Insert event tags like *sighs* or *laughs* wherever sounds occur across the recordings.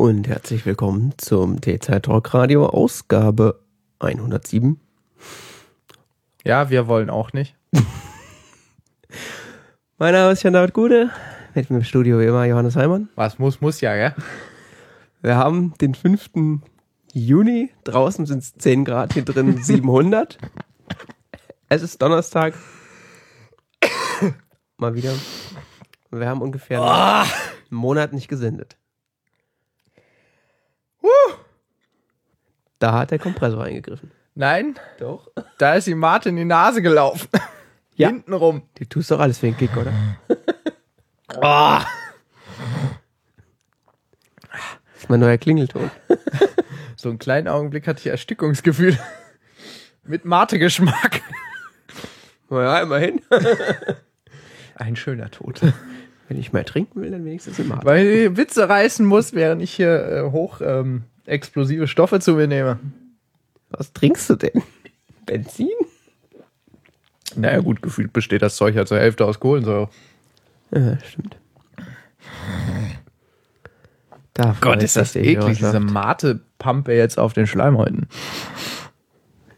Und herzlich willkommen zum T-Zeit Talk Radio Ausgabe 107. Ja, wir wollen auch nicht. *laughs* Mein Name ist Jan David Gude, mit mir im Studio wie immer Johannes Heimann. Was muss, muss ja, gell? Wir haben den 5. Juni, draußen sind es 10 Grad, hier drin *laughs* 700. es ist Donnerstag. *coughs* Mal wieder. Wir haben ungefähr einen Monat nicht gesendet. Da hat der Kompressor eingegriffen. Nein, Doch. da ist die Mate in die Nase gelaufen. Ja. Hintenrum. Du tust doch alles für den Kick, oder? Oh. Das ist mein neuer Klingelton. So einen kleinen Augenblick hatte ich Erstickungsgefühl. Mit Mate-Geschmack. Naja, immerhin. Ein schöner Tod. Wenn ich mal trinken will, dann wenigstens im Markt. Weil ich Witze reißen muss, während ich hier äh, hoch ähm, explosive Stoffe zu mir nehme. Was trinkst du denn? *laughs* Benzin? Naja, gut, gefühlt besteht das Zeug ja zur Hälfte aus Kohlensäure. Ja, stimmt. Da Gott, ist das eklig, diese Mate-Pampe jetzt auf den Schleimhäuten.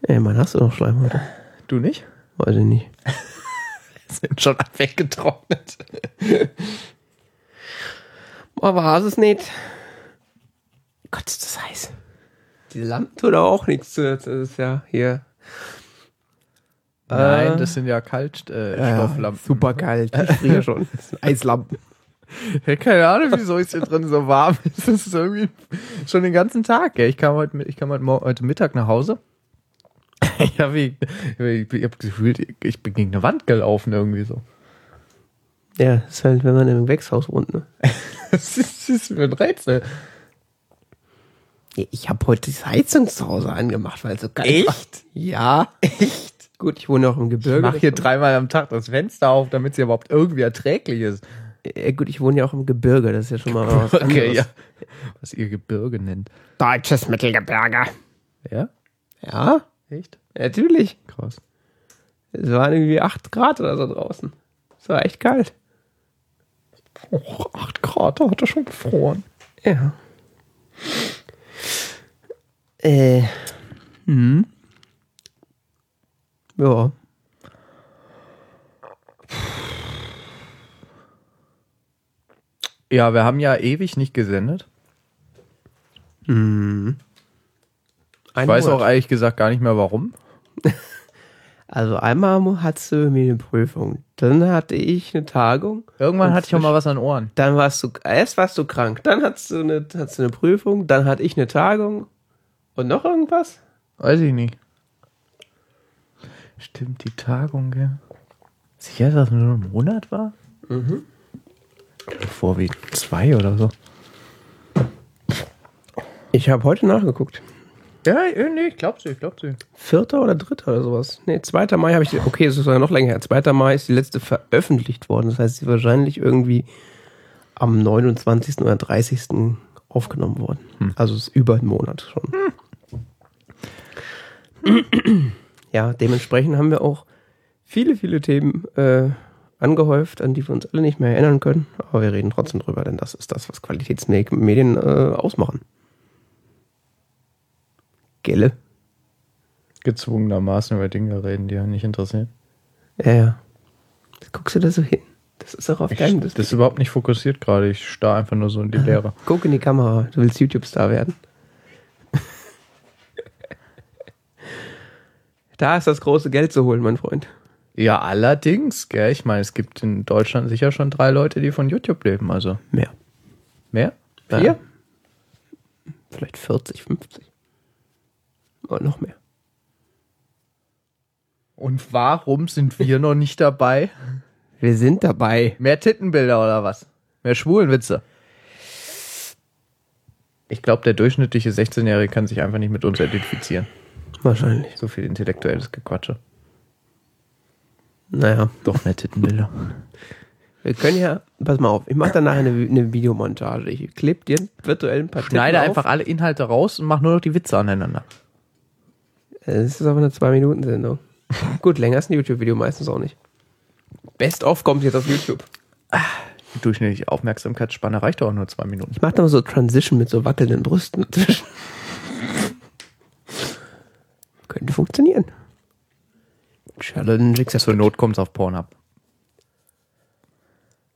Ey, Mann, hast du noch Schleim heute? Du nicht? Weiß ich nicht. *laughs* Sind schon weggetrocknet. Boah, war es nicht. Gott, ist das heiß. Diese Lampe tut aber auch nichts zu. Das ist ja hier. Nein, Äh, das sind ja Kaltstofflampen. ja, Äh, Stofflampen. Super kalt. Ich friere schon. *laughs* Das sind Eislampen. Ja, keine Ahnung, wieso ist hier drin so warm *laughs* ist. Das ist irgendwie schon den ganzen Tag. Ja, ich kam heute, ich kam heute, heute Mittag nach Hause. *laughs* Ich habe ich, hab gefühlt, ich bin gegen eine Wand gelaufen irgendwie so. Ja, das ist halt, wenn man im Gewächshaus wohnt, ne? *laughs* Das ist, das ist mir ein Rätsel. Ja, Ich habe heute die Heizung zu Hause angemacht, weil es so war. Echt? Ja. Echt? Gut, ich wohne auch im Gebirge. Ich mache hier dreimal am Tag das Fenster auf, damit sie überhaupt irgendwie erträglich ist. Äh, gut, ich wohne ja auch im Gebirge, das ist ja schon mal was *laughs* anderes. Ja. Was ihr Gebirge nennt. Deutsches Mittelgebirge. Ja? Ja, Echt? natürlich. Krass. Es waren irgendwie 8 Grad oder so draußen. Es war echt kalt. Oh, 8 Grad, da hat er schon gefroren. Ja. Äh. Hm. Ja. Ja, wir haben ja ewig nicht gesendet. Ein Ich weiß Monat. auch ehrlich gesagt gar nicht mehr warum. *laughs* Also einmal hattest du irgendwie eine Prüfung. Dann hatte ich eine Tagung. Irgendwann hatte ich auch mal was an Ohren. Dann warst du, erst warst du krank. Dann hattest du eine, hattest du eine Prüfung. Dann hatte ich eine Tagung. Und noch irgendwas? Weiß ich nicht. Stimmt, die Tagung, gell? Sicher, dass das nur ein Monat war? Mhm. Vor wie zwei oder so. Ich habe heute nachgeguckt. Ja, nee, ich glaub sie, ich glaub sie. Vierter oder dritter oder sowas. Nee, 2. Mai habe ich, die- okay, es ist sogar noch länger her. 2. Mai ist die letzte veröffentlicht worden. Das heißt, sie ist wahrscheinlich irgendwie am 29. oder 30. aufgenommen worden. Also es ist über einen Monat schon. Ja, dementsprechend haben wir auch viele, viele Themen äh, angehäuft, an die wir uns alle nicht mehr erinnern können. Aber wir reden trotzdem drüber, denn das ist das, was Qualitätsmedien äh, ausmachen. Gelle? Gezwungenermaßen über Dinge reden, die ja nicht interessieren. Ja, ja. Guckst du da so hin? Das ist doch auf Ich, deinem das ist überhaupt nicht fokussiert gerade. Ich starr einfach nur so in die *laughs* Leere. Guck in die Kamera. Du willst YouTube-Star werden. *laughs* da ist das große Geld zu holen, mein Freund. Ja, allerdings, gell? Ich meine, es gibt in Deutschland sicher schon drei Leute, die von YouTube leben. Also Mehr. mehr? Ja. Vier? Vielleicht 40, 50. Oder noch mehr. Und warum sind wir noch nicht dabei? Wir sind dabei. Mehr Tittenbilder oder was? Mehr Schwulenwitze? Ich glaube, der durchschnittliche 16-Jährige kann sich einfach nicht mit uns identifizieren. Wahrscheinlich. So viel intellektuelles Gequatsche. Naja. Doch mehr Tittenbilder. Wir können ja, pass mal auf, ich mache dann nachher eine, eine Videomontage. Ich klebe dir virtuell ein paar Schneide Titten einfach alle Inhalte raus und mach nur noch die Witze aneinander. Es ist aber eine 2-Minuten-Sendung. Gut, länger ist ein YouTube-Video meistens auch nicht. Best of kommt jetzt auf YouTube. durchschnittliche Aufmerksamkeitsspanne reicht doch auch nur zwei Minuten. Ich mache da mal so Transition mit so wackelnden Brüsten dazwischen. Könnte funktionieren. Challenge Zur accepted. Not kommt's auf Pornhub.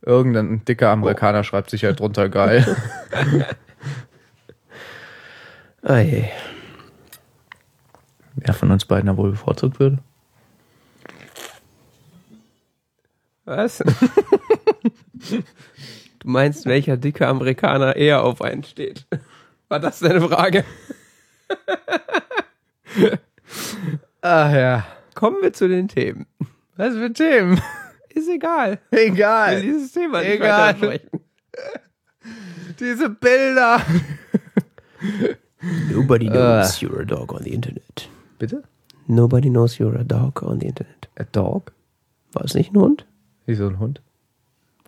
Irgendein dicker Amerikaner schreibt sich halt drunter geil. *laughs* Ah, je. Wer von uns beiden da wohl bevorzugt würde? Was? *laughs* du meinst, welcher dicke Amerikaner eher auf einen steht? War das deine Frage? Ach *laughs* ja. Kommen wir zu den Themen. Was für Themen? Ist egal. Wir Egal. dieses Thema nicht Egal. weitersprechen. *laughs* Diese Bilder. Nobody knows you're a dog on the Internet. Bitte? Nobody knows you're a dog on the Internet. A dog? War es nicht ein Hund? Wie so ein Hund.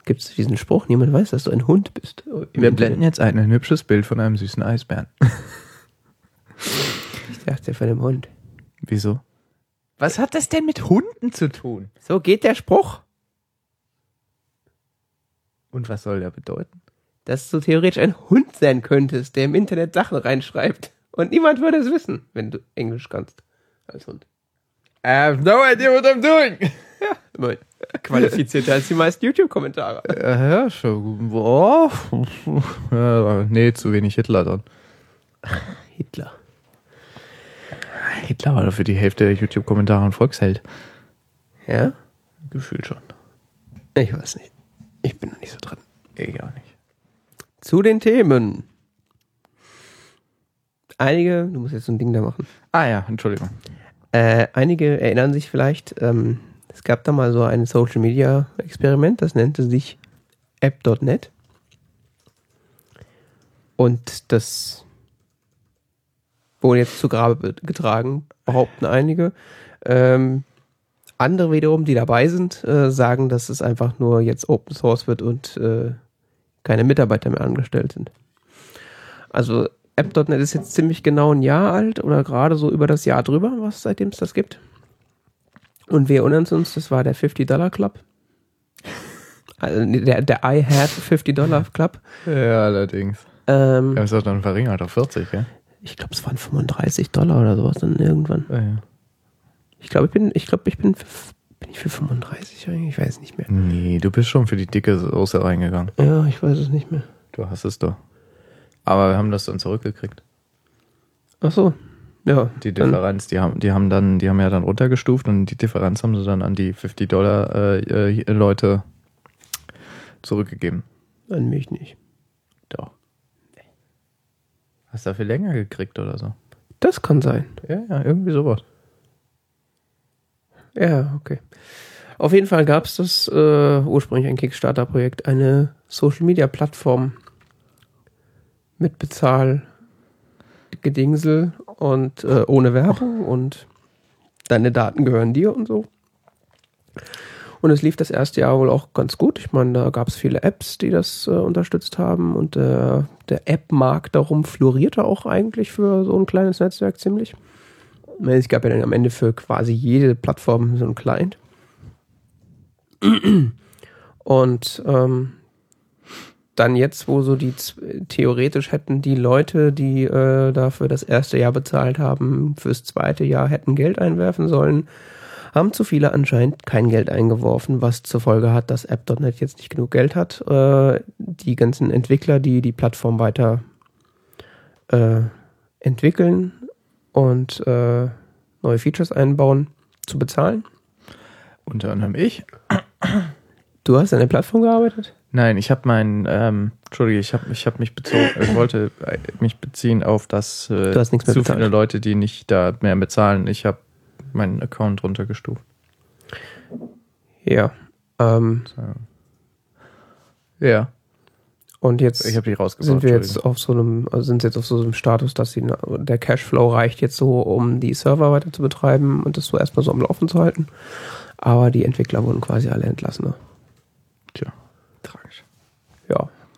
Gibt es diesen Spruch? Niemand weiß, dass du ein Hund bist. Im Wir Internet. blenden jetzt ein, ein hübsches Bild von einem süßen Eisbären. *laughs* Ich dachte von einem Hund. Wieso? Was hat das denn mit Hunden zu tun? So geht der Spruch. Und was soll der bedeuten? Dass du theoretisch ein Hund sein könntest, der im Internet Sachen reinschreibt. Und niemand würde es wissen, wenn du Englisch kannst. Als Hund. I have no idea what I'm doing. *laughs* Immer qualifizierter als die meisten YouTube-Kommentare. Ja, ja schon. Boah. Ja, nee, zu wenig Hitler dann. Hitler. Hitler war für die Hälfte der YouTube-Kommentare ein Volksheld. Ja? Gefühlt schon. Ich weiß nicht. Ich bin noch nicht so dran. Ich auch nicht. Zu den Themen. Einige, du musst jetzt so ein Ding da machen. Ah ja, Entschuldigung. Äh, einige erinnern sich vielleicht, ähm, es gab da mal so ein Social Media Experiment, das nannte sich App.net. Und das wurde jetzt zu Grabe getragen, behaupten einige. Ähm, andere wiederum, die dabei sind, äh, sagen, dass es einfach nur jetzt Open Source wird und äh, keine Mitarbeiter mehr angestellt sind. Also App.net ist jetzt ziemlich genau ein Jahr alt oder gerade so über das Jahr drüber, was seitdem es das gibt. Und wir erinnern uns, das war der 50 Club. *laughs* Also der, der I had 50 Club. Ja, allerdings. Ähm, Ja, ist doch dann verringert auf 40, ja? ich glaube, es waren 35 Dollar oder sowas dann irgendwann. Ja, ja. Ich glaube, ich bin, ich glaube, ich bin, für, bin ich für 35 eigentlich? Ich weiß nicht mehr. Nee, du bist schon für die dicke Soße reingegangen. Ja, ich weiß es nicht mehr. Du hast es doch. Aber wir haben das dann zurückgekriegt. Ach so. Ja. Die Differenz, die haben, die haben dann, die haben ja dann runtergestuft und die Differenz haben sie dann an die 50 Dollar äh, äh, Leute zurückgegeben. An mich nicht. Doch. Hast dafür länger gekriegt oder so? Das kann sein. Ja, ja, irgendwie sowas. Ja, okay. Auf jeden Fall gab es das äh, ursprünglich ein Kickstarter-Projekt, eine Social-Media-Plattform mit Bezahl Gedingsel und äh, ohne Werbung und deine Daten gehören dir und so. Und es lief das erste Jahr wohl auch ganz gut. Ich meine, da gab es viele Apps, die das äh, unterstützt haben und äh, der App-Markt darum florierte auch eigentlich für so ein kleines Netzwerk ziemlich. Es gab ja dann am Ende für quasi jede Plattform so einen Client. Und ähm, dann jetzt, wo so die theoretisch hätten die Leute, die äh, dafür das erste Jahr bezahlt haben, fürs zweite Jahr hätten Geld einwerfen sollen, haben zu viele anscheinend kein Geld eingeworfen, was zur Folge hat, dass App.net jetzt nicht genug Geld hat, äh, die ganzen Entwickler, die die Plattform weiter äh, entwickeln und äh, neue Features einbauen, zu bezahlen. Unter anderem ich. Du hast an der Plattform gearbeitet? Nein, ich habe mein, ähm, Entschuldige, ich habe ich hab mich bezogen, *coughs* ich wollte äh, mich beziehen auf das äh, Du hast nichts mehr zu bezahlt. viele Leute, die nicht da mehr bezahlen. Ich habe meinen Account runtergestuft. Ja. Ähm, Ja, und jetzt ich habe die rausgebracht. sind wir jetzt auf so einem, also sind jetzt auf so einem Status, dass die, der Cashflow reicht jetzt so, um die Server weiter zu betreiben und das so erstmal so am Laufen zu halten. Aber die Entwickler wurden quasi alle entlassen. ne? Tja.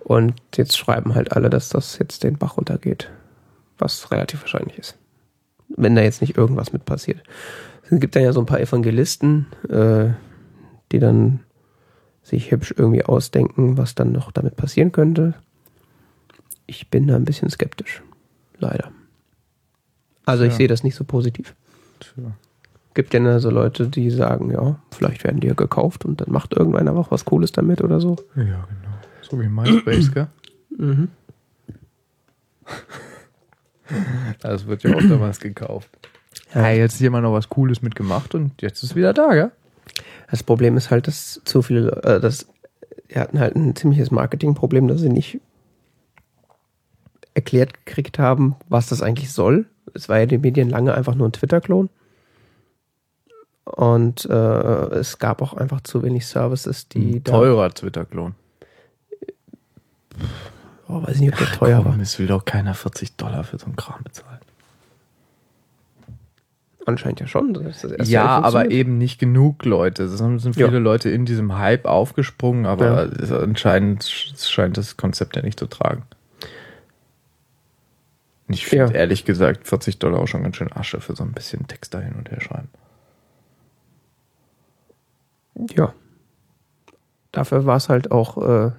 Und jetzt schreiben halt alle, dass das jetzt den Bach runtergeht. Was relativ wahrscheinlich ist. Wenn da jetzt nicht irgendwas mit passiert. Es gibt dann ja so ein paar Evangelisten, äh, die dann sich hübsch irgendwie ausdenken, was dann noch damit passieren könnte. Ich bin da ein bisschen skeptisch. Leider. Also ich sehe das nicht so positiv. Tja. Gibt ja so Leute, die sagen, ja, vielleicht werden die ja gekauft und dann macht irgendeiner auch was Cooles damit oder so. Ja, genau. So wie MySpace, gell? Mhm. *laughs* Das wird ja auch damals gekauft. Ja, jetzt ist jemand noch was Cooles mitgemacht und jetzt ist es wieder da, gell? Das Problem ist halt, dass zu viele, äh, dass die hatten halt ein ziemliches Marketingproblem, dass sie nicht erklärt gekriegt haben, was das eigentlich soll. Es war ja den Medien lange einfach nur ein Twitter-Klon. Und äh, es gab auch einfach zu wenig Services, die Ein teurer Twitter-Klon. Oh, weiß nicht, ob der teuer war. Komm, es will doch keiner 40 Dollar für so einen Kram bezahlen. Anscheinend ja schon. das erste Ja, Mal aber eben nicht genug Leute. Es sind sind Ja. viele Leute in diesem Hype aufgesprungen, aber Ja. es anscheinend sch- scheint das Konzept ja nicht zu tragen. Ich finde Ja. ehrlich gesagt 40 Dollar auch schon ganz schön Asche für so ein bisschen Text da hin und her schreiben. Ja. Dafür war es halt auch, äh,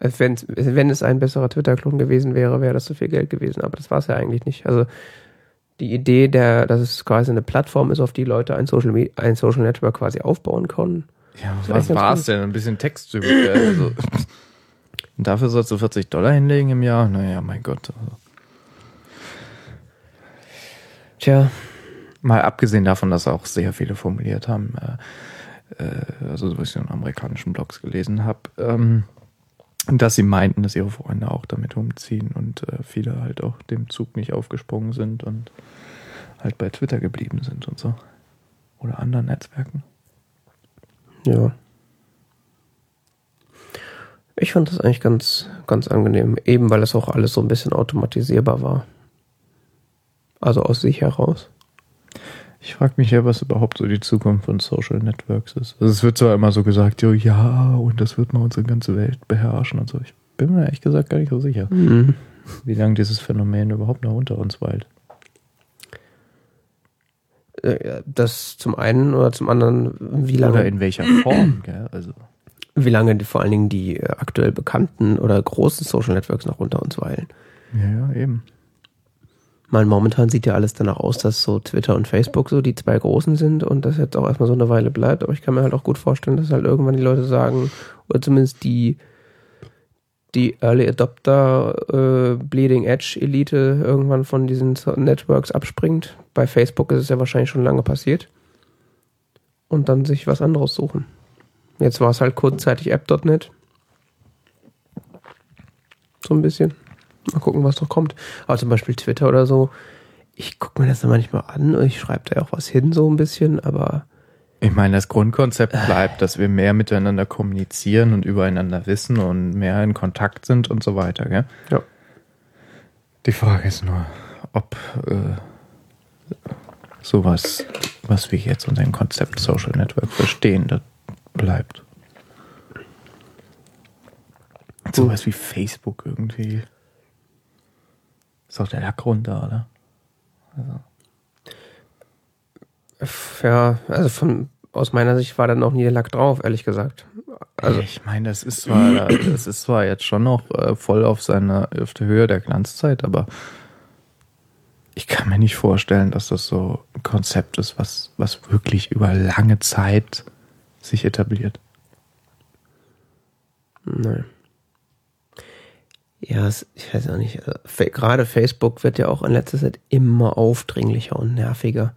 wenn, wenn es ein besserer Twitter-Klon gewesen wäre, wäre das so viel Geld gewesen. Aber das war es ja eigentlich nicht. Also die Idee, der, dass es quasi eine Plattform ist, auf die Leute ein Social, Me- ein Social Network quasi aufbauen können. Ja, was war es denn? Ein bisschen Text also, Und dafür sollst du 40 Dollar hinlegen im Jahr? Naja, mein Gott. Also. Tja, Mal abgesehen davon, dass auch sehr viele formuliert haben, äh, äh, also was ich in amerikanischen Blogs gelesen habe, ähm, dass sie meinten, dass ihre Freunde auch damit umziehen und äh, viele halt auch dem Zug nicht aufgesprungen sind und halt bei Twitter geblieben sind und so. Oder anderen Netzwerken. ja. Ich fand das eigentlich ganz, ganz angenehm. Eben weil es auch alles so ein bisschen automatisierbar war. Also aus sich heraus. Ich frage mich ja, was überhaupt so die Zukunft von Social Networks ist. Also es wird zwar immer so gesagt, jo, ja, und das wird mal unsere ganze Welt beherrschen und so. Ich bin mir ehrlich gesagt gar nicht so sicher, Mhm. wie lange dieses Phänomen überhaupt noch unter uns weilt. Äh, Das zum einen oder zum anderen, wie lange. Oder in welcher Form, gell? Also, wie lange die, vor allen Dingen die äh, aktuell bekannten oder großen Social Networks noch unter uns weilen. ja, ja, eben. Mal momentan sieht ja alles danach aus, dass so Twitter und Facebook so die zwei großen sind und das jetzt auch erstmal so eine Weile bleibt. Aber ich kann mir halt auch gut vorstellen, dass halt irgendwann die Leute sagen, oder zumindest die, die Early Adopter äh, Bleeding Edge Elite irgendwann von diesen Networks abspringt. Bei Facebook ist es ja wahrscheinlich schon lange passiert. Und dann sich was anderes suchen. Jetzt war es halt kurzzeitig App.net. So ein bisschen. Mal gucken, was noch kommt. Aber zum Beispiel Twitter oder so. Ich gucke mir das dann manchmal an und ich schreibe da ja auch was hin, so ein bisschen, aber Ich meine, das Grundkonzept bleibt, dass wir mehr miteinander kommunizieren und übereinander wissen und mehr in Kontakt sind und so weiter, gell? ja. Die Frage ist nur, ob äh, sowas, was wir jetzt unter dem Konzept Social Network verstehen, das bleibt. Sowas wie Facebook irgendwie. Ist doch der Lack runter, oder? F- Ja, also von, aus meiner Sicht war da noch nie der Lack drauf, ehrlich gesagt. Also, ich meine, das ist zwar, das ist zwar jetzt schon noch äh, voll auf seiner auf der Höhe der Glanzzeit, aber ich kann mir nicht vorstellen, dass das so ein Konzept ist, was, was wirklich über lange Zeit sich etabliert. nein. Ja, ich weiß auch nicht. äh, Gerade Facebook wird ja auch in letzter Zeit immer aufdringlicher und nerviger.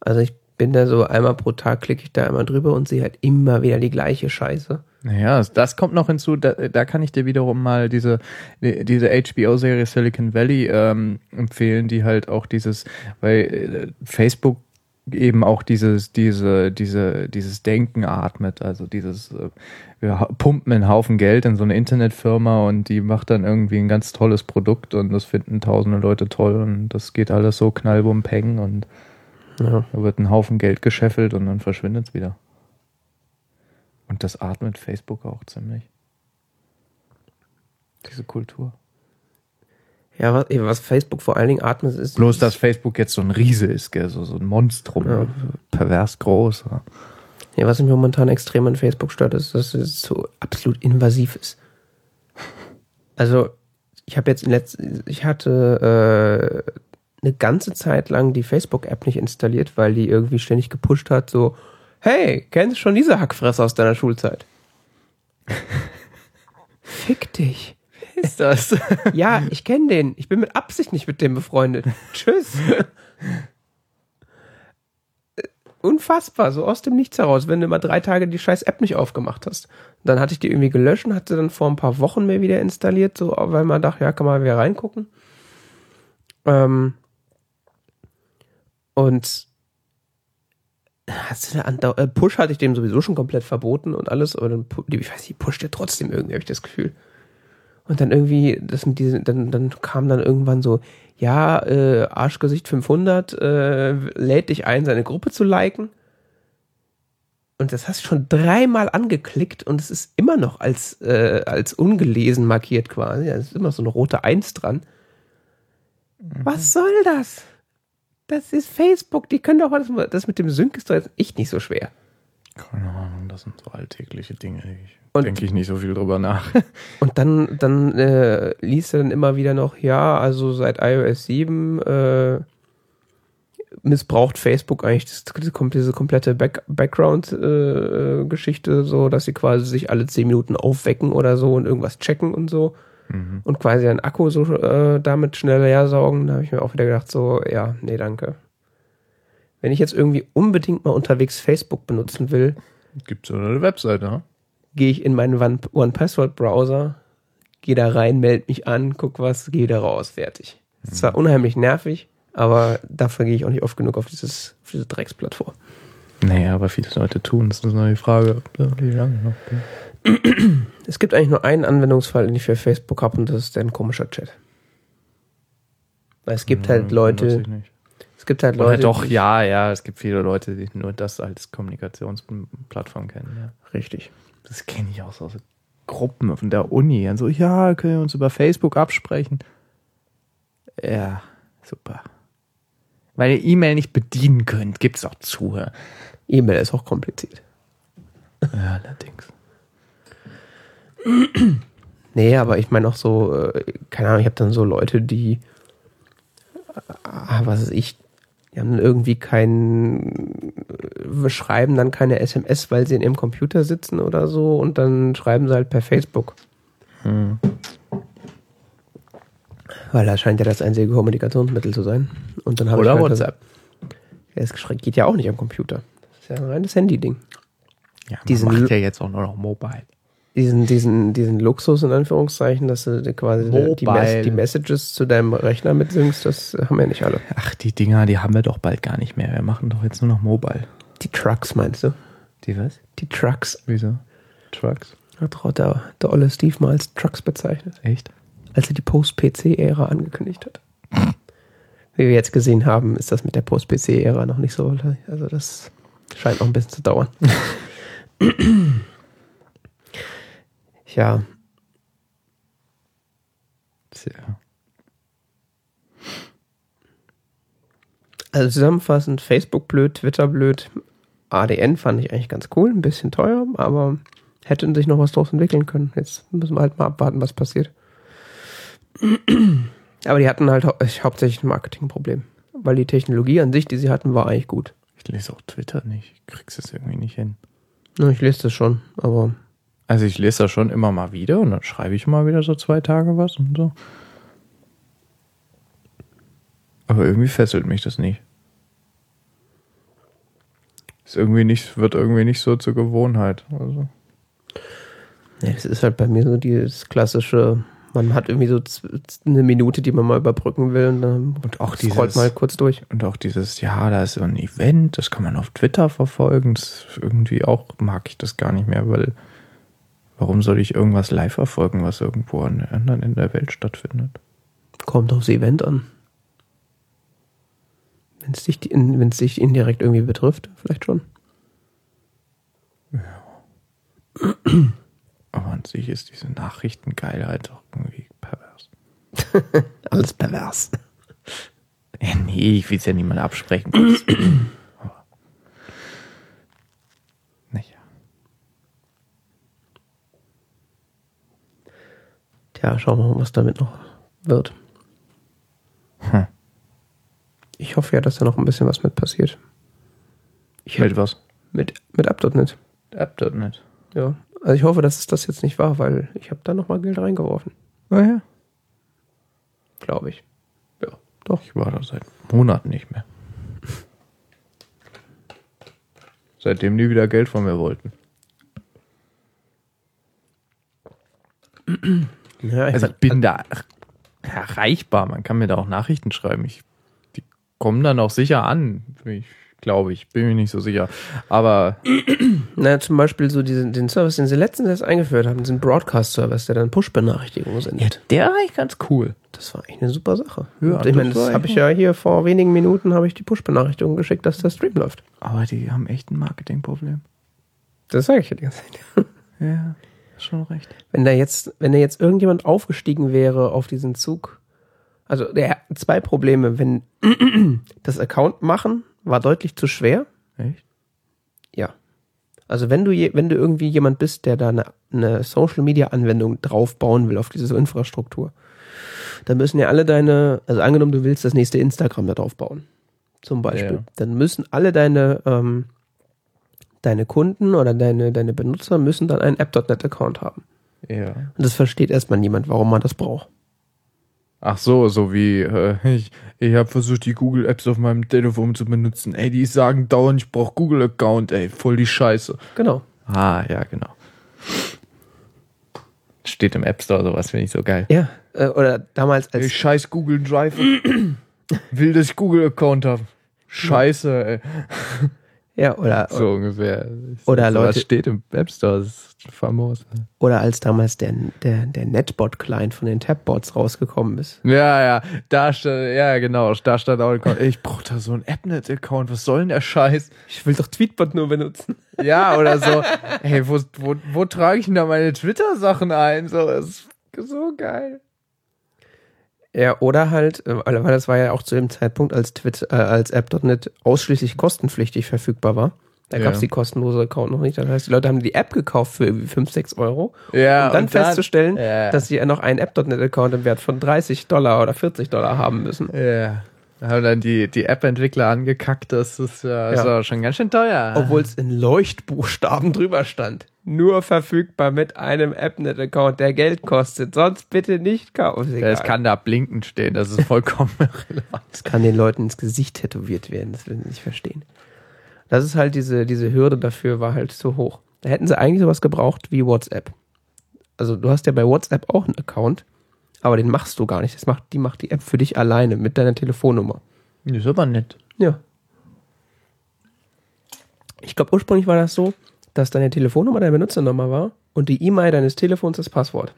Also ich bin da so einmal pro Tag klicke ich da einmal drüber und sehe halt immer wieder die gleiche Scheiße. Naja, das- kommt noch hinzu, da, da kann ich dir wiederum mal diese, die- diese HBO-Serie Silicon Valley ähm, empfehlen, die halt auch dieses, weil äh, Facebook eben auch dieses, diese, diese, dieses Denken atmet, also dieses, äh, wir pumpen einen Haufen Geld in so eine Internetfirma und die macht dann irgendwie ein ganz tolles Produkt und das finden tausende Leute toll und das geht alles so knallbum peng und Ja. da wird ein Haufen Geld gescheffelt und dann verschwindet es wieder. Und das atmet Facebook auch ziemlich. Diese Kultur. Ja, was, was Facebook vor allen Dingen atmet, ist. Bloß, dass Facebook jetzt so ein Riese ist, gell? So, so ein Monstrum. Ja. Pervers groß. Ja. Ja, was mich momentan extrem an Facebook stört, ist, dass es so absolut invasiv ist. Also, ich habe jetzt in letzten, ich hatte äh, eine ganze Zeit lang die Facebook-App nicht installiert, weil die irgendwie ständig gepusht hat, so, hey, kennst du schon diese Hackfresse aus deiner Schulzeit? *laughs* Fick dich. Ist das? *laughs* Ja, ich kenne den. Ich bin mit Absicht nicht mit dem befreundet. Tschüss. Unfassbar, so aus dem Nichts heraus, wenn du mal drei Tage die scheiß App nicht aufgemacht hast. Dann hatte ich die irgendwie gelöscht und hatte dann vor ein paar Wochen mehr wieder installiert, so, weil man dachte, ja, kann man wieder reingucken. Ähm, und hast du eine äh, Push hatte ich dem sowieso schon komplett verboten und alles, aber dann, ich weiß nicht, pusht der trotzdem irgendwie, habe ich das Gefühl. Und dann irgendwie, das mit diesen, dann, dann kam dann irgendwann so, ja, äh, Arschgesicht 500 äh, lädt dich ein, seine Gruppe zu liken. Und das hast du schon dreimal angeklickt und es ist immer noch als, äh, als ungelesen markiert quasi. Da ist immer so eine rote Eins dran. Was soll das? Das ist Facebook, die können doch was. Das mit dem Sync ist doch jetzt echt nicht so schwer. Keine Ahnung, das sind so alltägliche Dinge. Ich denke ich nicht so viel drüber nach. *laughs* Und dann, dann äh, liest er dann immer wieder noch, ja, also seit iOS 7 äh, missbraucht Facebook eigentlich das, diese komplette Back Background-Geschichte, so dass sie quasi sich alle 10 Minuten aufwecken oder so und irgendwas checken und so Mhm. und quasi einen Akku so äh, damit schnell leer saugen. Da habe ich mir auch wieder gedacht, so, ja, nee, danke. Wenn ich jetzt irgendwie unbedingt mal unterwegs Facebook benutzen will, Gibt es eine Webseite, ne? Gehe ich in meinen One- One-Password-Browser, gehe da rein, melde mich an, guck was, gehe da raus, fertig. Ist zwar unheimlich nervig, aber dafür gehe ich auch nicht oft genug auf, dieses, auf diese Drecksplattform. Naja, aber viele Leute tun es. Das ist nur die Frage, wie lange noch. *clears throat* Es gibt eigentlich nur einen Anwendungsfall, den ich für Facebook habe, und das ist ein komischer Chat. Weil es gibt halt Leute, es gibt halt Oder Leute. doch, die- ja, ja, es gibt viele Leute, die nur das als Kommunikationsplattform kennen. Ja. Richtig. Das kenne ich auch so aus Gruppen von der Uni. Und so, ja, können wir uns über Facebook absprechen? Ja, super. Weil ihr E-Mail nicht bedienen könnt, gibt es auch zu. Ja, E-Mail ist auch kompliziert. allerdings. Nee, aber ich meine auch so, äh, keine Ahnung, ich habe dann so Leute, die, ah, was weiß ich, die haben dann irgendwie kein, äh, schreiben dann keine SMS, weil sie in ihrem Computer sitzen oder so und dann schreiben sie halt per Facebook. Hm. Weil das scheint ja das einzige Kommunikationsmittel zu sein. Und dann habe Oder ich halt WhatsApp. Das, es geht ja auch nicht am Computer. Das ist ja ein reines Handy-Ding. Ja, man Diesen macht ja jetzt auch nur noch Mobile. Diesen, diesen, diesen Luxus in Anführungszeichen, dass du quasi die, Mobile. Mes die Messages zu deinem Rechner mitsynkst, das haben ja nicht alle. Ach, die Dinger, die haben wir doch bald gar nicht mehr. Wir machen doch jetzt nur noch Mobile. Die Trucks meinst du? Die was? Die Trucks. Wieso? Trucks? Hat doch der, der olle Steve mal als Trucks bezeichnet, Echt? als er die Post-PC-Ära angekündigt hat. Wie wir jetzt gesehen haben, ist das mit der Post-PC-Ära noch nicht so. Also das scheint noch ein bisschen zu dauern. *laughs* ja, Tja. Also zusammenfassend, Facebook blöd, Twitter blöd, ADN fand ich eigentlich ganz cool, ein bisschen teuer, aber hätten sich noch was draus entwickeln können. Jetzt müssen wir halt mal abwarten, was passiert. Aber die hatten halt hau hauptsächlich ein Marketingproblem, weil die Technologie an sich, die sie hatten, war eigentlich gut. Ich lese auch Twitter nicht. Ich krieg's es irgendwie nicht hin. Na, ich lese das schon, aber Also ich lese das schon immer mal wieder und dann schreibe ich mal wieder so zwei Tage was und so. Aber irgendwie fesselt mich das nicht. Ist irgendwie nicht, wird irgendwie nicht so zur Gewohnheit. Also. ja, es ist halt bei mir so dieses klassische, man hat irgendwie so eine Minute, die man mal überbrücken will und dann Und auch scrollt dieses- mal kurz durch. Und auch dieses, ja, da ist so ein Event, das kann man auf Twitter verfolgen. Das irgendwie auch mag ich das gar nicht mehr, weil warum soll ich irgendwas live verfolgen, was irgendwo an der anderen Ende der Welt stattfindet? Kommt aufs Event an. Wenn es dich, in- dich indirekt irgendwie betrifft, vielleicht schon. Aber an sich ist diese Nachrichtengeilheit doch irgendwie pervers. *laughs* Alles pervers. Ja, nee, ich will es ja niemand absprechen. *clears throat* ja, schauen wir mal, was damit noch wird. Hm. Ich hoffe ja, dass da noch ein bisschen was mit passiert. Ich Mit was? mit, mit App.net. App.net. Ja. Also ich hoffe, dass es das jetzt nicht war, weil ich habe da nochmal Geld reingeworfen. Oh ja. Glaube ich. Ja, doch. Ich war da seit Monaten nicht mehr. Seitdem die wieder Geld von mir wollten. Ja, ich Also ich bin da erreichbar. Man kann mir da auch Nachrichten schreiben. Ich, die kommen dann auch sicher an. Ich glaube, ich bin mir nicht so sicher. Aber na, zum Beispiel so diesen, den Service, den sie letztens erst eingeführt haben, diesen Broadcast-Service, der dann Push-Benachrichtigungen sendet. der war eigentlich ganz cool. Das war eigentlich eine super Sache. Ja, ich meine, das habe ich ja hier vor wenigen Minuten habe ich die Push-Benachrichtigung geschickt, dass der Stream läuft. Aber die haben echt ein Marketingproblem. Das sage ich ja die ganze Zeit. Ja, *laughs* schon recht. Wenn da jetzt, wenn da jetzt irgendjemand aufgestiegen wäre auf diesen Zug, also der hat zwei Probleme. Wenn *clears throat* das Account machen war deutlich zu schwer. Echt? Ja. Also wenn du je, wenn du irgendwie jemand bist, der da eine, eine Social Media Anwendung drauf bauen will auf diese Infrastruktur, dann müssen ja alle deine, also angenommen du willst das nächste Instagram da drauf bauen, zum Beispiel, Ja. dann müssen alle deine ähm, deine Kunden oder deine deine Benutzer müssen dann einen App.net Account haben. Ja. Und das versteht erstmal niemand, warum man das braucht. Ach so, so wie äh, ich, ich habe versucht, die Google Apps auf meinem Telefon zu benutzen. Ey, die sagen dauernd, ich brauche Google Account, ey, voll die Scheiße. Genau. Ah, ja, genau. Steht im App Store, sowas finde ich so geil. Ja. Äh, oder damals Ey, als scheiß Google Drive. Will, dass ich Google Account habe. Scheiße, ey. Ja oder So ungefähr. Oder sowas Leute- steht im App Store, das ist famos. oder als damals der der der Netbot Client von den Tabbots rausgekommen ist. Ja, ja, da stand, ja, genau, da stand auch, ein ich brauche da so einen AppNet-Account, was soll denn der Scheiß? Ich will doch Tweetbot nur benutzen. Ja, oder so, *laughs* hey, wo, wo, wo trage ich denn da meine Twitter-Sachen ein? So, das ist so geil. Ja, oder halt, äh, weil das war ja auch zu dem Zeitpunkt, als Twit, äh, als App.net ausschließlich kostenpflichtig verfügbar war. Da Ja. gab es die kostenlose Account noch nicht. Das heißt, die Leute haben die App gekauft für irgendwie 5, 6 Euro. Ja, um dann festzustellen, ja. dass sie ja noch einen App.net-Account im Wert von 30 Dollar oder 40 Dollar haben müssen. Ja. Da haben dann die, die App-Entwickler angekackt, das ist ja, ist Ja. ja schon ganz schön teuer. Obwohl es in Leuchtbuchstaben *laughs* drüber stand. Nur verfügbar mit einem Appnet-Account, der Geld kostet. Sonst bitte nicht kaufen. Ja, es kann da blinkend stehen, das ist vollkommen *laughs* irrelevant. Das kann den Leuten ins Gesicht tätowiert werden. Das will ich nicht verstehen. Das ist halt diese, diese Hürde dafür war halt zu hoch. Da hätten sie eigentlich sowas gebraucht wie WhatsApp. Also du hast ja bei WhatsApp auch einen Account, aber den machst du gar nicht. Das macht, die macht die App für dich alleine mit deiner Telefonnummer. Das ist aber nett. Ja. Ich glaube, ursprünglich war das so, dass deine Telefonnummer deine Benutzernummer war und die E-Mail deines Telefons das Passwort.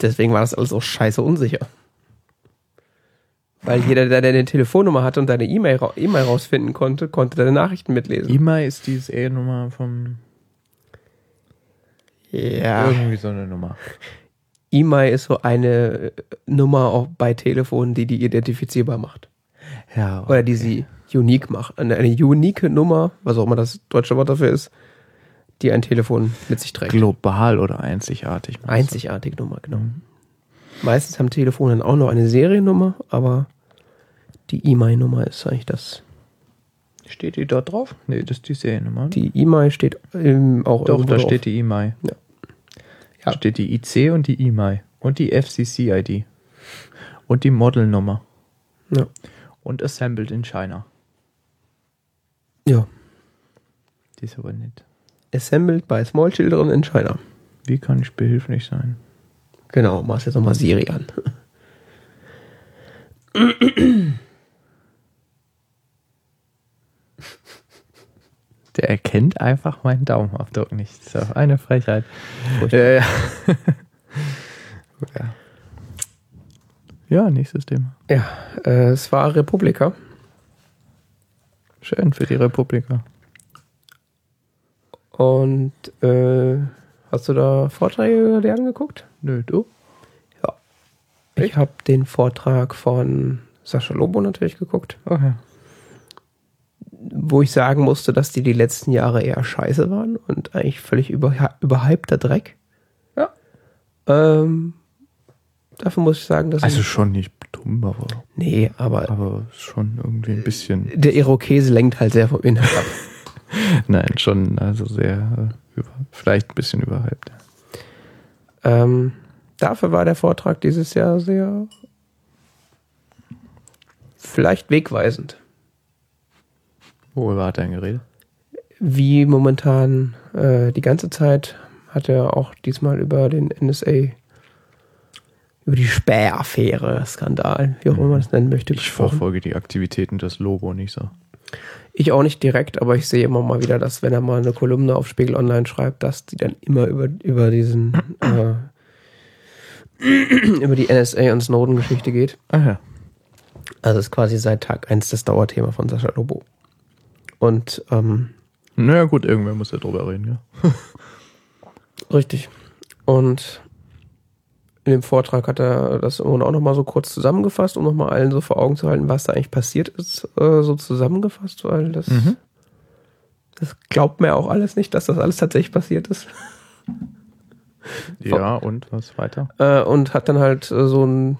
Deswegen war das alles auch scheiße unsicher. Weil jeder, der deine Telefonnummer hatte und deine E-Mail E-Mail rausfinden konnte, konnte deine Nachrichten mitlesen. E-Mail ist diese E-Nummer vom, Ja. irgendwie so eine Nummer. E-Mail ist so eine äh, Nummer auch bei Telefonen, die die identifizierbar macht. Ja, Oder die sie unique macht. Eine, eine unique Nummer, was auch immer das deutsche Wort dafür ist, die ein Telefon mit sich trägt. global oder einzigartig. du? Einzigartige Nummer, genau. Meistens haben Telefone dann auch noch eine Seriennummer, aber die E-Mail-Nummer ist eigentlich das. Steht die dort drauf? Nee, das ist die Seriennummer. Die E-Mail steht ähm, auch Doch, da drauf. steht die E-Mail. Ja. Da steht die IC und die E-Mail. Und die FCC-ID. Und die Modelnummer. Ja. Und assembled in China. Ja. Die ist aber nett. Assembled by Small Children in China. Wie kann ich behilflich sein? Genau, machst jetzt nochmal Siri an. Der erkennt einfach meinen Daumenabdruck nicht. Das ist doch eine Frechheit. Ja, ja. ja. ja, nächstes Thema. Ja, äh, es war Republika. Schön für die Republika. Und äh, hast du da Vorträge dir angeguckt? Nö, du? Ja. Ich habe den Vortrag von Sascha Lobo natürlich geguckt. Okay. wo ich sagen musste, dass die die letzten Jahre eher scheiße waren und eigentlich völlig über, überhypter Dreck. Ja. Ähm, dafür muss ich sagen, dass Also ich, schon nicht dumm, aber, nee, aber aber schon irgendwie ein bisschen. der Irokese lenkt halt sehr vom Inhalt ab. *laughs* Nein, schon, also sehr, äh, über, vielleicht ein bisschen überhyped. ähm, dafür war der Vortrag dieses Jahr sehr vielleicht wegweisend, Worüber hat er denn geredet? wie momentan äh, die ganze Zeit hat er auch diesmal über den NSA über die Spähaffäre, Skandal, wie auch immer man es nennen möchte, Ich verfolge die Aktivitäten des Lobo nicht so. Ich auch nicht direkt, aber ich sehe immer mal wieder, dass wenn er mal eine Kolumne auf Spiegel Online schreibt, dass die dann immer über, über diesen äh, *clears throat* über die NSA und Snowden-Geschichte geht. Ah ja. Also es ist quasi seit Tag eins das Dauerthema von Sascha Lobo. Und ähm, Naja gut, irgendwer muss ja drüber reden, ja. *laughs* richtig. Und in dem Vortrag hat er das auch nochmal so kurz zusammengefasst, um nochmal allen so vor Augen zu halten, was da eigentlich passiert ist, äh, so zusammengefasst, weil das, Mhm. das glaubt mir auch alles nicht, dass das alles tatsächlich passiert ist. Ja, und was weiter? Äh, und hat dann halt äh, so ein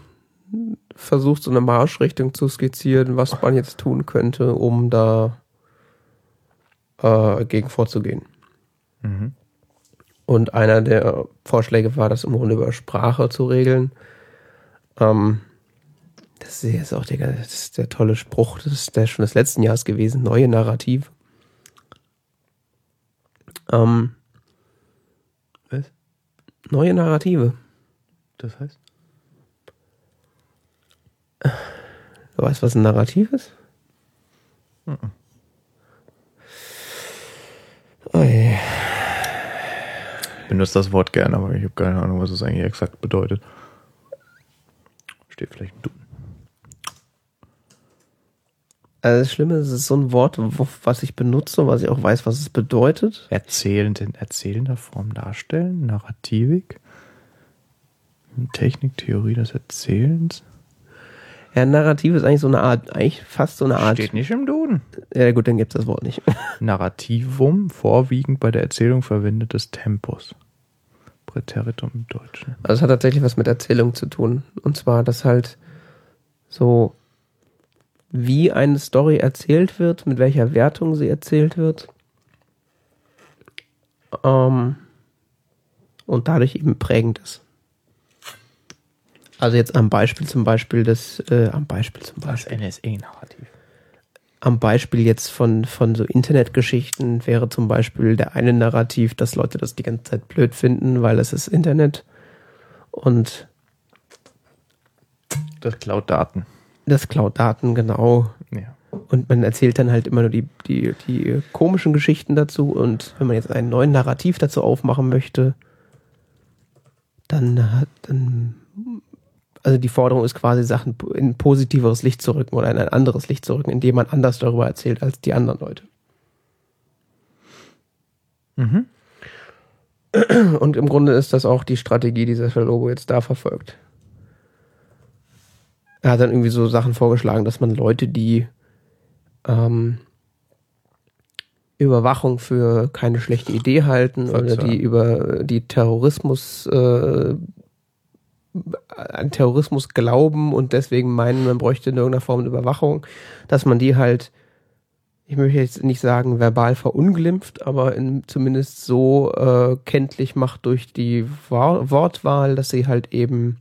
versucht, so eine Marschrichtung zu skizzieren, was man jetzt tun könnte, um da äh, gegen vorzugehen. Mhm. Und einer der Vorschläge war, das im Grunde über Sprache zu regeln. Ähm, das ist jetzt auch der, das ist der tolle Spruch, das ist der schon des letzten Jahres gewesen, neue Narrativ. Ähm, Was? neue Narrative. Das heißt? Du weißt, was ein Narrativ ist? Ui. Ich benutze das Wort gerne, aber ich habe keine Ahnung, was es eigentlich exakt bedeutet. Steht vielleicht Duden. Also das Schlimme ist, es ist so ein Wort, wo, was ich benutze, was ich auch weiß, was es bedeutet. Erzählend in erzählender Form darstellen, Narrativik, Technik, Theorie des Erzählens. Ja, Narrativ ist eigentlich so eine Art, eigentlich fast so eine Art. Steht nicht im Duden. Ja gut, dann gibt es das Wort nicht. *laughs* Narrativum, vorwiegend bei der Erzählung verwendetes Tempus. Präteritum im Deutschen. Also es hat tatsächlich was mit Erzählung zu tun. Und zwar, dass halt so, wie eine Story erzählt wird, mit welcher Wertung sie erzählt wird. Ähm, und dadurch eben prägend ist. Also jetzt am Beispiel zum Beispiel des, äh, am Beispiel zum Beispiel. NSA-Narrativ. am Beispiel jetzt von, von so Internetgeschichten wäre zum Beispiel der eine Narrativ, dass Leute das die ganze Zeit blöd finden, weil es ist Internet und Das klaut Daten. das klaut Daten, genau. Ja. Und man erzählt dann halt immer nur die, die, die komischen Geschichten dazu. Und wenn man jetzt einen neuen Narrativ dazu aufmachen möchte, dann hat dann also die Forderung ist quasi Sachen in ein positiveres Licht zu rücken oder in ein anderes Licht zu rücken, indem man anders darüber erzählt als die anderen Leute. Mhm. Und im Grunde ist das auch die Strategie, die Sascha Lobo jetzt da verfolgt. Er hat dann irgendwie so Sachen vorgeschlagen, dass man Leute, die ähm, Überwachung für keine schlechte Idee halten oder Verzerren. die über die Terrorismus äh, an Terrorismus glauben und deswegen meinen, man bräuchte in irgendeiner Form eine Überwachung, dass man die halt, ich möchte jetzt nicht sagen verbal verunglimpft, aber in, zumindest so äh, kenntlich macht durch die Wa- Wortwahl, dass sie halt eben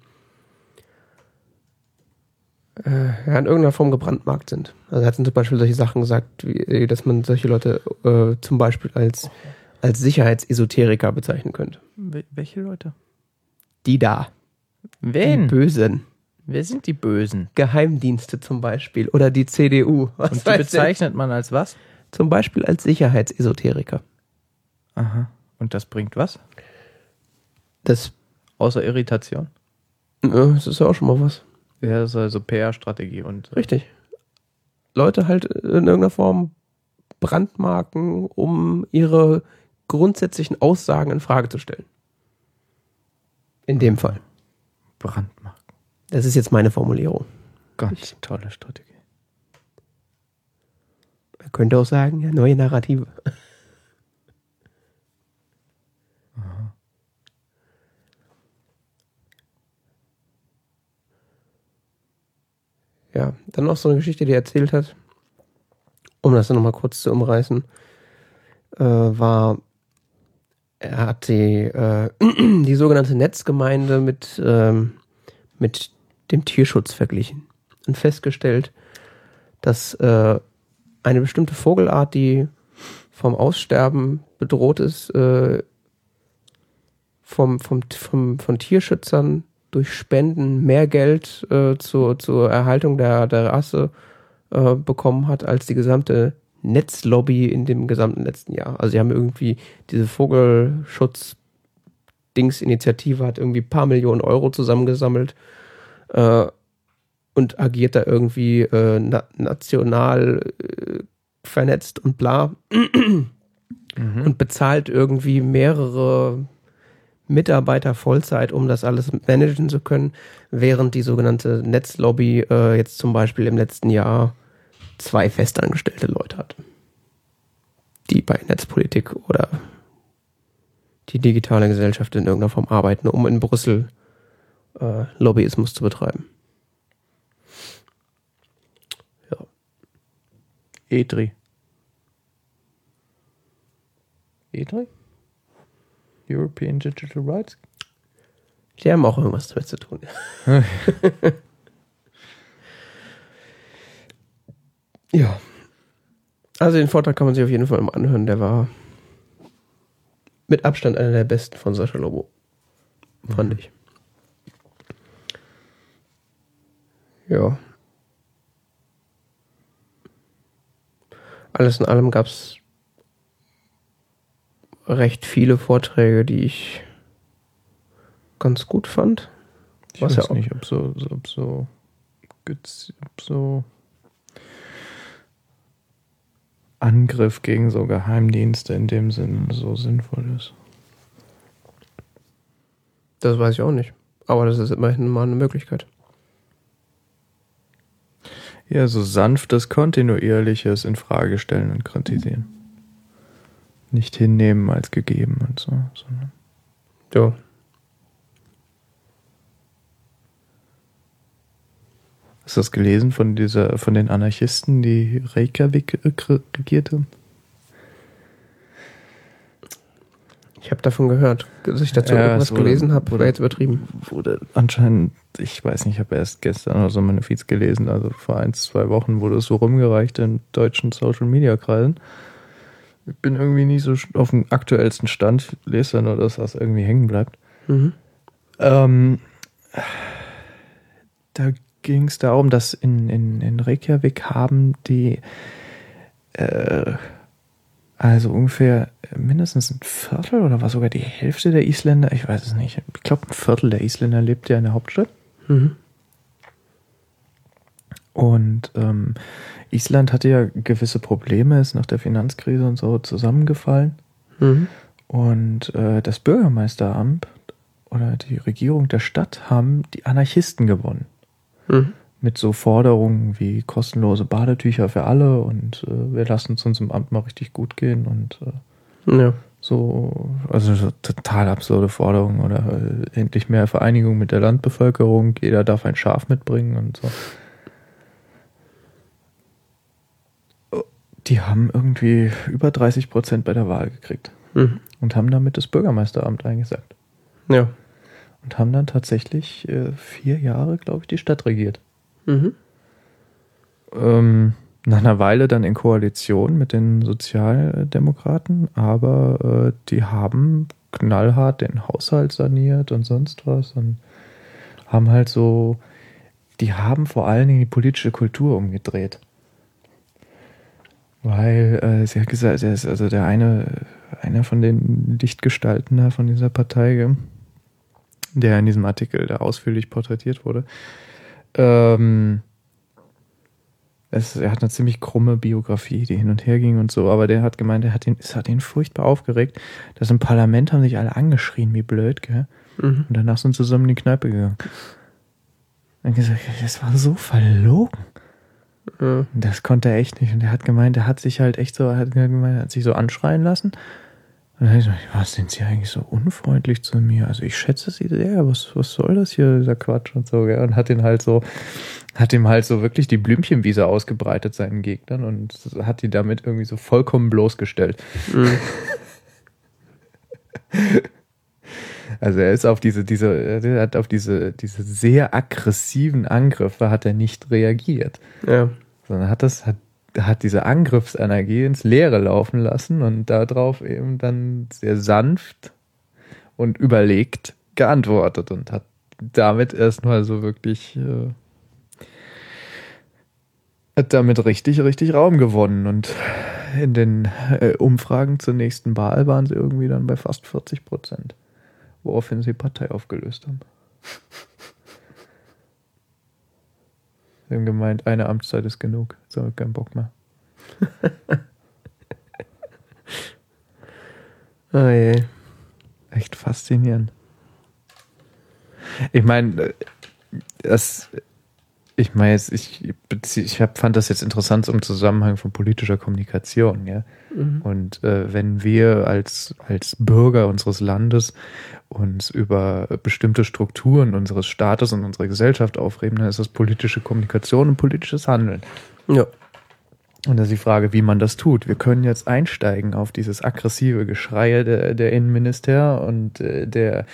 äh, ja, in irgendeiner Form gebrandmarkt sind. Also er hat zum Beispiel solche Sachen gesagt, wie, dass man solche Leute äh, zum Beispiel als, als Sicherheitsesoteriker bezeichnen könnte. Welche Leute? Die da. Die Wen? Bösen. Wer sind die Bösen? Geheimdienste zum Beispiel. Oder die CDU. Was Und die weiß ich. bezeichnet man als was? Zum Beispiel als Sicherheitsesoteriker. Aha. Und das bringt was? Das, Außer Irritation? äh, das ist ja auch schon mal was. Ja, das ist also PR-Strategie und Richtig. Leute halt in irgendeiner Form brandmarken, um ihre grundsätzlichen Aussagen in Frage zu stellen. In dem Fall. Brandmarken. Das ist jetzt meine Formulierung. Ganz tolle Strategie. Man könnte auch sagen, ja, neue Narrative. Ja, dann noch so eine Geschichte, die er erzählt hat, um das dann nochmal kurz zu umreißen, äh, war, er hat die, äh, *clears throat* die sogenannte Netzgemeinde mit, ähm, mit dem Tierschutz verglichen und festgestellt, dass äh, eine bestimmte Vogelart, die vom Aussterben bedroht ist, äh, vom, vom, vom, von Tierschützern durch Spenden mehr Geld äh, zur, zur Erhaltung der, der Rasse äh, bekommen hat als die gesamte Netzlobby in dem gesamten letzten Jahr. Also sie haben irgendwie diese Vogelschutz-Dings-Initiative hat irgendwie ein paar Millionen Euro zusammengesammelt äh, und agiert da irgendwie äh, na national äh, vernetzt und bla Mhm. und bezahlt irgendwie mehrere Mitarbeiter Vollzeit, um das alles managen zu können, während die sogenannte Netzlobby äh, jetzt zum Beispiel im letzten Jahr zwei festangestellte Leute hat, die bei Netzpolitik oder die digitale Gesellschaft in irgendeiner Form arbeiten, um in Brüssel äh, Lobbyismus zu betreiben. Ja. EDRI. EDRI? European Digital Rights? Die haben auch irgendwas damit zu tun. *laughs* ja. Also den Vortrag kann man sich auf jeden Fall mal anhören. Der war mit Abstand einer der besten von Sascha Lobo. Fand ich. Ja. Alles in allem gab es recht viele Vorträge, die ich ganz gut fand. Ich Was weiß ja auch- nicht, ob so, ob so, ob so Angriff gegen so Geheimdienste in dem Sinn so sinnvoll ist. Das weiß ich auch nicht. Aber das ist immerhin mal eine Möglichkeit. Ja, so sanftes, kontinuierliches in Frage stellen und kritisieren. Nicht hinnehmen als gegeben und so, sondern Ja. Hast du das gelesen von dieser, von den Anarchisten, die Reykjavik äh, kre- regiert haben? Ich habe davon gehört. Dass ich dazu Ja, irgendwas wurde- gelesen habe, wurde- war jetzt übertrieben. Wurde anscheinend, ich weiß nicht, ich habe erst gestern oder so meine Feeds gelesen, also vor ein, zwei Wochen wurde es so rumgereicht in deutschen Social Media Kreisen. Ich bin irgendwie nicht so auf dem aktuellsten Stand, ich lese da nur, dass das irgendwie hängen bleibt. Mhm. Ähm, da ging es darum, dass in, in, in Reykjavik haben die äh, also ungefähr mindestens ein Viertel oder war sogar die Hälfte der Isländer, ich weiß es nicht, ich glaube ein Viertel der Isländer lebt ja in der Hauptstadt. Mhm. Und ähm, Island hatte ja gewisse Probleme, ist nach der Finanzkrise und so zusammengefallen. Mhm. Und äh, das Bürgermeisteramt oder die Regierung der Stadt haben die Anarchisten gewonnen. Mhm. Mit so Forderungen wie kostenlose Badetücher für alle und äh, wir lassen es uns im Amt mal richtig gut gehen und äh, Ja. so, also so total absurde Forderungen oder äh, endlich mehr Vereinigung mit der Landbevölkerung, jeder darf ein Schaf mitbringen und so. Die haben irgendwie über 30 Prozent bei der Wahl gekriegt Mhm. und haben damit das Bürgermeisteramt eingesagt. Ja. Und haben dann tatsächlich äh, vier Jahre, glaube ich, die Stadt regiert. Mhm. Ähm, nach einer Weile dann in Koalition mit den Sozialdemokraten, aber äh, die haben knallhart den Haushalt saniert und sonst was und haben halt so, die haben vor allen Dingen die politische Kultur umgedreht. Weil äh, sie hat gesagt, er ist also der eine, einer von den Lichtgestalten von dieser Partei, der in diesem Artikel da ausführlich porträtiert wurde. Ähm, es, er hat eine ziemlich krumme Biografie, die hin und her ging und so, aber der hat gemeint, er hat ihn, es hat ihn furchtbar aufgeregt, dass im Parlament haben sich alle angeschrien, wie blöd, gell? Mhm. Und danach sind sie zusammen in die Kneipe gegangen. Und gesagt, das war so verlogen. Ja. Das konnte er echt nicht. Und er hat gemeint, er hat sich halt echt so, er hat gemeint, er hat sich so anschreien lassen. Und dann ich so, was sind sie eigentlich so unfreundlich zu mir? Also ich schätze sie sehr, was, was soll das hier, dieser Quatsch und so, gell? Und hat ihn halt so, hat ihm halt so wirklich die Blümchenwiese ausgebreitet, seinen Gegnern, und hat die damit irgendwie so vollkommen bloßgestellt. Mhm. *laughs* Also er ist auf diese, diese, er hat auf diese, diese sehr aggressiven Angriffe hat er nicht reagiert. Ja. Sondern hat das, hat, hat diese Angriffsenergie ins Leere laufen lassen und darauf eben dann sehr sanft und überlegt geantwortet und hat damit erstmal so wirklich äh, hat damit richtig, richtig Raum gewonnen und in den äh, Umfragen zur nächsten Wahl waren sie irgendwie dann bei fast 40 Prozent woraufhin sie Partei aufgelöst haben. *laughs* Sie haben gemeint, eine Amtszeit ist genug. Hab keinen Bock mehr. *laughs* Oh je. Echt faszinierend. Ich meine, das, ich meine, jetzt, ich, ich hab, fand das jetzt interessant im Zusammenhang von politischer Kommunikation, ja. Mhm. Und äh, wenn wir als, als Bürger unseres Landes uns über bestimmte Strukturen unseres Staates und unserer Gesellschaft aufreden, dann ist das politische Kommunikation und politisches Handeln. Ja. Und das ist die Frage, wie man das tut. Wir können jetzt einsteigen auf dieses aggressive Geschreie der, der Innenminister und äh, der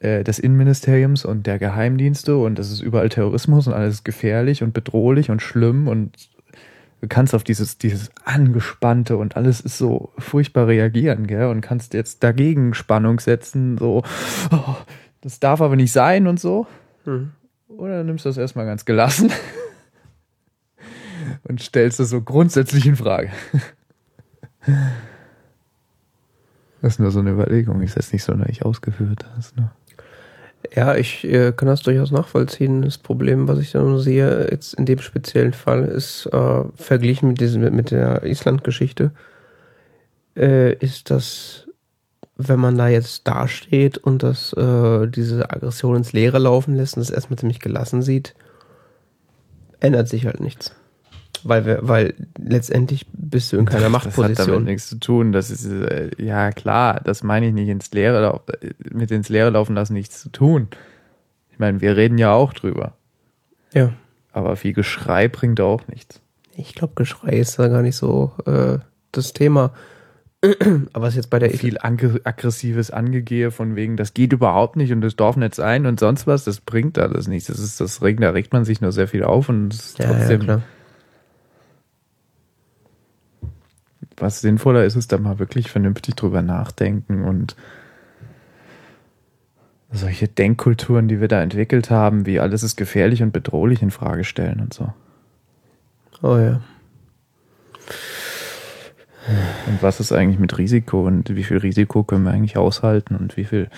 äh, des Innenministeriums und der Geheimdienste und das ist überall Terrorismus und alles ist gefährlich und bedrohlich und schlimm und du kannst auf dieses, dieses angespannte und alles ist so furchtbar reagieren, gell? Und kannst jetzt dagegen Spannung setzen, so, oh, das darf aber nicht sein und so. Mhm. Oder nimmst du das erstmal ganz gelassen und stellst das so grundsätzlich in Frage. Das ist nur so eine Überlegung, ist jetzt nicht sonderlich ausgeführt. Das ist nur Ja, ich äh, kann das durchaus nachvollziehen. Das Problem, was ich da nur sehe, jetzt in dem speziellen Fall, ist äh, verglichen mit, diesem, mit der Island-Geschichte, äh, ist, dass wenn man da jetzt dasteht und das, äh, diese Aggression ins Leere laufen lässt und das erstmal ziemlich gelassen sieht, ändert sich halt nichts. Weil, wir, weil letztendlich bist du in keiner Das hat damit Machtposition. nichts zu tun. Das ist, äh, ja klar, das meine ich nicht ins Leere, mit ins Leere laufen lassen nichts zu tun. Ich meine, wir reden ja auch drüber. Ja. Aber viel Geschrei bringt auch nichts. Ich glaube, Geschrei ist da gar nicht so äh, das Thema. *clears throat* Aber was jetzt bei der Viel ange aggressives Angegehe von wegen, das geht überhaupt nicht und das darf nicht sein und sonst was, das bringt alles nichts. Das ist das Regen, da regt man sich nur sehr viel auf und es ist ja, ja, trotzdem, klar. Was sinnvoller ist, ist da mal wirklich vernünftig drüber nachdenken und solche Denkkulturen, die wir da entwickelt haben, wie alles ist gefährlich und bedrohlich in Frage stellen und so. Oh ja. Und was ist eigentlich mit Risiko und wie viel Risiko können wir eigentlich aushalten und wie viel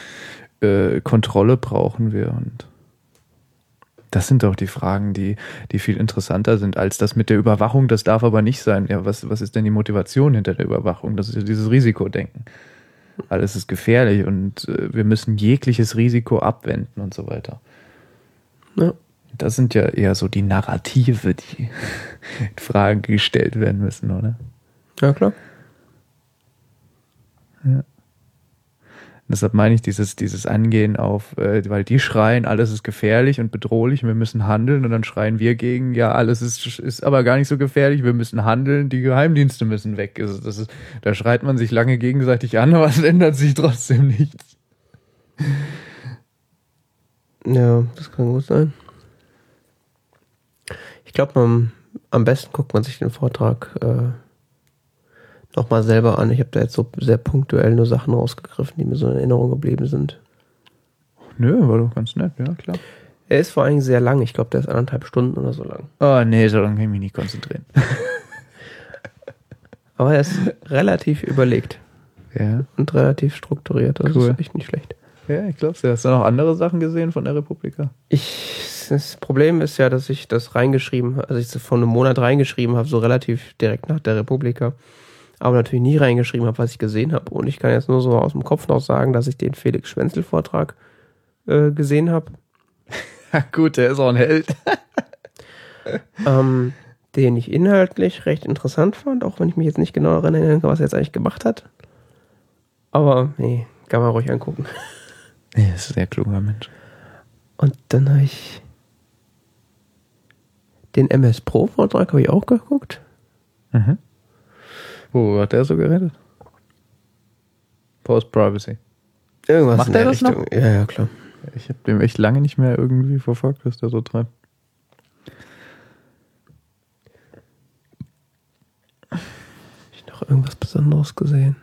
äh, Kontrolle brauchen wir und das sind doch die Fragen, die, die viel interessanter sind als das mit der Überwachung. Das darf aber nicht sein. Ja, was, was ist denn die Motivation hinter der Überwachung? Das ist ja dieses Risikodenken. Alles ist gefährlich und äh, wir müssen jegliches Risiko abwenden und so weiter. Ja. Das sind ja eher so die Narrative, die in Frage gestellt werden müssen, oder? Ja, klar. Deshalb meine ich dieses, dieses Angehen auf, äh, weil die schreien, alles ist gefährlich und bedrohlich wir müssen handeln und dann schreien wir gegen, ja, alles ist, ist aber gar nicht so gefährlich, wir müssen handeln, die Geheimdienste müssen weg. Also das ist, da schreit man sich lange gegenseitig an, *laughs* aber es ändert sich trotzdem nichts. Ja, das kann gut sein. Ich glaube, am, am besten guckt man sich den Vortrag äh, nochmal selber an. Ich habe da jetzt so sehr punktuell nur Sachen rausgegriffen, die mir so in Erinnerung geblieben sind. Nö, war doch ganz nett, ja, klar. Er ist vor allen Dingen sehr lang. Ich glaube, der ist anderthalb Stunden oder so lang. Oh nee, so lange kann ich mich nicht konzentrieren. *laughs* Aber er ist relativ überlegt Ja, und relativ strukturiert. Das Cool. ist echt nicht schlecht. ja ich glaube, hast du noch andere Sachen gesehen von der Republika? Ich, das Problem ist ja, dass ich das reingeschrieben habe, also ich das vor einem Monat reingeschrieben habe, so relativ direkt nach der Republika. Aber natürlich nie reingeschrieben habe, was ich gesehen habe. Und ich kann jetzt nur so aus dem Kopf noch sagen, dass ich den Felix Schwenzel-Vortrag äh, gesehen habe. Ja, *laughs* gut, der ist auch ein Held. *laughs* Ähm, den ich inhaltlich recht interessant fand, auch wenn ich mich jetzt nicht genau daran erinnere, was er jetzt eigentlich gemacht hat. Aber nee, kann man ruhig angucken. *laughs* Nee, ist ein sehr kluger Mensch. Und dann habe ich den MS Pro Vortrag habe ich auch geguckt. Mhm. Wo hat der so geredet? Post-Privacy. Irgendwas Macht in der der das noch? Richtung. Ja, ja, klar. Ich habe dem echt lange nicht mehr irgendwie verfolgt, was der so treibt. Hab ich noch irgendwas Besonderes gesehen?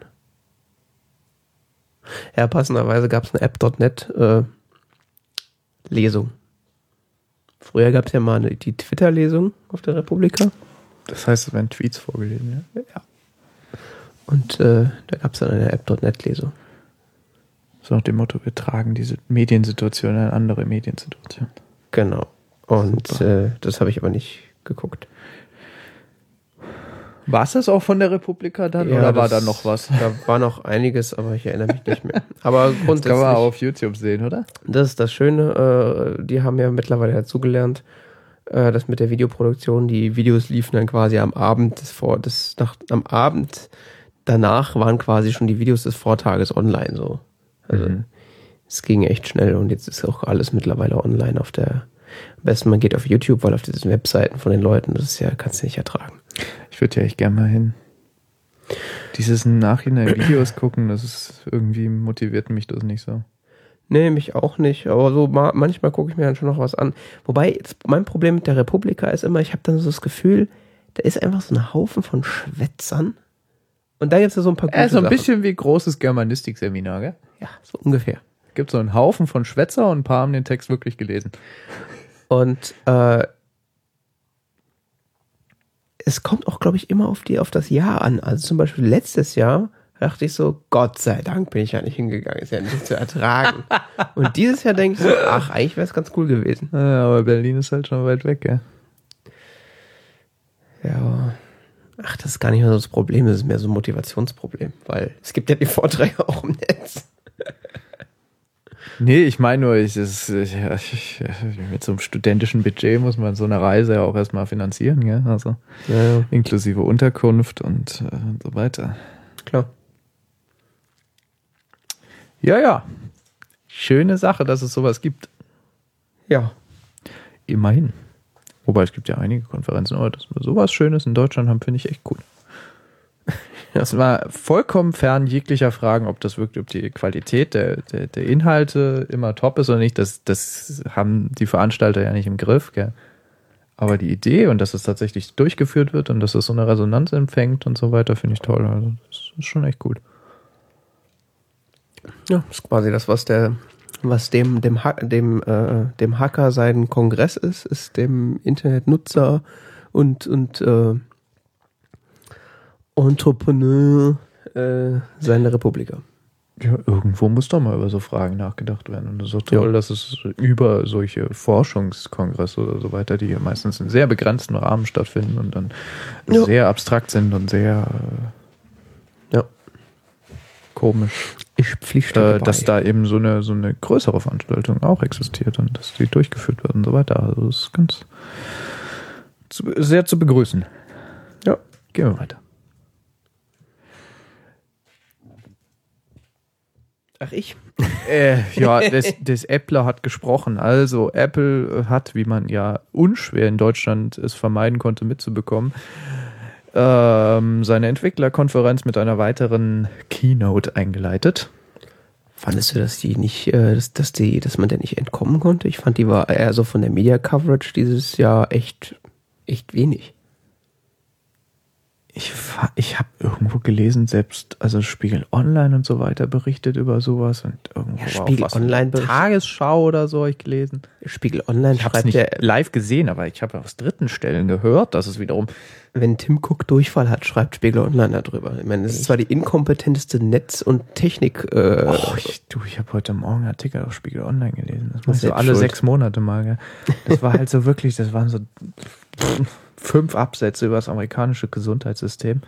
Ja, passenderweise gab es eine App.net äh, Lesung. Früher gab es ja mal eine, die Twitter-Lesung auf der Republika. Das heißt, es werden Tweets vorgelesen, ja? Ja. Und äh, da gab es dann eine App.net Lesung. So nach dem Motto, wir tragen diese Mediensituation in eine andere Mediensituation. Genau. Und äh, das habe ich aber nicht geguckt. War es das auch von der Republika dann Ja, oder war da noch was? *laughs* Da war noch einiges, aber ich erinnere mich nicht mehr. *laughs* Aber Das kann grundsätzlich, man auf YouTube sehen, oder? das ist das Schöne. Äh, die haben ja mittlerweile dazugelernt, äh, dass mit der Videoproduktion die Videos liefen dann quasi am Abend des vor des nach, am Abend danach waren quasi schon die Videos des Vortages online so. Also Mhm. es ging echt schnell und jetzt ist auch alles mittlerweile online auf der. Am besten man geht auf YouTube, weil auf diesen Webseiten von den Leuten, das ist ja, kannst du nicht ertragen. Ich würde ja echt gerne mal hin. Dieses Nachhinein Videos gucken, das ist irgendwie motiviert mich das nicht so. Nee, mich auch nicht. Aber so ma manchmal gucke ich mir dann schon noch was an. Wobei, jetzt, mein Problem mit der Republika ist immer, ich habe dann so das Gefühl, da ist einfach so ein Haufen von Schwätzern. Und da gibt es ja so ein paar gute Äh, so ein Sachen. bisschen wie großes Germanistik-Seminar, gell? Ja, so ungefähr. Gibt so einen Haufen von Schwätzer und ein paar haben den Text wirklich gelesen. Und äh, es kommt auch, glaube ich, immer auf die auf das Jahr an. Also zum Beispiel letztes Jahr dachte ich so, Gott sei Dank bin ich ja nicht hingegangen, ist ja nicht zu ertragen. *laughs* Und dieses Jahr denke ich so, ach, eigentlich wäre es ganz cool gewesen. Ja, aber Berlin ist halt schon weit weg, gell? Ja. Ach, das ist gar nicht mehr so das Problem, das ist mehr so ein Motivationsproblem, weil es gibt ja die Vorträge auch im Netz. Nee, ich meine nur, ich, es, ich, mit so einem studentischen Budget muss man so eine Reise ja auch erstmal finanzieren, gell? Also Ja, inklusive Unterkunft und äh, so weiter. klar. Ja, ja. Schöne Sache, dass es sowas gibt. Ja. Immerhin. Wobei es gibt ja einige Konferenzen, aber dass wir sowas Schönes in Deutschland haben, finde ich echt cool. Das war vollkommen fern jeglicher Fragen, ob das wirklich, ob die Qualität der, der, der Inhalte immer top ist oder nicht. Das, das haben die Veranstalter ja nicht im Griff, gell? Aber die Idee und dass es tatsächlich durchgeführt wird und dass es so eine Resonanz empfängt und so weiter, finde ich toll. Also das ist schon echt gut. Ja, das ist quasi das, was der, was dem, dem, Ha- dem, äh, dem Hacker sein Kongress ist, ist dem Internetnutzer und, und äh, Entrepreneur äh, seine Republika. Ja, irgendwo muss doch mal über so Fragen nachgedacht werden. Und es ist so toll, Ja. dass es über solche Forschungskongresse oder so weiter, die meistens in sehr begrenztem Rahmen stattfinden und dann Ja. sehr abstrakt sind und sehr äh. Komisch, Ich pflichte äh, dass da eben so eine, so eine größere Veranstaltung auch existiert und dass die durchgeführt wird und so weiter. Also das ist ganz zu, sehr zu begrüßen. Ja. Gehen wir weiter. Ach, ich? *laughs* Äh, ja, das, das Apple hat gesprochen. Also, Apple hat, wie man ja unschwer in Deutschland es vermeiden konnte mitzubekommen, ähm, seine Entwicklerkonferenz mit einer weiteren Keynote eingeleitet. Fandest du, dass die nicht, äh, dass, dass die, dass man der nicht entkommen konnte? Ich fand, die war eher so von der Media Coverage dieses Jahr echt, echt wenig. Ich, ich habe irgendwo gelesen, selbst also Spiegel Online und so weiter berichtet über sowas und irgendwo Ja, war Spiegel auch was in Online Tagesschau oder so hab ich gelesen. Spiegel Online Ich habe es nicht ja, live gesehen, aber ich habe aus dritten Stellen gehört, dass es wiederum wenn Tim Cook Durchfall hat, schreibt Spiegel Online darüber. Ich meine, es ist zwar die inkompetenteste Netz- und Technik, äh, Oh, ich, du, ich habe heute Morgen einen Artikel auf Spiegel Online gelesen. Das so Selbst alle schuld. sechs Monate mal. Gell? Das war halt so wirklich, das waren so *laughs* fünf Absätze über das amerikanische Gesundheitssystem.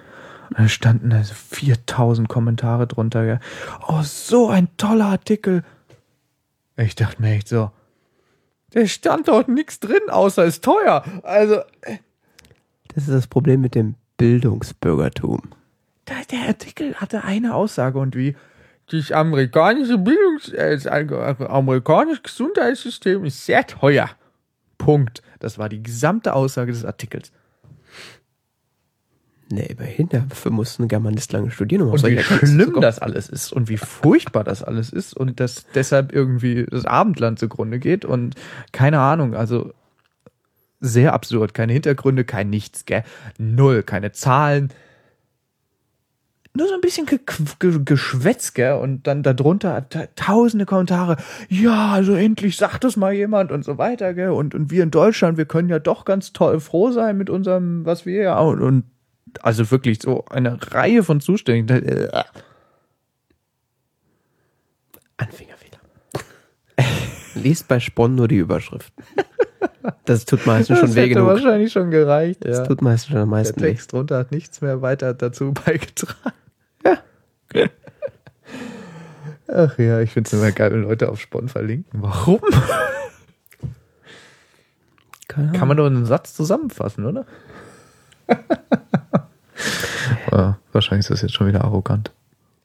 Und da standen also 4000 Kommentare drunter. Gell? Oh, so ein toller Artikel. Ich dachte mir echt so, der stand dort nichts drin, außer ist teuer. Also, Das ist das Problem mit dem Bildungsbürgertum. Der Artikel hatte eine Aussage und wie das amerikanische Bildungs äh, das amerikanische Gesundheitssystem ist sehr teuer. Punkt. Das war die gesamte Aussage des Artikels. Nee, immerhin, dafür musste ein Germanist lange studieren, um auf Und wie schlimm das alles ist und wie furchtbar das alles ist und dass deshalb irgendwie das Abendland zugrunde geht und keine Ahnung, also sehr absurd. Keine Hintergründe, kein Nichts, gell? Null, keine Zahlen. Nur so ein bisschen ge ge Geschwätz, gell? Und dann darunter ta- tausende Kommentare. Ja, also endlich sagt es mal jemand und so weiter, gell? Und, und wir in Deutschland, wir können ja doch ganz toll froh sein mit unserem, was wir ja und, und also wirklich so eine Reihe von Zuständen. Äh, Anfängerfehler. Liest *laughs* bei Spon nur die Überschrift. Das tut meistens schon das weh hätte genug. wahrscheinlich schon gereicht. Das Ja. tut meistens schon am Der meisten weh. Text drunter hat nichts mehr weiter dazu *laughs* beigetragen. Ach ja, ich finde es immer geil, wenn Leute auf Spon verlinken. Warum? Keine Kann man doch in einen Satz zusammenfassen, oder? *laughs* ja, wahrscheinlich ist das jetzt schon wieder arrogant.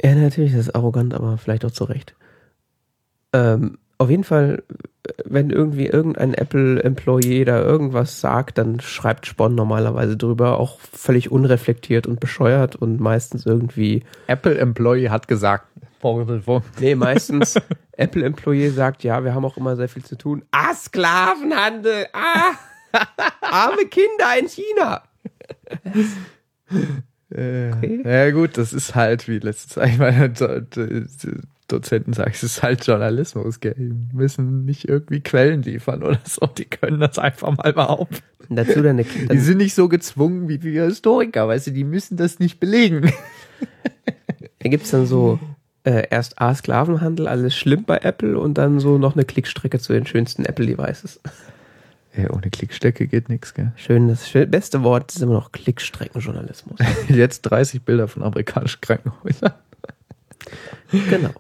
Ja, natürlich, das ist arrogant, aber vielleicht auch zu Recht. Ähm, auf jeden Fall, wenn irgendwie irgendein Apple-Employee da irgendwas sagt, dann schreibt Spon normalerweise drüber, auch völlig unreflektiert und bescheuert und meistens irgendwie, Apple Employee hat gesagt. nee, meistens *laughs* Apple-Employee sagt, ja, wir haben auch immer sehr viel zu tun. Ah, Sklavenhandel, ah, *laughs* arme Kinder in China. Okay. Ja gut, das ist halt wie letztes Mal, *laughs* Dozenten sagen, es ist halt Journalismus, gell? Die müssen nicht irgendwie Quellen liefern oder so, die können das einfach mal behaupten. Und dazu dann eine Die dann, sind nicht so gezwungen wie wir Historiker, weißt du, die müssen das nicht belegen. *laughs* Da gibt's dann so äh, erst A, Sklavenhandel, alles schlimm bei Apple und dann so noch eine Klickstrecke zu den schönsten Apple-Devices. Ja, ohne Klickstrecke geht nichts, gell? Schön, das schön, beste Wort ist immer noch Klickstreckenjournalismus. *laughs* Jetzt 30 Bilder von amerikanischen Krankenhäusern. genau.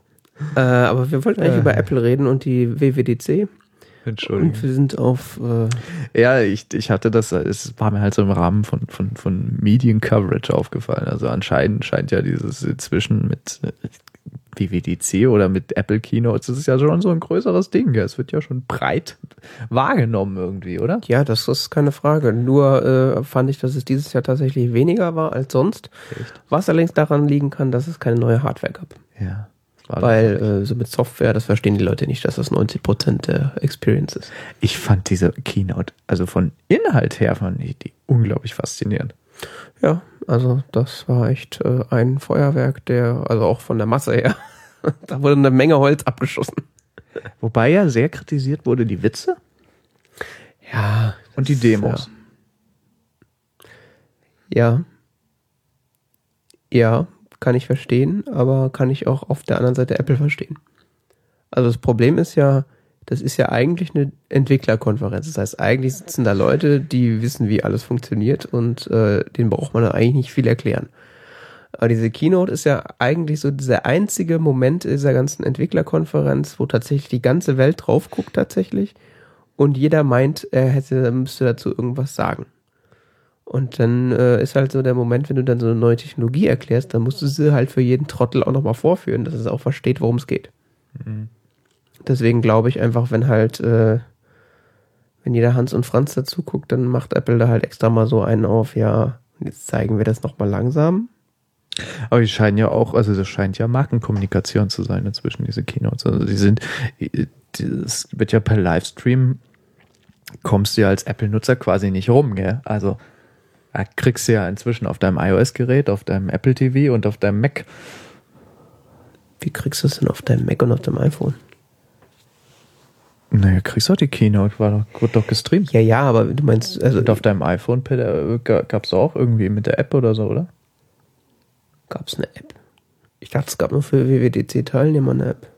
Äh, aber wir wollten eigentlich Äh. über Apple reden und die WWDC. Entschuldigung. Und wir sind auf, äh, Ja, ich, ich hatte das, es war mir halt so im Rahmen von, von, von Mediencoverage aufgefallen. Also anscheinend scheint ja dieses Zwischen mit äh, WWDC oder mit Apple Keynotes, das ist ja schon so ein größeres Ding. Es wird ja schon breit wahrgenommen irgendwie, oder? ja, das ist keine Frage. Nur äh, fand ich, dass es dieses Jahr tatsächlich weniger war als sonst. Was allerdings daran liegen kann, dass es keine neue Hardware gab. Ja. Weil äh, so mit Software, das verstehen die Leute nicht, dass das 90% der Experience ist. ich fand diese Keynote, also von Inhalt her, fand ich die unglaublich faszinierend. Ja, also das war echt äh, ein Feuerwerk, der, also auch von der Masse her, *laughs* da wurde eine Menge Holz abgeschossen. Wobei ja sehr kritisiert wurde die Witze Ja. und die Demos. Ja. Ja, kann ich verstehen, aber kann ich auch auf der anderen Seite Apple verstehen. Also das Problem ist ja, das ist ja eigentlich eine Entwicklerkonferenz. Das heißt, eigentlich sitzen da Leute, die wissen, wie alles funktioniert und äh, denen braucht man da eigentlich nicht viel erklären. Aber diese Keynote ist ja eigentlich so dieser einzige Moment dieser ganzen Entwicklerkonferenz, wo tatsächlich die ganze Welt drauf guckt tatsächlich und jeder meint, er hätte, müsste dazu irgendwas sagen. Und dann äh, ist halt so der Moment, wenn du dann so eine neue Technologie erklärst, dann musst du sie halt für jeden Trottel auch nochmal vorführen, dass es auch versteht, worum es geht. Deswegen glaube ich einfach, wenn halt, äh, wenn jeder Hans und Franz dazu guckt, dann macht Apple da halt extra mal so einen auf, ja, jetzt zeigen wir das nochmal langsam. Aber die scheinen ja auch, also das scheint ja Markenkommunikation zu sein inzwischen, diese Keynotes. Also die sind, das wird ja per Livestream, kommst du ja als Apple-Nutzer quasi nicht rum, gell? Also kriegst du ja inzwischen auf deinem iOS-Gerät, auf deinem Apple TV und auf deinem Mac. Wie kriegst du es denn auf deinem Mac und auf dem iPhone? Naja, kriegst du auch die Keynote, war doch, wird doch gestreamt. Ja, ja, aber du meinst, also Und auf deinem iPhone per- ga- gab's doch auch irgendwie mit der App oder so, oder? gab es eine App? Ich dachte, es gab nur für WWDC-Teilnehmer eine App.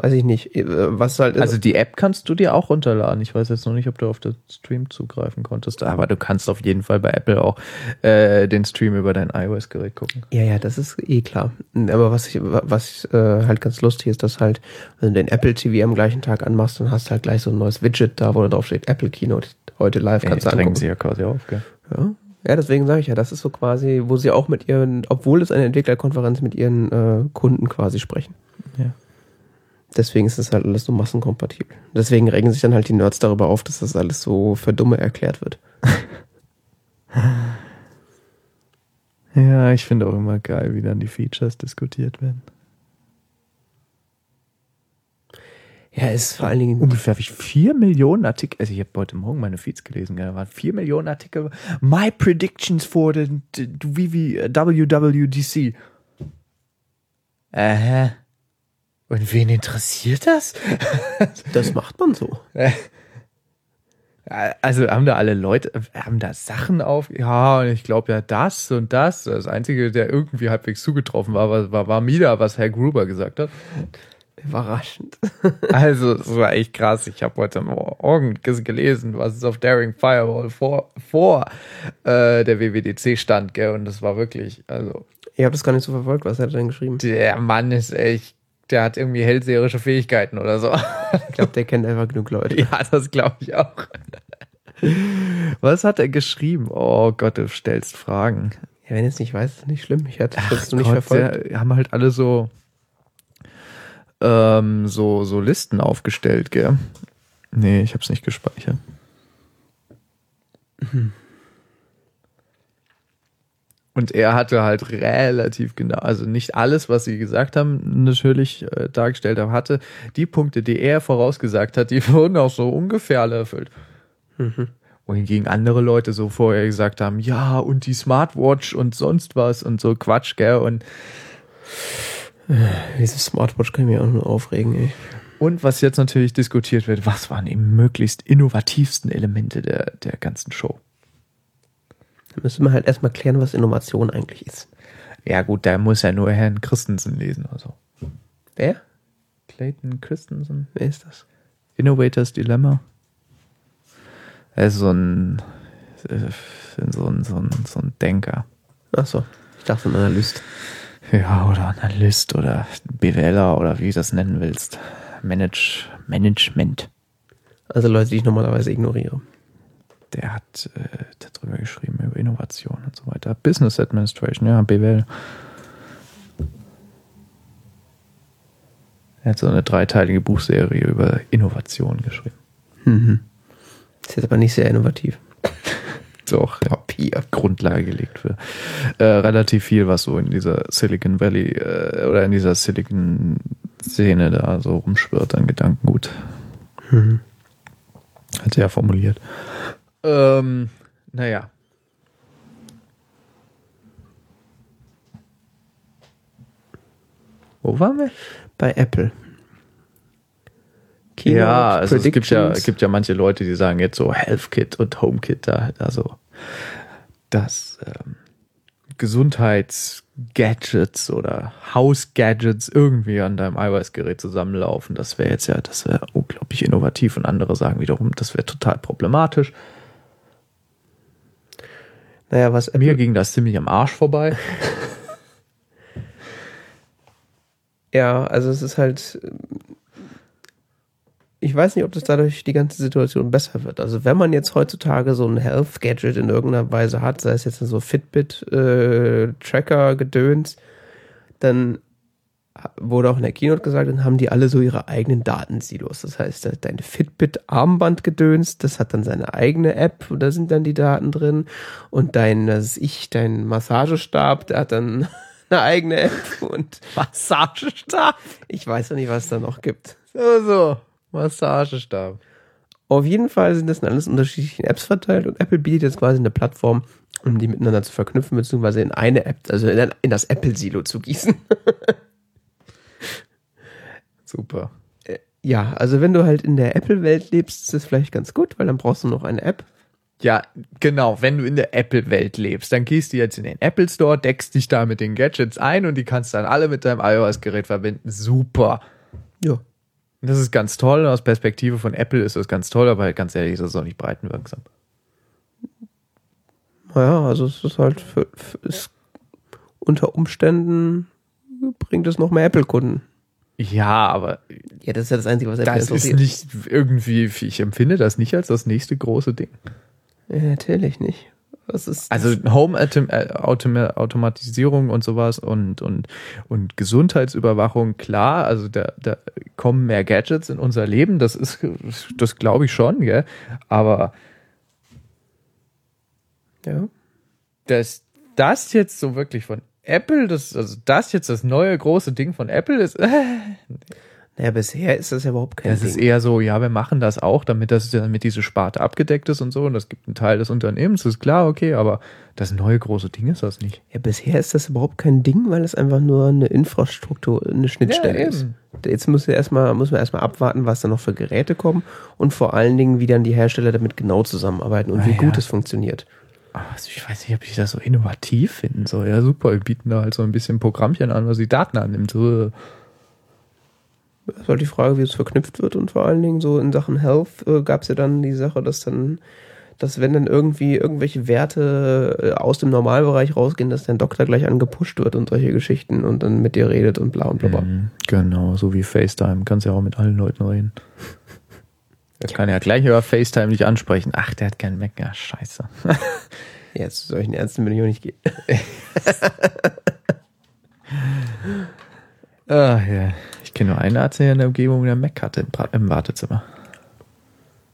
Weiß ich nicht. Äh, Was halt ist. Also die App kannst du dir auch runterladen. Ich weiß jetzt noch nicht, ob du auf den Stream zugreifen konntest, aber du kannst auf jeden Fall bei Apple auch äh, den Stream über dein iOS-Gerät gucken. Ja, ja, das ist eh klar. Aber was ich, was äh, halt ganz lustig ist, dass halt, wenn du den Apple TV am gleichen Tag anmachst, dann hast du halt gleich so ein neues Widget da, wo da drauf steht, Apple Keynote, heute live, kannst du drängen angucken. sie ja quasi auf, gell? Ja. Ja, deswegen sage ich ja, das ist so quasi, wo sie auch mit ihren, obwohl es eine Entwicklerkonferenz mit ihren äh, Kunden quasi sprechen. Deswegen ist das halt alles so massenkompatibel. Deswegen regen sich dann halt die Nerds darüber auf, dass das alles so für Dumme erklärt wird. *laughs* Ja, ich finde auch immer geil, wie dann die Features diskutiert werden. Ja, ist vor allen Dingen. Ungefähr wie vier Millionen Artikel, also ich habe heute Morgen meine Feeds gelesen, da waren vier Millionen Artikel. My predictions for the, WWDC. Äh, und wen interessiert das? *laughs* Das macht man so. Also haben da alle Leute, haben da Sachen auf? Ja, und ich glaube ja das und das. Das Einzige, der irgendwie halbwegs zugetroffen war, war, war, war Mida, was Herr Gruber gesagt hat. Überraschend. *laughs* Also, das war echt krass. Ich habe heute Morgen gelesen, was es auf Daring Firewall vor, vor äh, der WWDC stand, gell? Und das war wirklich, also, Ich habe das gar nicht so verfolgt. Was hat er denn geschrieben? der Mann ist echt, der hat irgendwie hellseherische Fähigkeiten oder so. Ich glaube, der kennt einfach genug Leute. *laughs* ja, das glaube ich auch. Was hat er geschrieben? Oh Gott, du stellst Fragen. Ja, wenn es nicht weißt, ist nicht schlimm. Ich hatte das nicht verfolgt. der- haben halt alle so, ähm, so, so Listen aufgestellt, gell? Nee, ich hab's nicht gespeichert. Und er hatte halt relativ genau, also nicht alles, was sie gesagt haben, natürlich äh, dargestellt, aber hatte die Punkte, die er vorausgesagt hat, die *laughs* wurden auch so ungefähr alle erfüllt. Wohingegen andere Leute so vorher gesagt haben, ja, und die Smartwatch und sonst was und so Quatsch, gell? Und Diese Smartwatch kann ich mir auch nur aufregen, ey. Und was jetzt natürlich diskutiert wird, was waren die möglichst innovativsten Elemente der, der ganzen Show? Da müssen wir halt erstmal klären, was Innovation eigentlich ist. Ja gut, da muss ja nur Herrn Christensen lesen oder so. Wer? Clayton Christensen? Wer ist das? Innovators Dilemma? Er ist so ein, so ein, so ein, so ein Denker. Ach so, ich dachte ein Analyst. Ja, oder Analyst oder BWLer oder wie du das nennen willst. Manage, Management. Also Leute, die ich normalerweise ignoriere. Der hat äh, darüber geschrieben, über Innovation und so weiter. Business Administration, ja, BWL. Er hat so eine dreiteilige Buchserie über Innovation geschrieben. Mhm. Ist jetzt aber nicht sehr innovativ. *laughs* Doch, Papier. Grundlage gelegt für äh, relativ viel, was so in dieser Silicon Valley äh, oder in dieser Silicon-Szene da so rumschwirrt an Gedankengut. Mhm. Hat er ja formuliert. Ähm, naja. Wo waren wir? Bei Apple. ja, also es gibt ja, gibt ja manche Leute, die sagen jetzt so HealthKit und HomeKit, da, also das ähm, Gesundheitsgadgets oder Hausgadgets irgendwie an deinem iOS-Gerät zusammenlaufen. Das wäre jetzt ja, das wäre unglaublich innovativ und andere sagen wiederum, das wäre total problematisch. Naja, was Apple, Mir ging das ziemlich am Arsch vorbei. *laughs* ja, also es ist halt, ähm, ich weiß nicht, ob das dadurch die ganze Situation besser wird. Also wenn man jetzt heutzutage so ein Health Gadget in irgendeiner Weise hat, sei es jetzt so Fitbit äh, Tracker Gedöns, dann wurde auch in der Keynote gesagt, dann haben die alle so ihre eigenen Datensilos. Das heißt, dein Fitbit Armband gedöns, das hat dann seine eigene App und da sind dann die Daten drin und dein, das ist ich, dein Massagestab, der hat dann *laughs* eine eigene App und *laughs* Massagestab. ich weiß noch nicht, was es da noch gibt. So, so. Massagestab. Auf jeden Fall sind das in alles unterschiedlichen Apps verteilt und Apple bietet jetzt quasi eine Plattform, um die miteinander zu verknüpfen, beziehungsweise in eine App, also in das Apple-Silo zu gießen. *laughs* Super. Ja, also wenn du halt in der Apple-Welt lebst, ist das vielleicht ganz gut, weil dann brauchst du noch eine App. Ja, genau. Wenn du in der Apple-Welt lebst, dann gehst du jetzt in den Apple Store, deckst dich da mit den Gadgets ein und die kannst dann alle mit deinem iOS-Gerät verbinden. Super. Ja. Das ist ganz toll. Aus Perspektive von Apple ist das ganz toll, aber ganz ehrlich, ist das auch nicht breitenwirksam. Naja, also es ist halt für, für ist unter Umständen bringt es noch mehr Apple-Kunden. Ja, aber Ja, das ist ja das Einzige, was Apple das ist nicht irgendwie, ich empfinde das nicht als das nächste große Ding. Ja, natürlich nicht. Also Home -Autom äh, und sowas und, und, und Gesundheitsüberwachung, klar, also da, da kommen mehr Gadgets in unser Leben, das ist, das glaube ich schon, gell? Aber ja. dass das jetzt so wirklich von Apple, das, also das jetzt das neue große Ding von Apple ist, *laughs* äh, Naja, bisher ist das ja überhaupt kein das Ding. ist eher so, ja, wir machen das auch, damit das damit diese Sparte abgedeckt ist und so und das gibt einen Teil des Unternehmens, ist klar, okay, aber das neue große Ding ist das nicht. ja, bisher ist das überhaupt kein Ding, weil es einfach nur eine Infrastruktur, eine Schnittstelle Ja, ist. Jetzt müssen wir erstmal, müssen wir erstmal abwarten, was da noch für Geräte kommen und vor allen Dingen, wie dann die Hersteller damit genau zusammenarbeiten und wie Naja. gut es funktioniert. Also ich weiß nicht, ob ich das so innovativ finden soll. Ja, super, wir bieten da halt so ein bisschen Programmchen an, was die Daten annimmt. So, Das ist halt die Frage, wie es verknüpft wird und vor allen Dingen so in Sachen Health äh, gab es ja dann die Sache, dass dann, dass wenn dann irgendwie irgendwelche Werte äh, aus dem Normalbereich rausgehen, dass dein Doktor gleich angepusht wird und solche Geschichten und dann mit dir redet und bla und bla. bla. Mhm, Genau, so wie FaceTime. Kannst ja auch mit allen Leuten reden. Er kann ja gleich über FaceTime nicht ansprechen. Ach, der hat keinen Mac. Ja, scheiße. Jetzt zu solchen Ernsten will ich auch nicht gehen. *laughs* Ah, ja. Ich kenne nur einen Arzt hier in der Umgebung, der Mac hatte im, im Wartezimmer.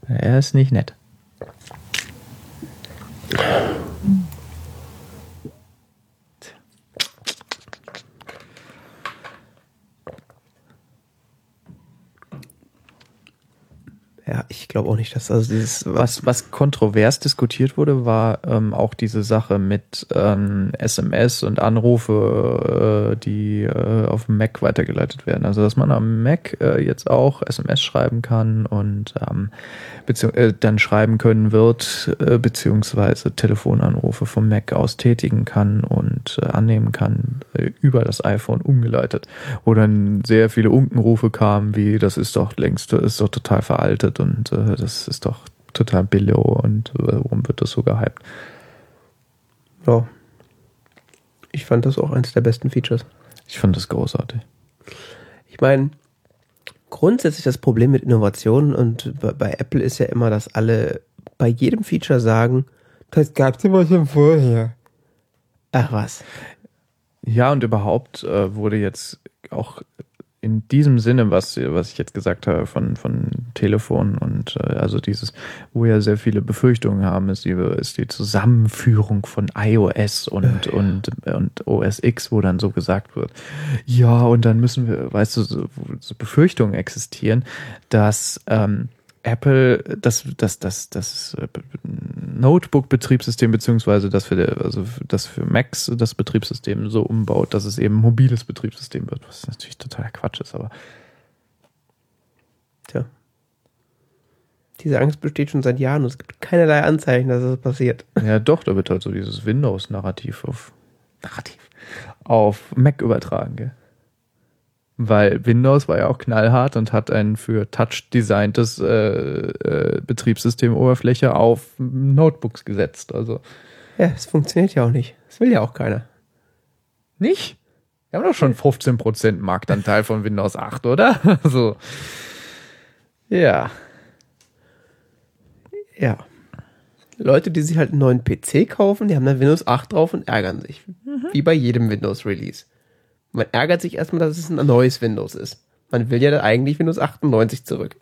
Er ist nicht nett. Ja, ich glaube auch nicht, dass also dieses Was, was kontrovers diskutiert wurde, war ähm, auch diese Sache mit ähm, SMS und Anrufe, äh, die äh, auf dem Mac weitergeleitet werden. Also dass man am Mac äh, jetzt auch SMS schreiben kann und ähm, äh, dann schreiben können wird, äh, beziehungsweise Telefonanrufe vom Mac aus tätigen kann und äh, annehmen kann äh, über das iPhone umgeleitet. Wo dann sehr viele Unkenrufe kamen, wie das ist doch längst, das ist doch total veraltet und äh, das ist doch total billo und äh, warum wird das so gehypt? ja. Ich fand das auch eines der besten Features. Ich fand das großartig. Ich meine, grundsätzlich das Problem mit Innovationen und bei, Apple ist ja immer, dass alle bei jedem Feature sagen, das gab es immer schon vorher. Ach was. Ja, und überhaupt äh, wurde jetzt auch in diesem Sinne, was, was ich jetzt gesagt habe, von, von Telefon und äh, also dieses, wo ja sehr viele Befürchtungen haben, ist die, ist die Zusammenführung von iOS und, und, und OS X, wo dann so gesagt wird, ja, und dann müssen wir, weißt du, so, so Befürchtungen existieren, dass ähm, Apple das, das, das, das äh, Notebook-Betriebssystem, beziehungsweise das für, der, also das für Macs das Betriebssystem so umbaut, dass es eben ein mobiles Betriebssystem wird, was natürlich totaler Quatsch ist, aber Tja. Diese Angst besteht schon seit Jahren und es gibt keinerlei Anzeichen, dass es passiert. ja doch, da wird halt so dieses Windows-Narrativ auf Narrativ auf Mac übertragen, gell? Weil Windows war ja auch knallhart und hat ein für Touch designtes äh, äh, Betriebssystemoberfläche auf Notebooks gesetzt. Also Ja, es funktioniert ja auch nicht. Das will ja auch keiner. Nicht? Wir haben doch schon 15% Marktanteil von Windows 8, oder? *laughs* So. Ja. Ja. Leute, die sich halt einen neuen PC kaufen, die haben dann Windows 8 drauf und ärgern sich. Wie bei jedem Windows-Release. Man ärgert sich erstmal, dass es ein neues Windows ist. Man will ja eigentlich Windows 98 zurück.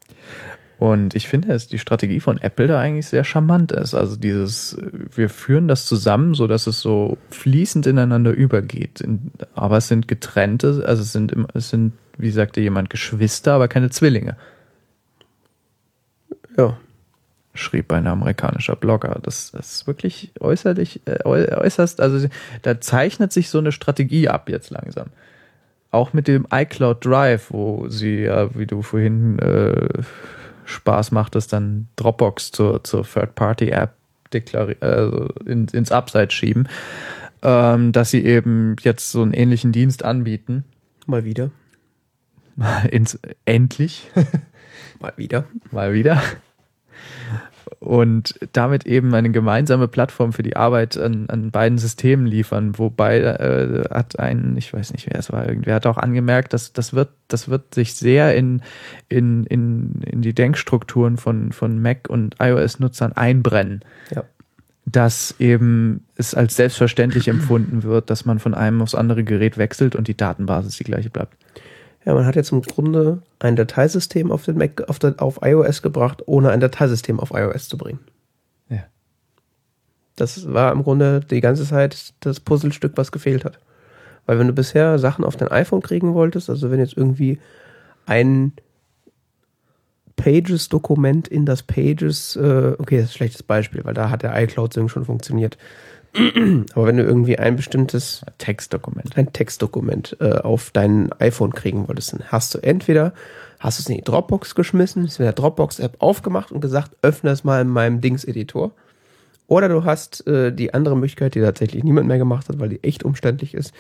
Und ich finde, dass die Strategie von Apple da eigentlich sehr charmant ist. Also dieses, wir führen das zusammen, so dass es so fließend ineinander übergeht. Aber es sind getrennte, also es sind, es sind, wie sagte jemand, Geschwister, aber keine Zwillinge. Ja. Schrieb ein amerikanischer Blogger. Das, ist wirklich äußerlich, äh, äu- äußerst, also da zeichnet sich so eine Strategie ab jetzt langsam. Auch mit dem iCloud Drive, wo sie ja, wie du vorhin äh, Spaß machtest, dann Dropbox zur, zur Third-Party-App also in, ins Abseits schieben, ähm, dass sie eben jetzt so einen ähnlichen Dienst anbieten. Mal wieder. *laughs* ins, endlich. *laughs* Mal wieder. mal wieder. Und damit eben eine gemeinsame Plattform für die Arbeit an, an beiden Systemen liefern. Wobei äh, hat ein, ich weiß nicht, wer es war, irgendwer hat auch angemerkt, dass das wird, das wird sich sehr in, in, in, in die Denkstrukturen von, von Mac und iOS-Nutzern einbrennen. Ja. dass eben es als selbstverständlich empfunden wird, dass man von einem aufs andere Gerät wechselt und die Datenbasis die gleiche bleibt. Ja, man hat jetzt im Grunde ein Dateisystem auf den Mac, auf, der, auf iOS gebracht, ohne ein Dateisystem auf iOS zu bringen. Ja. Das war im Grunde die ganze Zeit das Puzzlestück, was gefehlt hat. Weil wenn du bisher Sachen auf dein iPhone kriegen wolltest, also wenn jetzt irgendwie ein Pages-Dokument in das Pages, äh, okay, das ist ein schlechtes Beispiel, weil da hat der iCloud-Sync schon funktioniert. *clears throat* Aber wenn du irgendwie ein bestimmtes Textdokument. ein Textdokument äh, auf dein iPhone kriegen wolltest, dann hast du entweder hast du es in die Dropbox geschmissen, ist in der Dropbox-App aufgemacht und gesagt, öffne es mal in meinem Dings-Editor. Oder du hast äh, die andere Möglichkeit, die tatsächlich niemand mehr gemacht hat, weil die echt umständlich ist,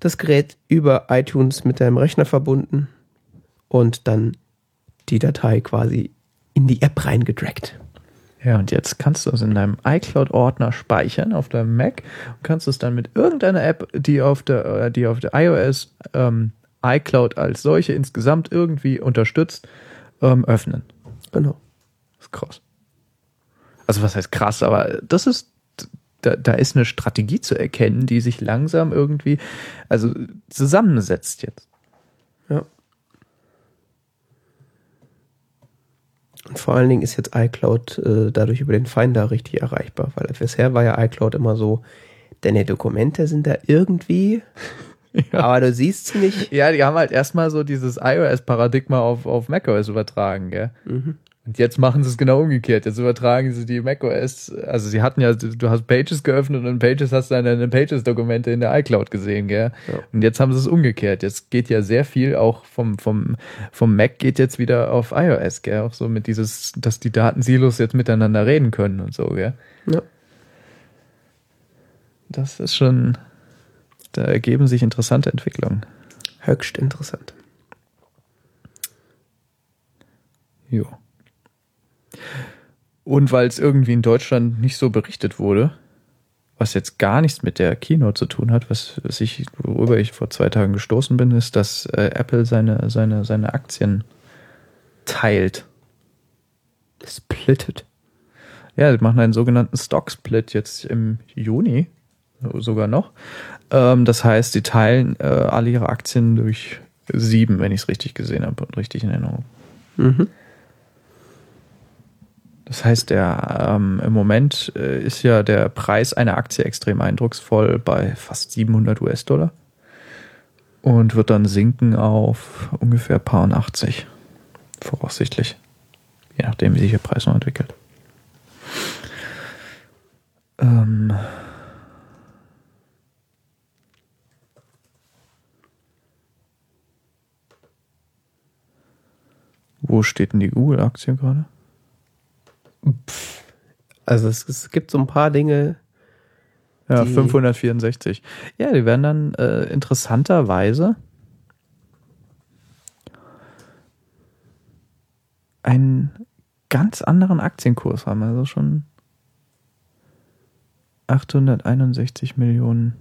das Gerät über iTunes mit deinem Rechner verbunden und dann die Datei quasi in die App reingedragt. Ja, und jetzt kannst du es in deinem iCloud-Ordner speichern auf deinem Mac und kannst es dann mit irgendeiner App, die auf der, äh, die auf der iOS ähm, iCloud als solche insgesamt irgendwie unterstützt, ähm, öffnen. Genau. Das ist krass. Also was heißt krass, aber das ist, da, da ist eine Strategie zu erkennen, die sich langsam irgendwie, also zusammensetzt jetzt. Ja. Und vor allen Dingen ist jetzt iCloud äh, dadurch über den Finder richtig erreichbar, weil bisher war ja iCloud immer so, deine Dokumente sind da irgendwie, *laughs* aber du siehst sie nicht. Ja, die haben halt erstmal so dieses iOS-Paradigma auf, auf macOS übertragen, gell? Und jetzt machen sie es genau umgekehrt. Jetzt übertragen sie die macOS, also sie hatten ja, du hast Pages geöffnet und in Pages hast du dann deine Pages-Dokumente in der iCloud gesehen, gell? Ja. Und jetzt haben sie es umgekehrt. Jetzt geht ja sehr viel auch vom, vom, vom Mac geht jetzt wieder auf iOS, gell? Auch so mit dieses, dass die Datensilos jetzt miteinander reden können und so, gell? Ja. Das ist schon, da ergeben sich interessante Entwicklungen. Höchst interessant. Jo. Und weil es irgendwie in Deutschland nicht so berichtet wurde, was jetzt gar nichts mit der Keynote zu tun hat, was, was ich, worüber ich vor zwei Tagen gestoßen bin, ist, dass äh, Apple seine, seine, seine Aktien teilt. Splittet. Ja, sie machen einen sogenannten Stock-Split jetzt im Juni, sogar noch. Ähm, das heißt, sie teilen äh, alle ihre Aktien durch sieben, wenn ich es richtig gesehen habe und richtig in Erinnerung. Mhm. Das heißt, der ähm, im Moment äh, ist ja der Preis einer Aktie extrem eindrucksvoll bei fast 700 US-Dollar und wird dann sinken auf ungefähr paar und 80 voraussichtlich, je nachdem, wie sich der Preis noch entwickelt. Ähm Wo steht denn die Google-Aktie gerade? Also es, es gibt so ein paar Dinge, Ja, Die- 564. Ja, die werden dann äh, interessanterweise einen ganz anderen Aktienkurs haben. Also schon 861 Millionen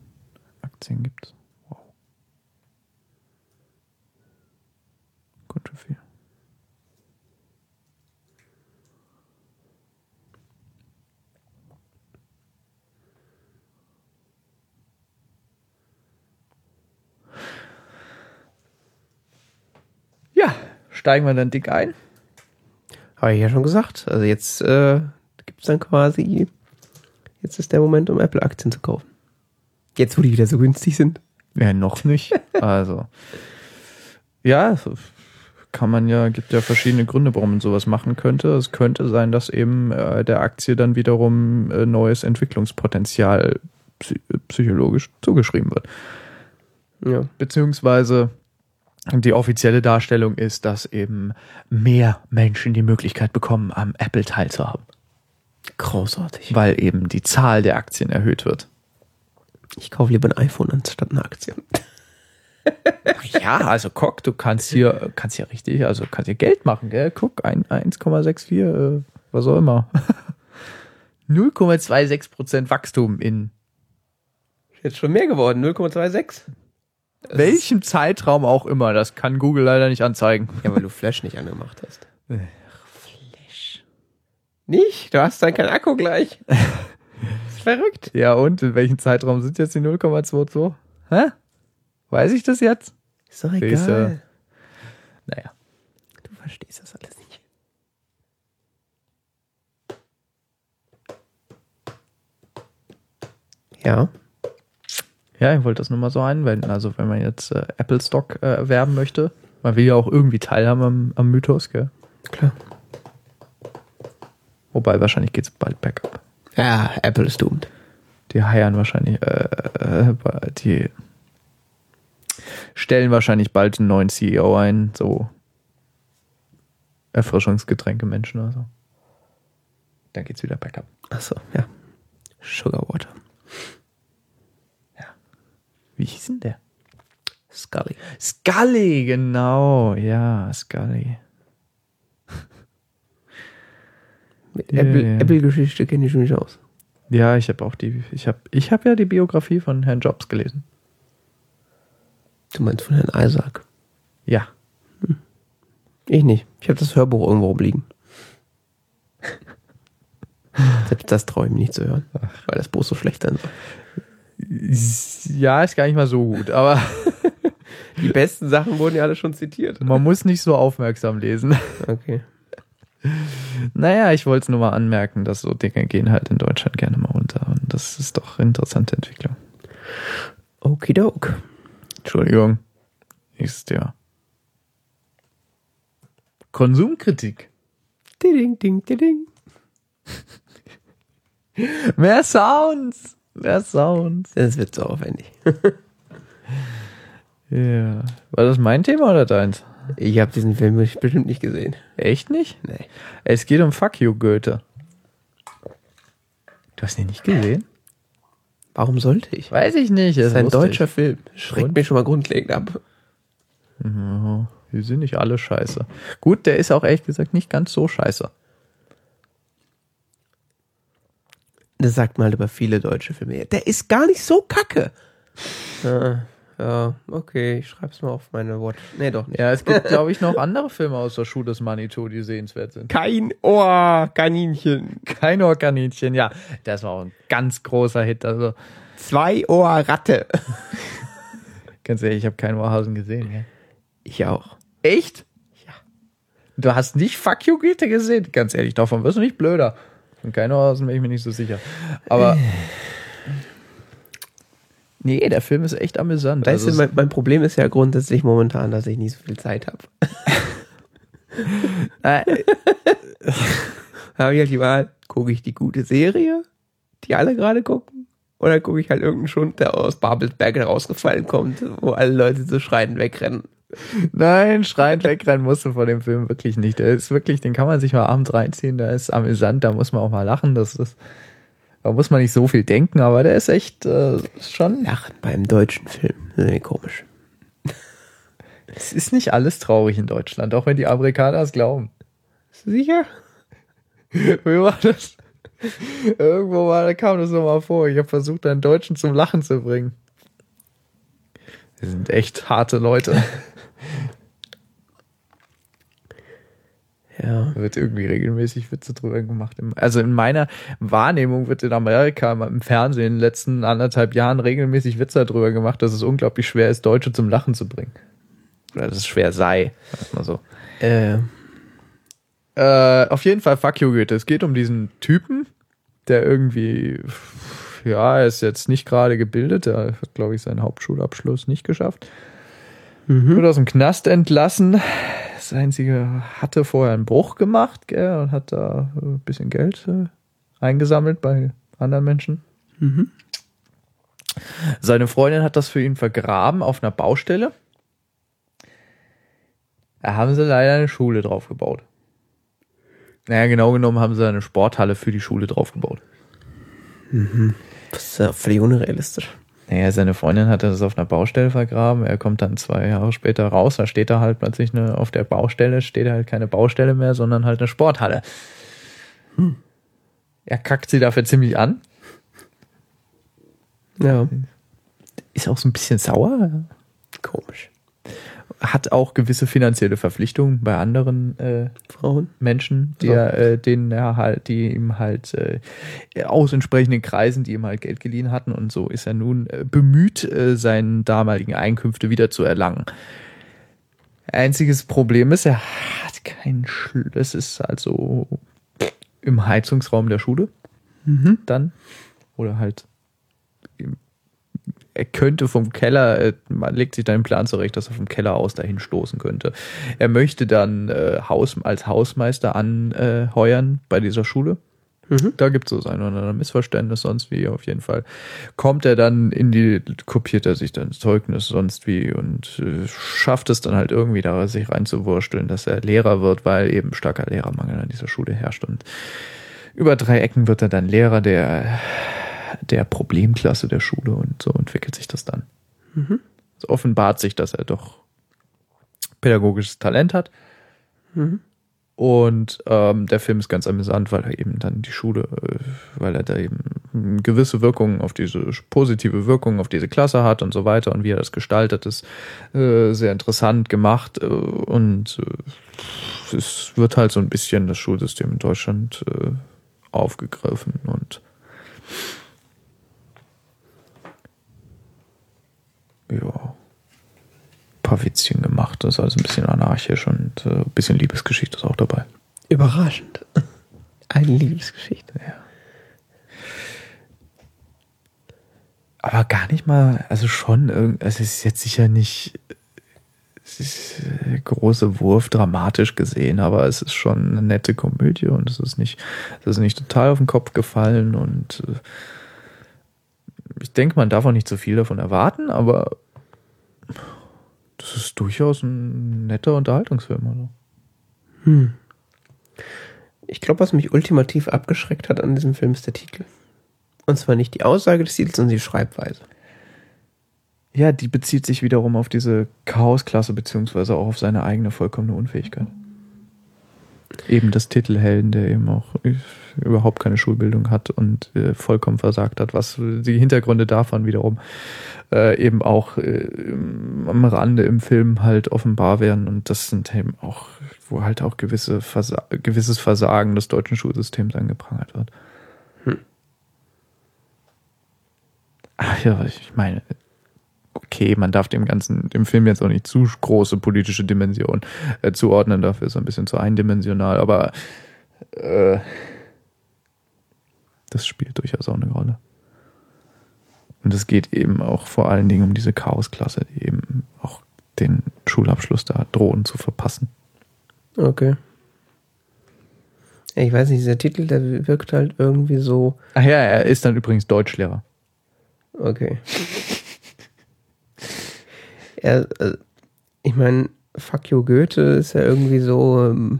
Aktien gibt es. Wow. Gut schön viel. Ja, steigen wir dann dick ein. habe ich ja schon gesagt. Also jetzt äh, gibt es dann quasi, jetzt ist der Moment, um Apple-Aktien zu kaufen. Jetzt, wo die wieder so günstig sind. Ja, noch nicht. *laughs* Also. Ja, kann man ja, gibt ja verschiedene Gründe, warum man sowas machen könnte. Es könnte sein, dass eben äh, der Aktie dann wiederum äh, neues Entwicklungspotenzial psy psychologisch zugeschrieben wird. Ja. Beziehungsweise die offizielle Darstellung ist, dass eben mehr Menschen die Möglichkeit bekommen, am Apple teilzuhaben, Großartig. weil eben die Zahl der Aktien erhöht wird. Ich kaufe lieber ein iPhone anstatt eine Aktie. Ja, also guck, du kannst hier, kannst hier richtig, also kannst hier Geld machen, gell? Guck, ein- 1,64, äh, was auch immer. *laughs* 0,26 Prozent Wachstum in Jetzt schon mehr geworden, 0,26. Welchem Zeitraum auch immer. Das kann Google leider nicht anzeigen. Ja, weil du Flash nicht angemacht hast. *laughs* Flash. Nicht? Du hast dann keinen Akku gleich. Verrückt. Ja, und in welchem Zeitraum sind jetzt die 0,22? Hä? Weiß ich das jetzt? Ist doch egal. Naja. Du verstehst das alles nicht. Ja. Ja, ich wollte das nur mal so einwenden. Also, wenn man jetzt äh, Apple Stock äh, erwerben möchte, man will ja auch irgendwie teilhaben am, am Mythos, gell? Klar. Wobei, wahrscheinlich geht's bald bergab. Ja, Apple ist doomed. Die heiern wahrscheinlich, äh, äh, die stellen wahrscheinlich bald einen neuen CEO ein, so Erfrischungsgetränke Menschen oder so. Dann geht's wieder bergab. Achso, ja. Sugar Water. Wie hieß denn der? Scully. Scully, genau, ja, Scully. Mit Ja, Apple- ja. Apple-Geschichte kenne ich mich aus. Ja, ich habe auch die, ich habe, ich habe ja die Biografie von Herrn Jobs gelesen. Du meinst von Herrn Isaac. Ja. Ich nicht. Ich habe das Hörbuch irgendwo rumliegen. *laughs* Selbst das traue ich mir nicht zu hören, weil das Buch so schlecht sein soll. Ja, ist gar nicht mal so gut, aber *laughs* Die besten Sachen wurden ja alle schon zitiert. man muss nicht so aufmerksam lesen. Okay. Naja, ich wollte es nur mal anmerken, dass so Dinge gehen halt in Deutschland gerne mal unter. Und das ist doch eine interessante Entwicklung. Okidok. Entschuldigung. Nächstes Thema. Konsumkritik. Ding, ding, ding, ding. Mehr Sounds. Mehr Sounds. Das wird so aufwendig. *laughs* Ja. War das mein Thema oder deins? Ich habe diesen Film bestimmt nicht gesehen. Echt nicht? Nee. Es geht um Fuck You, Goethe. Du hast ihn nicht gesehen? Warum sollte ich? Weiß ich nicht. Das ist ein deutscher Film. Schreckt Und? mich schon mal grundlegend ab. Die sind nicht alle scheiße. Gut, der ist auch ehrlich gesagt nicht ganz so scheiße. Das sagt man halt über viele deutsche Filme. Der ist gar nicht so kacke. Ja, ja okay, ich schreib's mal auf meine Watch. Nee, doch nicht. Ja, es gibt, *laughs* glaube ich, noch andere Filme aus der Schuh des Manitou, die sehenswert sind. Kein Ohr, Kaninchen. Kein Ohrkaninchen, ja. Das war auch ein ganz großer Hit. Also, Zwei Ohr Ratte. *laughs* ganz ehrlich, ich habe keinen Ohrhasen gesehen. Gell? Ich auch. Echt? Ja. Du hast nicht Fuck You Goethe gesehen? Ganz ehrlich, davon wirst du nicht blöder. Und kein Ohrhasen bin ich mir nicht so sicher. Aber. *sighs* Nee, der Film ist echt amüsant. Weißt Also du, mein, mein Problem ist ja grundsätzlich momentan, dass ich nicht so viel Zeit habe. *laughs* äh, *laughs* habe ich halt die Wahl, gucke ich die gute Serie, die alle gerade gucken, oder gucke ich halt irgendeinen Schund, der aus Babelsberg rausgefallen kommt, wo alle Leute so schreiend wegrennen. Nein, schreiend wegrennen musst du vor dem Film wirklich nicht. Der ist wirklich, den kann man sich mal abends reinziehen, der ist amüsant, da muss man auch mal lachen. Das ist, da muss man nicht so viel denken, aber der ist echt äh, schon. Lachen beim deutschen Film. Nee, komisch. Es ist nicht alles traurig in Deutschland, auch wenn die Amerikaner es glauben. Sicher? Wie war das? Irgendwo mal, da kam das nochmal vor. Ich habe versucht, einen Deutschen zum Lachen zu bringen. Wir sind echt harte Leute. Ja. Wird irgendwie regelmäßig Witze drüber gemacht. Also in meiner Wahrnehmung wird in Amerika im Fernsehen in den letzten anderthalb Jahren regelmäßig Witze darüber gemacht, dass es unglaublich schwer ist, Deutsche zum Lachen zu bringen. Oder dass es schwer sei. Sag mal so. Äh, Äh, auf jeden Fall Fuck you Goethe. Es geht um diesen Typen, der irgendwie, ja, er ist jetzt nicht gerade gebildet, er hat, glaube ich, seinen Hauptschulabschluss nicht geschafft. Wird aus dem Knast entlassen. Das Einzige hatte vorher einen Bruch gemacht, gell, und hat da äh, ein bisschen Geld äh, eingesammelt bei anderen Menschen. Seine Freundin hat das für ihn vergraben auf einer Baustelle. Da haben sie leider eine Schule drauf gebaut. Naja, genau genommen haben sie eine Sporthalle für die Schule draufgebaut. Das ist ja völlig unrealistisch. Naja, seine Freundin hat das auf einer Baustelle vergraben. Er kommt dann zwei Jahre später raus. Da steht da halt plötzlich eine, auf der Baustelle steht halt keine Baustelle mehr, sondern halt eine Sporthalle. Er kackt sie dafür ziemlich an. Ja, Ist auch so ein bisschen sauer. komisch. Hat auch gewisse finanzielle Verpflichtungen bei anderen äh, Frauen. Menschen, die er, äh, denen er halt, die ihm halt äh, aus entsprechenden Kreisen, die ihm halt Geld geliehen hatten. Und so ist er nun äh, bemüht, äh, seinen damaligen Einkünfte wieder zu erlangen. Einziges Problem ist, er hat keinen Schl Das ist also im Heizungsraum der Schule. Dann. Oder halt er könnte vom Keller, äh, man legt sich dann den Plan zurecht, dass er vom Keller aus dahin stoßen könnte. Er möchte dann äh, Haus, als Hausmeister anheuern bei dieser Schule. Da gibt es so sein oder andere Missverständnis, sonst wie auf jeden Fall. Kommt er dann in die, kopiert er sich dann das Zeugnis sonst wie und äh, schafft es dann halt irgendwie da, sich reinzuwursteln, dass er Lehrer wird, weil eben starker Lehrermangel an dieser Schule herrscht. Und über drei Ecken wird er dann Lehrer der, der Problemklasse der Schule und so entwickelt sich das dann. Es offenbart sich, dass er doch pädagogisches Talent hat. Und ähm, der Film ist ganz amüsant, weil er eben dann die Schule, äh, weil er da eben gewisse Wirkung auf diese positive Wirkung auf diese Klasse hat und so weiter und wie er das gestaltet ist äh, sehr interessant gemacht äh, und äh, es wird halt so ein bisschen das Schulsystem in Deutschland äh, aufgegriffen und ja paar Witzchen gemacht. Das ist also ein bisschen anarchisch und äh, ein bisschen Liebesgeschichte ist auch dabei. Überraschend. *laughs* Eine Liebesgeschichte. Aber gar nicht mal, also schon, irgend- es ist jetzt sicher nicht äh, große Wurf dramatisch gesehen, aber es ist schon eine nette Komödie und es ist nicht, es ist nicht total auf den Kopf gefallen und äh, ich denke, man darf auch nicht zu viel davon erwarten, aber das ist durchaus ein netter Unterhaltungsfilm. Also. Ich glaube, was mich ultimativ abgeschreckt hat an diesem Film ist der Titel. Und zwar nicht die Aussage des Titels, sondern die Schreibweise. Ja, die bezieht sich wiederum auf diese Chaosklasse, beziehungsweise auch auf seine eigene vollkommene Unfähigkeit. Eben das Titelhelden, der eben auch überhaupt keine Schulbildung hat und äh, vollkommen versagt hat, was die Hintergründe davon wiederum äh, eben auch äh, am Rande im Film halt offenbar werden und das sind eben auch, wo halt auch gewisse Versa gewisses Versagen des deutschen Schulsystems angeprangert wird. Ach ja, ich meine, okay, man darf dem ganzen, dem Film jetzt auch nicht zu große politische Dimension äh, zuordnen, dafür ist er ein bisschen zu eindimensional, aber äh, das spielt durchaus auch eine Rolle. Und es geht eben auch vor allen Dingen um diese Chaosklasse, die eben auch den Schulabschluss da drohen zu verpassen. Okay. Ja, Ich weiß nicht, dieser Titel, der wirkt halt irgendwie so. Ach ja, er ist dann übrigens Deutschlehrer. Okay. er, äh, ich meine, Fuck you Goethe ist ja irgendwie so ähm,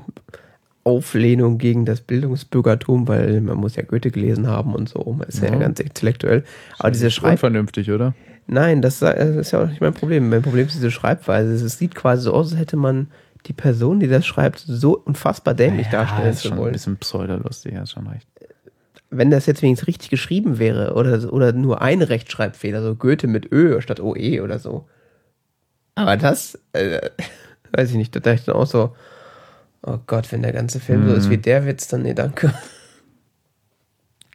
Auflehnung gegen das Bildungsbürgertum, weil man muss ja Goethe gelesen haben und so. Man ist ja, Ja. ganz intellektuell. Aber diese Schreib Schreib... vernünftig, oder? Nein, das ist ja auch nicht mein Problem. Mein Problem ist diese Schreibweise. Es sieht quasi so aus, als hätte man die Person, die das schreibt, so unfassbar dämlich darstellen ist zu schon ein wollen. bisschen pseudolustig, ja, ist schon recht. wenn das jetzt wenigstens richtig geschrieben wäre oder, oder nur ein Rechtschreibfehler, so Goethe mit Ö statt OE oder so. Aber das, äh, *laughs* weiß ich nicht, da dachte ich dann auch so, oh Gott, wenn der ganze Film so ist wie der Witz, dann nee, danke.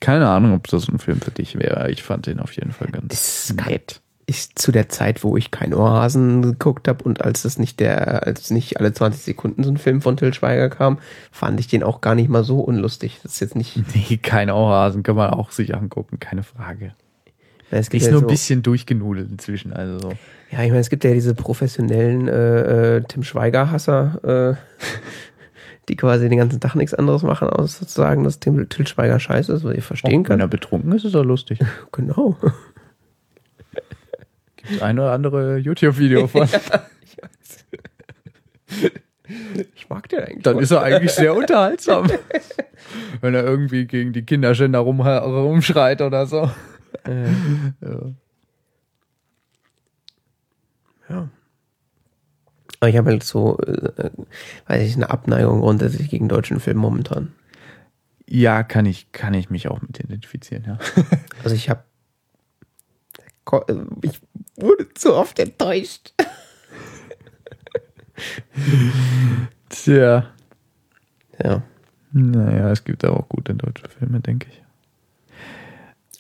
Keine Ahnung, ob das ein Film für dich wäre. Ich fand den auf jeden Fall ganz Ist nett. Ist zu der Zeit, wo ich kein Ohrhasen geguckt habe und als es nicht der, als nicht alle 20 Sekunden so ein Film von Till Schweiger kam, fand ich den auch gar nicht mal so unlustig. Das ist jetzt nicht, *laughs* Nee, kein Auhasen kann man auch sich angucken, keine Frage. es gibt Ist ja nur so, ein bisschen durchgenudelt inzwischen, also so. Ja, ich meine, es gibt ja diese professionellen äh, äh, Tim Schweiger-Hasser, äh, *laughs* die quasi den ganzen Tag nichts anderes machen, als zu sagen, dass Tim Till Schweiger scheiße ist, was ich verstehen Wenn er betrunken ist, ist er lustig. *laughs* Genau. Das ein oder andere YouTube-Video von. *laughs* Ich mag den eigentlich. Dann ist er eigentlich sehr unterhaltsam. *laughs* Wenn er irgendwie gegen die Kinderschänder rum, rumschreit oder so. äh, Ja. ja. Aber ich habe halt so, äh, weiß ich, eine Abneigung grundsätzlich gegen deutschen Film momentan. Ja, kann ich, kann ich mich auch mit identifizieren, ja. *laughs* Also ich habe, ich wurde zu oft enttäuscht. *laughs* Tja. Ja. Naja, es gibt auch gute deutsche Filme, denke ich.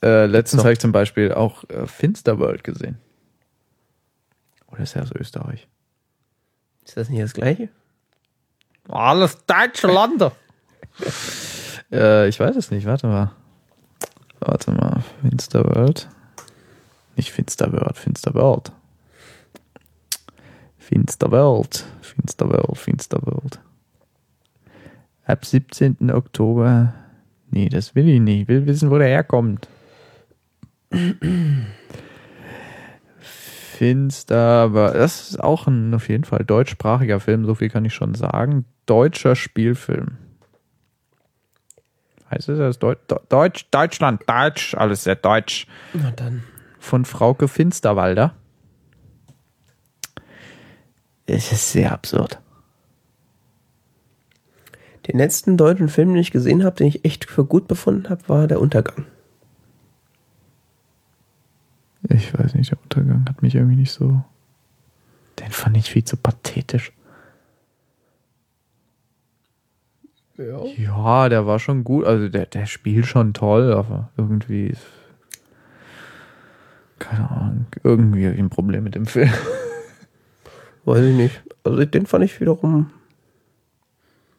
Äh, letztens habe ich zum Beispiel auch äh, Finsterworld gesehen. Oder ist er aus Österreich? Ist das nicht das gleiche? Alles deutsche Lande. *laughs* äh, ich weiß es nicht, warte mal. Warte mal, Finsterworld. Nicht Finsterworld, Finsterworld. Finsterworld, Finsterworld, Finsterworld. Ab 17. Oktober. Nee, das will ich nicht. Ich will wissen, wo der herkommt. Finster, das ist auch ein auf jeden Fall deutschsprachiger Film, so viel kann ich schon sagen. Deutscher Spielfilm. Heißt es das? Deut Deutsch, Deutschland, Deutsch, alles sehr deutsch. Na dann. Von Frauke Finsterwalder. Es ist sehr absurd. Den letzten deutschen Film, den ich gesehen habe, den ich echt für gut befunden habe, war Der Untergang. Ich weiß nicht, der Untergang hat mich irgendwie nicht so. Den fand ich viel zu pathetisch. Ja. Ja, der war schon gut. Also der, der spielt schon toll, aber irgendwie. ist- Keine Ahnung. Irgendwie ein Problem mit dem Film. Weiß ich nicht. Also den fand ich wiederum.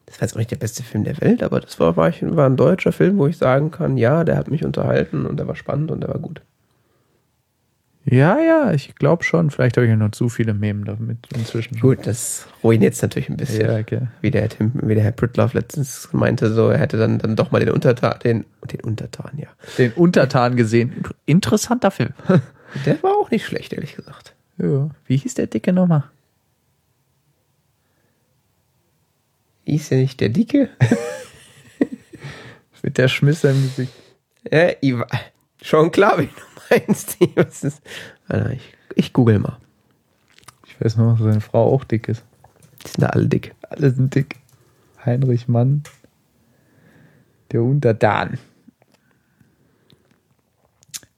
Das war jetzt auch nicht der beste Film der Welt, aber das war, war, ich, war ein deutscher Film, wo ich sagen kann, ja, der hat mich unterhalten und der war spannend und der war gut. Ja, ja, ich glaube schon. Vielleicht habe ich ja noch zu viele Memen damit inzwischen. Gut, das ruiniert es natürlich ein bisschen. Ja, okay. Wie der, Tim, wie der Herr Pritloff letztens meinte, so, er hätte dann, dann doch mal den Untertan, den, den Untertan, ja. Den Untertan gesehen. Interessanter Film. *laughs* Der war auch nicht schlecht, ehrlich gesagt. ja. Wie hieß der dicke nochmal? Hieß ja nicht der Dicke? *laughs* Mit der Schmisser im Gesicht. ja, ich, wa- schon klar, wie du *laughs* meinst. Was ist, Warte, ich, ich google mal. Ich weiß noch, dass seine Frau auch dick ist. Die sind da alle dick. Alle sind dick. Heinrich Mann. Der Untertan.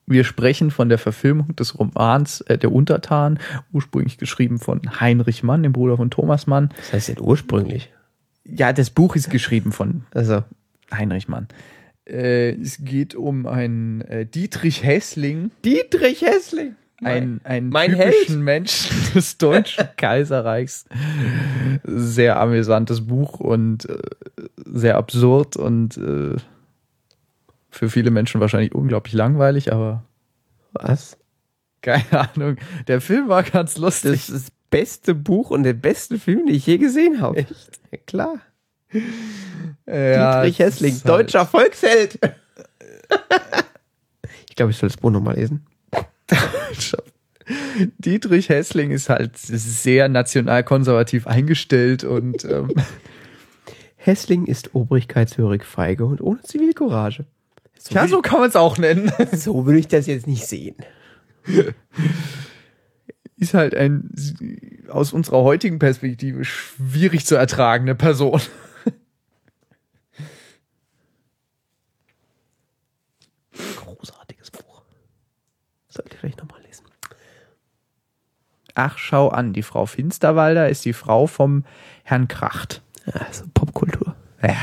Wir sprechen von der Verfilmung des Romans äh, Der Untertan, ursprünglich geschrieben von Heinrich Mann, dem Bruder von Thomas Mann. Das heißt jetzt ursprünglich. Ja, das Buch ist geschrieben von Also, Heinrich Mann. Äh, es geht um einen äh, Dietrich Hessling, Dietrich Hessling. ein, ein mein typischen Menschen *laughs* des Deutschen *laughs* Kaiserreichs. Sehr amüsantes Buch und äh, sehr absurd und äh, für viele Menschen wahrscheinlich unglaublich langweilig, aber Was? keine Ahnung. Der Film war ganz lustig. Das ist das beste Buch und der beste Film, den ich je gesehen habe. Echt? Ja, klar. Ja, Dietrich es Hessling, halt- deutscher Volksheld. *laughs* ich glaube, ich soll das Buch nochmal lesen. *laughs* Dietrich Hessling ist halt sehr nationalkonservativ eingestellt und ähm, *laughs* Hessling ist obrigkeitshörig, feige und ohne Zivilcourage. So, ja, so kann man es auch nennen. so würde ich das jetzt nicht sehen. Ist halt ein aus unserer heutigen Perspektive schwierig zu ertragende Person. Großartiges Buch. Sollte ich vielleicht nochmal lesen. Ach, schau an, die Frau Finsterwalder ist die Frau vom Herrn Kracht. Ja, so Popkultur. Ja,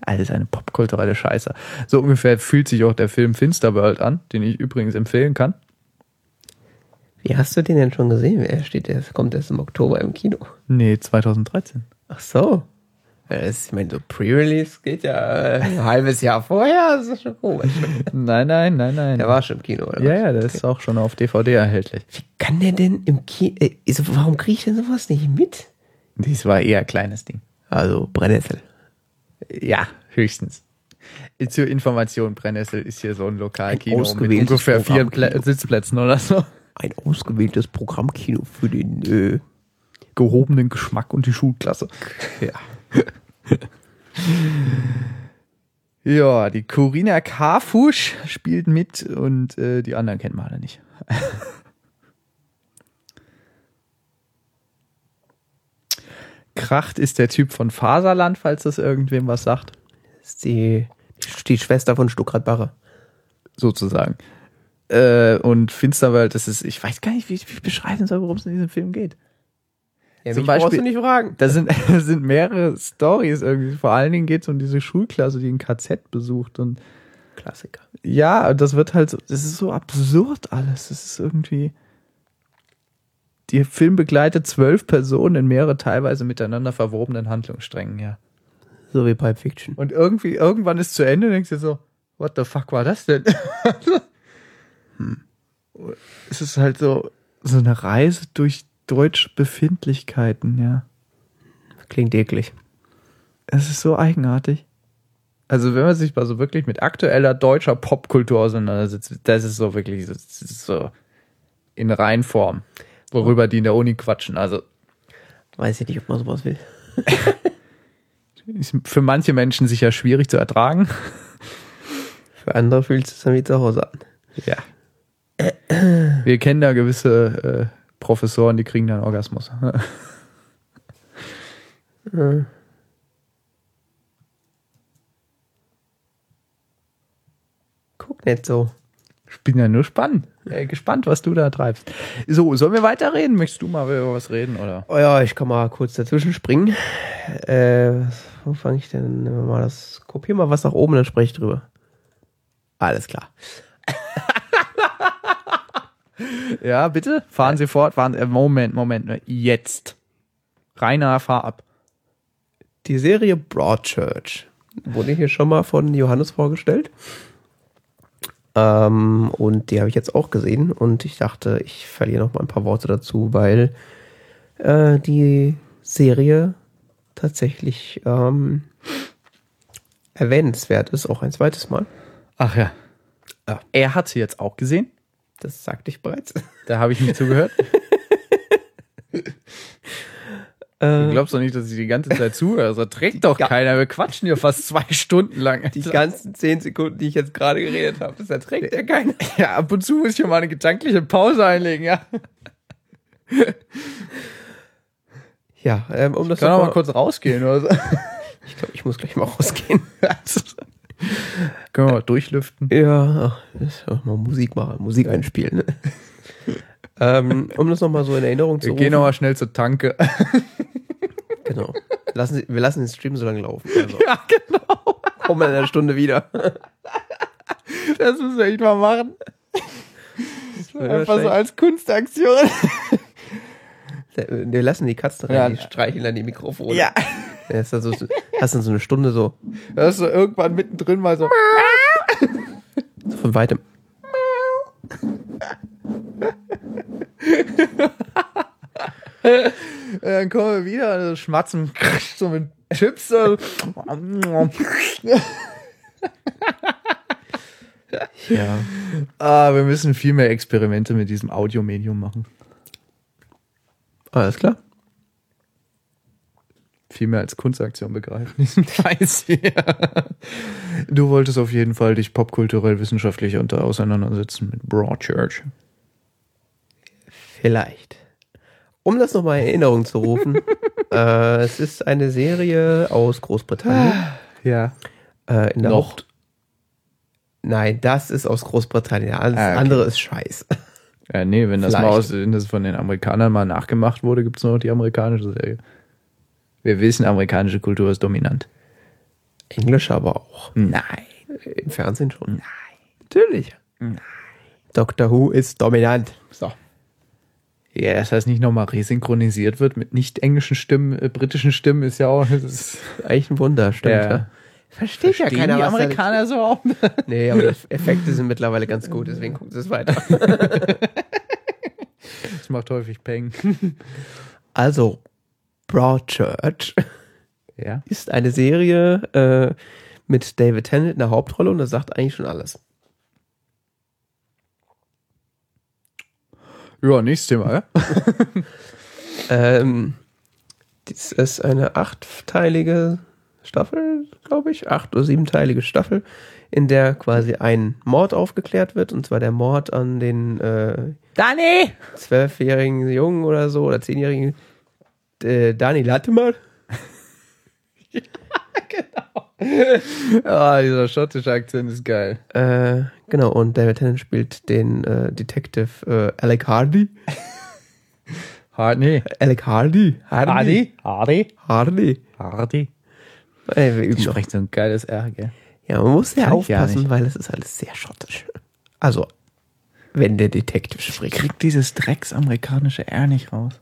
alles eine popkulturelle Scheiße. So ungefähr fühlt sich auch der Film Finsterworld an, den ich übrigens empfehlen kann. Wie hast du den denn schon gesehen? Er steht, der kommt erst im Oktober im Kino. Nee, 2013. Ach so. Das, ich meine, so Pre-Release geht ja äh, ein halbes Jahr vorher. Das ist schon komisch. Nein, nein, nein, nein. Der war schon im Kino, oder? ja, was? ja, der ist auch schon auf DVD erhältlich. Wie kann der denn im Kino. Äh, warum kriege ich denn sowas nicht mit? Dies war eher ein kleines Ding. Also, Brennnessel. Ja, höchstens. Zur Information, Brennnessel ist hier so ein Lokalkino Ein mit ungefähr vier Sitzplätzen oder so. Ein ausgewähltes Programmkino für den. Äh, Gehobenen Geschmack und die Schulklasse. ja. *laughs* Ja, die Corinna Karfusch spielt mit und äh, die anderen kennen wir alle nicht. *laughs* Kracht ist der Typ von Faserland, falls das irgendwem was sagt. Das ist die, die Schwester von Stuckrad Barre. sozusagen. Äh, und Finsterwald, das ist, ich weiß gar nicht, wie ich wie ich beschreiben soll, worum es in diesem Film geht. Ja, Zum mich brauchst Beispiel- du nicht fragen. Da sind, *laughs* da sind mehrere Stories irgendwie. Vor allen Dingen geht es um diese Schulklasse, die ein KZ besucht. Und Klassiker. ja, das wird halt so, das ist so absurd alles. Das ist irgendwie. Der Film begleitet zwölf Personen in mehrere teilweise miteinander verwobenen Handlungssträngen, ja. So wie Pulp Fiction. Und irgendwie, irgendwann ist zu Ende, denkst du dir so, what the fuck war das denn? *laughs* hm. Es ist halt so, so eine Reise durch deutsche Befindlichkeiten, ja. Klingt eklig. Es ist so eigenartig. Also wenn man sich mal so wirklich mit aktueller deutscher Popkultur auseinandersetzt, das ist so wirklich das ist so in Reinform, worüber die in der Uni quatschen. Also Weiß ich nicht, ob man sowas will. *laughs* ist für manche Menschen sicher schwierig zu ertragen. Für andere fühlt es sich dann wie zu Hause an. Ja. Wir kennen da gewisse äh, Professoren, die kriegen dann Orgasmus. *laughs* Guck nicht so. Ich bin ja nur spannend. Äh, gespannt, was du da treibst. So, sollen wir weiterreden? Möchtest du mal über was reden, oder? Oh ja, ich kann mal kurz dazwischen springen. Äh, wo fange ich denn Nehmen wir mal das? Kopier mal was nach oben, dann spreche ich drüber. Alles klar. *laughs* *laughs* Ja, bitte? Fahren Sie fort. Fahren, äh, Moment, Moment. Jetzt. Rainer, fahr ab. Die Serie Broadchurch wurde hier schon mal von Johannes vorgestellt. Ähm, und die habe ich jetzt auch gesehen und ich dachte, ich verliere noch mal ein paar Worte dazu, weil äh, die Serie tatsächlich ähm, erwähnenswert ist, auch ein zweites Mal. Ach ja. Ja. Er hat sie jetzt auch gesehen. Das sagte ich bereits. Da habe ich nicht zugehört. *laughs* Du Äh, glaubst doch nicht, dass ich die ganze Zeit zuhöre. Das trägt doch Ja. keiner. Wir quatschen hier fast zwei Stunden lang. die ganzen zehn Sekunden, die ich jetzt gerade geredet habe, das erträgt ja keiner. *laughs* ja, ab und zu muss ich hier mal eine gedankliche Pause einlegen, ja. Ja, ähm, um das Kann auch mal mal kurz rausgehen oder so. Ich glaube, ich muss gleich mal rausgehen. *laughs* Können wir mal durchlüften. Ja, ja mal Musik machen, Musik einspielen. Ne? ähm, um das nochmal so in Erinnerung zu Wir rufen. gehen noch mal schnell zur Tanke. *laughs* Genau. Lassen Sie, wir lassen den Stream so lange laufen. Also, ja, genau. kommen wir in einer Stunde wieder. Das müssen wir echt mal machen. Einfach so als Kunstaktion. *laughs* Wir lassen die Katzen rein, Ja. die streicheln dann die Mikrofone. Ja. Ja, ist dann so, hast dann so eine Stunde so, ist so irgendwann mittendrin mal so. so von weitem. *laughs* Dann kommen wir wieder, also schmatzen so mit Chips. So. Ja. ah, wir müssen viel mehr Experimente mit diesem Audiomedium machen. Alles klar. Viel mehr als Kunstaktion begreifen. Diesen Scheiß hier. Du wolltest auf jeden Fall dich popkulturell wissenschaftlich unter auseinandersetzen mit Broadchurch. Vielleicht. Um das nochmal in Erinnerung zu rufen, *laughs* äh, es ist eine Serie aus Großbritannien. *gasps* Ja. Äh, in der Noch. Haupt Nein, das ist aus Großbritannien. Alles Ah, okay. andere ist Scheiß. Ja, nee, wenn das Vielleicht. mal aus, wenn das von den Amerikanern mal nachgemacht wurde, gibt es nur noch die amerikanische Serie. Wir wissen, amerikanische Kultur ist dominant. Englisch aber auch. Nein. Im Fernsehen schon. Nein. Natürlich. Nein. Doctor Who ist dominant. So. Ja, das heißt nicht nochmal resynchronisiert wird mit nicht englischen Stimmen, äh, britischen Stimmen ist ja auch. Das ist, Eigentlich ein Wunder, stimmt. Ja. Ja. Versteht Verstehen ja keiner, die was da- Amerikaner so auch. *laughs* Nee, aber die Effekte sind mittlerweile ganz gut, deswegen gucken sie es weiter. *laughs* Das macht häufig Peng. Also, Broadchurch *laughs* Ja. ist eine Serie äh, mit David Tennant in der Hauptrolle und das sagt eigentlich schon alles. Ja, nächstes Thema, ja? *laughs* Ähm, dies ist eine achtteilige Staffel, glaube ich, acht- oder siebenteilige Staffel, in der quasi ein Mord aufgeklärt wird, und zwar der Mord an den äh, Dani! zwölfjährigen Jungen oder so, oder zehnjährigen äh, Dani Latimer. *laughs* Ah, dieser schottische Akzent ist geil. Äh, genau, und David Tennant spielt den äh, Detective äh, Alec Hardy. Hardy. Alec Hardy. Hardy. Hardy. Hardy. Hardy. Ey, wir Die üben noch. sprechen so ein geiles R, gell? Ja, man muss ja ich ja aufpassen, weil es ist alles sehr schottisch. Also, wenn der Detective spricht. Kriegt dieses drecksamerikanische R nicht raus.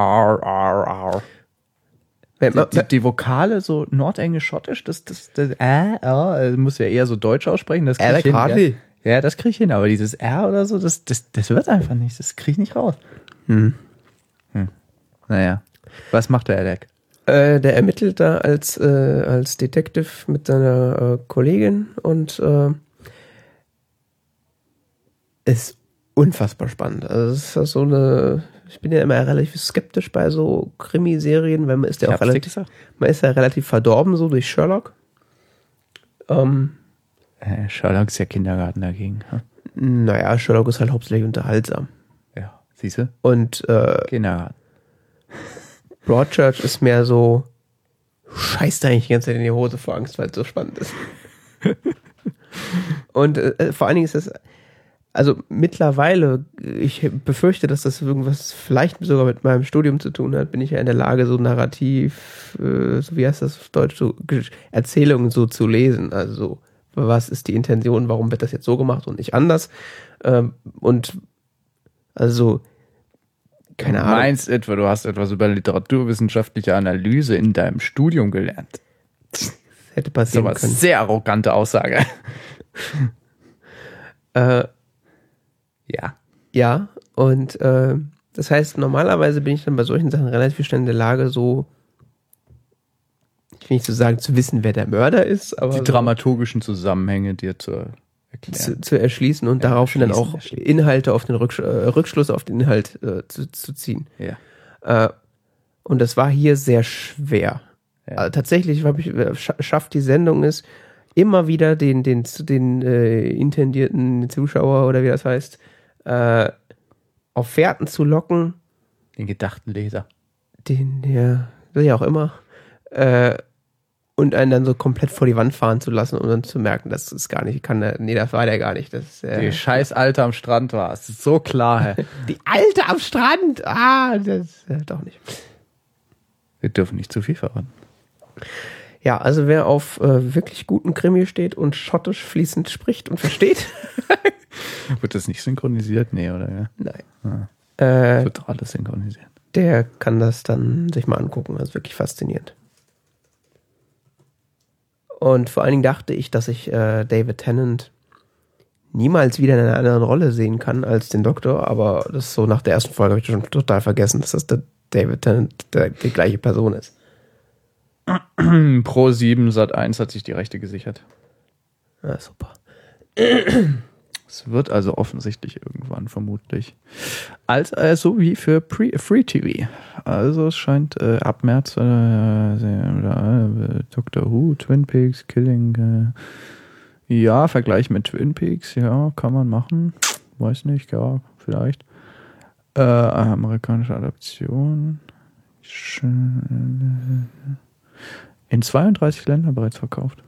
R, R, R. Wenn man, Die, die Vokale so nordenglisch-schottisch, das, das, das äh, äh, muss ja eher so deutsch aussprechen. Das Alec hin. Ja. ja, das kriege ich hin, aber dieses R oder so, das, das, das wird einfach nicht. Das kriege ich nicht raus. Hm. Hm. Naja. Was macht der Alec? Äh, der ermittelt da als, äh, als Detective mit seiner äh, Kollegin und äh, ist unfassbar spannend. Also es ist so eine, ich bin ja immer relativ skeptisch bei so Krimiserien, weil man ist ja Ich auch relativ, man ist ja relativ verdorben so durch Sherlock. Ähm, Äh, Sherlock ist ja Kindergarten dagegen. hm? naja, Sherlock ist halt hauptsächlich unterhaltsam. Ja, siehst du? Und äh, Kindergarten. *laughs* Broadchurch ist mehr so, scheißt eigentlich die ganze Zeit in die Hose vor Angst, weil es so spannend ist. *laughs* Und äh, vor allen Dingen ist es, also mittlerweile, ich befürchte, dass das irgendwas vielleicht sogar mit meinem Studium zu tun hat, bin ich ja in der Lage, so narrativ, äh, so wie heißt das auf Deutsch, so Erzählungen so zu lesen. Also so, was ist die Intention, warum wird das jetzt so gemacht und nicht anders? Ähm, und also, keine du Ahnung. meinst etwa, du hast etwas über literaturwissenschaftliche Analyse in deinem Studium gelernt. hätte Das ist aber passieren eine können. sehr arrogante Aussage. Äh, Ja. ja, und äh, das heißt, normalerweise bin ich dann bei solchen Sachen relativ schnell in der Lage, so, ich will nicht so sagen, zu wissen, wer der Mörder ist, aber Die so dramaturgischen Zusammenhänge dir zu erklären. zu, zu erschließen und Ja, daraufhin dann auch erschließen. Inhalte auf den Rücksch äh, Rückschluss auf den Inhalt äh, zu, zu ziehen. Ja. Äh, und das war hier sehr schwer. Ja. Also tatsächlich ich, äh, scha- schafft die Sendung es, immer wieder den, den, den äh, intendierten Zuschauer oder wie das heißt, äh, auf Fährten zu locken, Den gedachten Leser. den, der, wie auch immer, äh, und einen dann so komplett vor die Wand fahren zu lassen, um dann zu merken, das ist gar nicht, kann nee, das war der gar nicht. Das, ist, äh, Die scheiß Alte am Strand war. Es ist so klar. *laughs* Die Alte am Strand, ah, das äh, doch nicht. Wir dürfen nicht zu viel verraten. Ja, also wer auf äh, wirklich guten Krimi steht und schottisch fließend spricht und versteht, *laughs* Wird das nicht synchronisiert? Nee, oder? Ja. nein. Ja. Äh, Wird doch alles synchronisiert. der kann das dann sich mal angucken. Das ist wirklich faszinierend. Und vor allen Dingen dachte ich, dass ich äh, David Tennant niemals wieder in einer anderen Rolle sehen kann als den Doktor, aber das ist so nach der ersten Folge habe ich schon total vergessen, dass das der David Tennant der, die gleiche Person ist. *clears throat* Pro 7 Sat 1 hat sich die Rechte gesichert. Ja, super. Es wird also offensichtlich irgendwann vermutlich. Als äh, so wie für Pre Free TV. Also es scheint äh, ab März äh, äh, Doctor Who, Twin Peaks, Killing. Äh, ja, Vergleich mit Twin Peaks, ja, kann man machen. Weiß nicht, ja, vielleicht. Äh, amerikanische Adaption. Schön. In 32 Ländern bereits verkauft.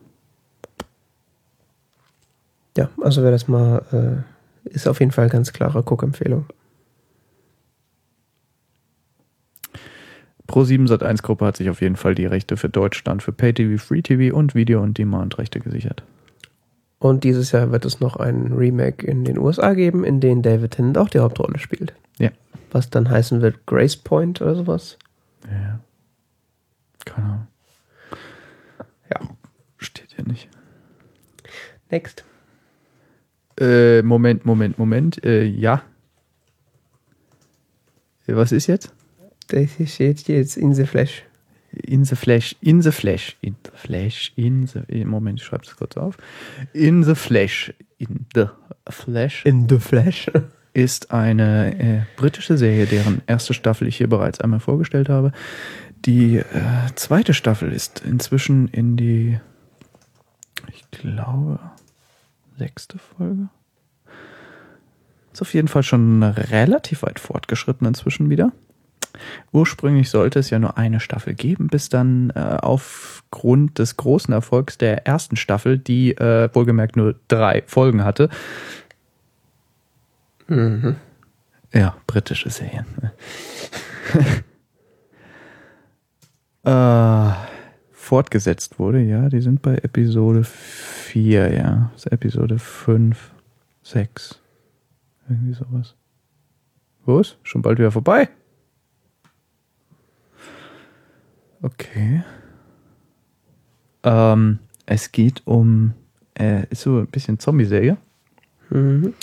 Ja, also wer das mal, äh, ist auf jeden Fall ganz klare Guckempfehlung. Pro7 Sat1 Gruppe hat sich auf jeden Fall die Rechte für Deutschland, für Pay-TV, Free-TV und Video- und Demand-Rechte gesichert. Und dieses Jahr wird es noch ein Remake in den USA geben, in dem David Tennant auch die Hauptrolle spielt. Ja. Was dann heißen wird Grace Point oder sowas. Ja. Keine Ahnung. Ja. Steht hier nicht. Next. Äh, Moment, Moment, Moment. Äh, ja. Äh, Was ist jetzt? Das ist jetzt, jetzt in the Flash. In the Flash, in the Flash, in the Flash, in the. äh, Moment, ich schreibe es kurz auf. In the Flash, in the Flash In the Flash. ist eine äh, britische Serie, deren erste Staffel ich hier bereits einmal vorgestellt habe. Die äh, zweite Staffel ist inzwischen in die, ich glaube, sechste Folge. Ist auf jeden Fall schon relativ weit fortgeschritten inzwischen wieder. Ursprünglich sollte es ja nur eine Staffel geben, bis dann äh, aufgrund des großen Erfolgs der ersten Staffel, die äh, wohlgemerkt nur drei Folgen hatte, Mhm. ja, britische Serien. *laughs* äh, fortgesetzt wurde, ja, die sind bei Episode 4, ja. Das ist Episode 5, 6. Irgendwie sowas. Wo ist? Schon bald wieder vorbei. Okay. Ähm, es geht um, äh, ist so ein bisschen Zombie-Serie. Mhm.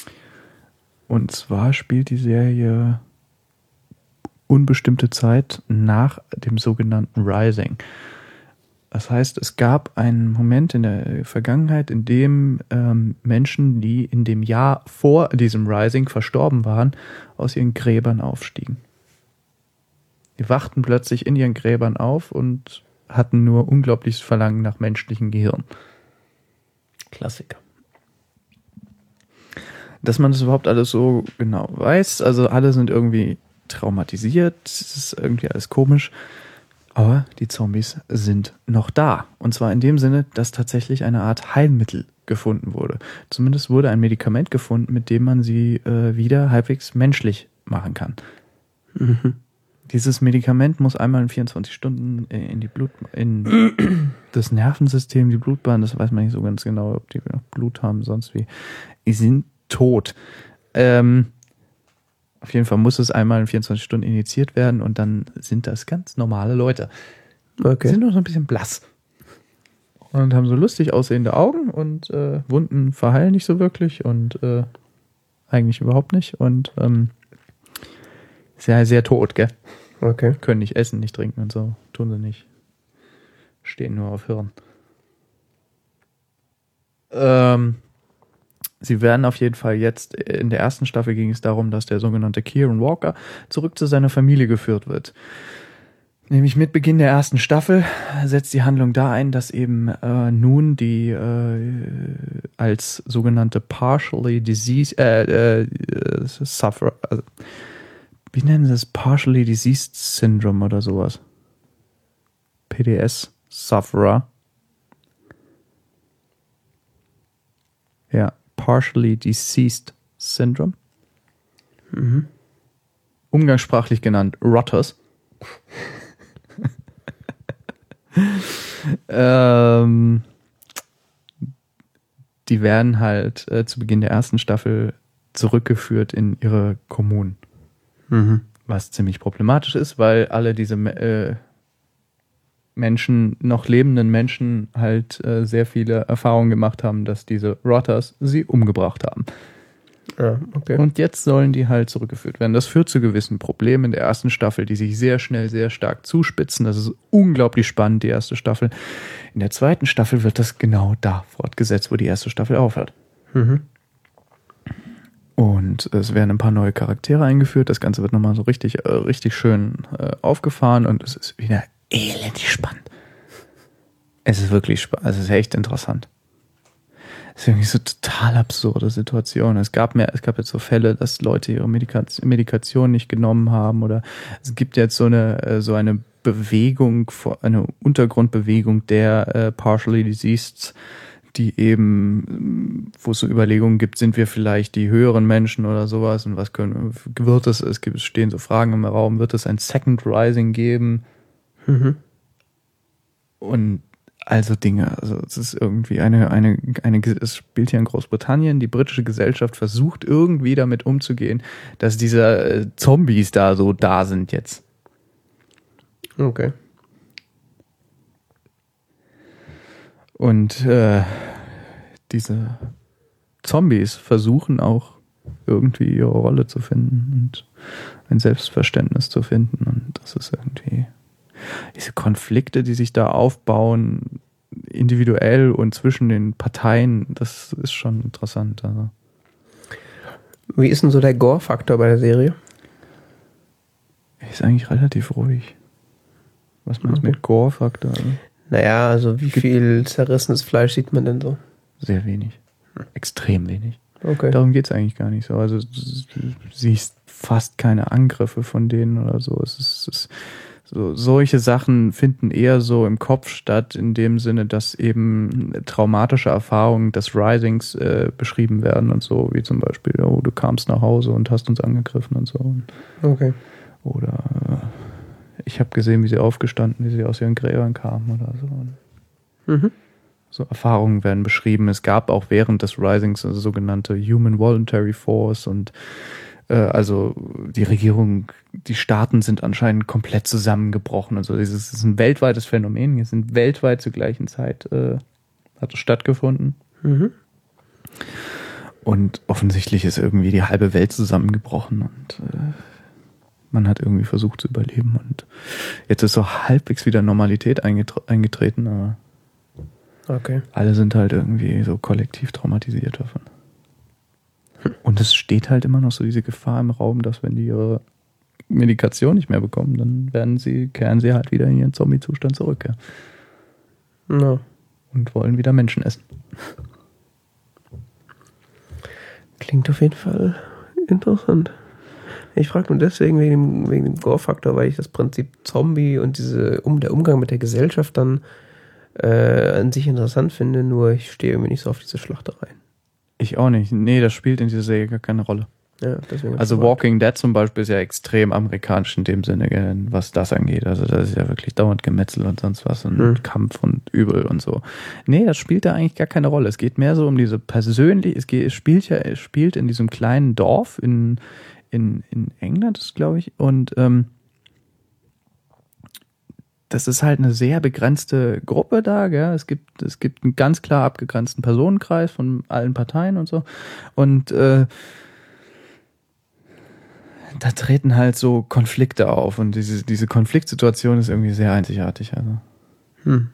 Und zwar spielt die Serie unbestimmte Zeit nach dem sogenannten Rising. Das heißt, es gab einen Moment in der Vergangenheit, in dem ähm, Menschen, die in dem Jahr vor diesem Rising verstorben waren, aus ihren Gräbern aufstiegen. Die wachten plötzlich in ihren Gräbern auf und hatten nur unglaubliches Verlangen nach menschlichem Gehirn. Klassiker. Dass man das überhaupt alles so genau weiß, also alle sind irgendwie traumatisiert, es ist irgendwie alles komisch. Aber die Zombies sind noch da. Und zwar in dem Sinne, dass tatsächlich eine Art Heilmittel gefunden wurde. Zumindest wurde ein Medikament gefunden, mit dem man sie äh, wieder halbwegs menschlich machen kann. Mhm. Dieses Medikament muss einmal in 24 Stunden in die Blut, in *clears throat* das Nervensystem, die Blutbahn, das weiß man nicht so ganz genau, ob die noch Blut haben, sonst wie. Die sind tot. Ähm, auf jeden Fall muss es einmal in 24 Stunden injiziert werden und dann sind das ganz normale Leute. Die Okay. sind nur so ein bisschen blass. Und haben so lustig aussehende Augen und äh, Wunden verheilen nicht so wirklich und äh, eigentlich überhaupt nicht. Und ähm, sehr, sehr tot, gell? Okay. Können nicht essen, nicht trinken und so. Tun sie nicht. Stehen nur auf Hirn. Ähm, sie werden auf jeden Fall jetzt, in der ersten Staffel ging es darum, dass der sogenannte Kieran Walker zurück zu seiner Familie geführt wird. Nämlich mit Beginn der ersten Staffel setzt die Handlung da ein, dass eben äh, nun die äh, als sogenannte partially diseased äh, äh, suffer, also, wie nennen sie das? Partially Diseased Syndrome oder sowas. PDS Sufferer. Ja, Partially Deceased Syndrome. Mhm. Umgangssprachlich genannt Rotters. *laughs* ähm, die werden halt äh, zu Beginn der ersten Staffel zurückgeführt in ihre Kommunen. Mhm. Was ziemlich problematisch ist, weil alle diese äh, Menschen, noch lebenden Menschen, halt äh, sehr viele Erfahrungen gemacht haben, dass diese Rotters sie umgebracht haben. Ja, okay. Und jetzt sollen die halt zurückgeführt werden. Das führt zu gewissen Problemen in der ersten Staffel, die sich sehr schnell, sehr stark zuspitzen. Das ist unglaublich spannend, die erste Staffel. In der zweiten Staffel wird das genau da fortgesetzt, wo die erste Staffel aufhört. Mhm. Und es werden ein paar neue Charaktere eingeführt. Das Ganze wird nochmal so richtig, äh, richtig schön äh, aufgefahren und es ist wieder elendig spannend. Es ist wirklich spannend. Es ist echt interessant. Es ist irgendwie so total absurde Situation. Es gab mehr, es gab jetzt so Fälle, dass Leute ihre Medikation, nicht genommen haben oder es gibt jetzt so eine, äh, so eine Bewegung, eine Untergrundbewegung der äh, partially diseased, die eben, wo es so Überlegungen gibt, sind wir vielleicht die höheren Menschen oder sowas und was können, wird es, es gibt, stehen so Fragen im Raum, wird es ein Second Rising geben? Mhm. Und also Dinge, also es ist irgendwie eine, eine, eine, es spielt hier in Großbritannien, die britische Gesellschaft versucht irgendwie damit umzugehen, dass diese äh, Zombies da so da sind jetzt. Okay. Und äh, diese Zombies versuchen auch irgendwie ihre Rolle zu finden und ein Selbstverständnis zu finden. Und das ist irgendwie diese Konflikte, die sich da aufbauen, individuell und zwischen den Parteien, das ist schon interessant. Also. Wie ist denn so der Gore-Faktor bei der Serie? Ist eigentlich relativ ruhig. Was meinst du mit Gore-Faktor? Naja, also wie viel zerrissenes Fleisch sieht man denn so? Sehr wenig. Extrem wenig. Okay. Darum geht's eigentlich gar nicht so. Also du siehst fast keine Angriffe von denen oder so. Es ist, es ist so, solche Sachen finden eher so im Kopf statt, in dem Sinne, dass eben traumatische Erfahrungen des Risings äh, beschrieben werden und so, wie zum Beispiel, oh, du kamst nach Hause und hast uns angegriffen und so. Okay. Oder äh, ich habe gesehen, wie sie aufgestanden, wie sie aus ihren Gräbern kamen oder so. Mhm. So Erfahrungen werden beschrieben. Es gab auch während des Risings eine sogenannte Human Voluntary Force und also die Regierung, die Staaten sind anscheinend komplett zusammengebrochen. Also dieses ist ein weltweites Phänomen. Hier sind weltweit zur gleichen Zeit äh, hat es stattgefunden. Mhm. Und offensichtlich ist irgendwie die halbe Welt zusammengebrochen und äh, man hat irgendwie versucht zu überleben. Und jetzt ist so halbwegs wieder Normalität eingetre eingetreten, aber Okay. alle sind halt irgendwie so kollektiv traumatisiert davon. Und es steht halt immer noch so diese Gefahr im Raum, dass wenn die ihre Medikation nicht mehr bekommen, dann werden sie, kehren sie halt wieder in ihren Zombie-Zustand zurück ja, Ja. und wollen wieder Menschen essen. Klingt auf jeden Fall interessant. Ich frage nur deswegen wegen dem, wegen dem Gore-Faktor, weil ich das Prinzip Zombie und diese um, der Umgang mit der Gesellschaft dann äh, an sich interessant finde, nur ich stehe irgendwie nicht so auf diese Schlachtereien. Ich auch nicht. Nee, das spielt in dieser Serie gar keine Rolle. Ja, Also. Walking Dead zum Beispiel ist ja extrem amerikanisch in dem Sinne, was das angeht. Also das ist ja wirklich dauernd Gemetzel und sonst was und Hm. Kampf und Übel und so. Nee, das spielt da eigentlich gar keine Rolle. Es geht mehr so um diese persönlich, es, geht, es spielt ja, es spielt in diesem kleinen Dorf in, in, in England, glaube ich, und ähm, das ist halt eine sehr begrenzte Gruppe da, gell? Es gibt, es gibt einen ganz klar abgegrenzten Personenkreis von allen Parteien und so. Und äh, da treten halt so Konflikte auf und diese, diese Konfliktsituation ist irgendwie sehr einzigartig. Also. Hm.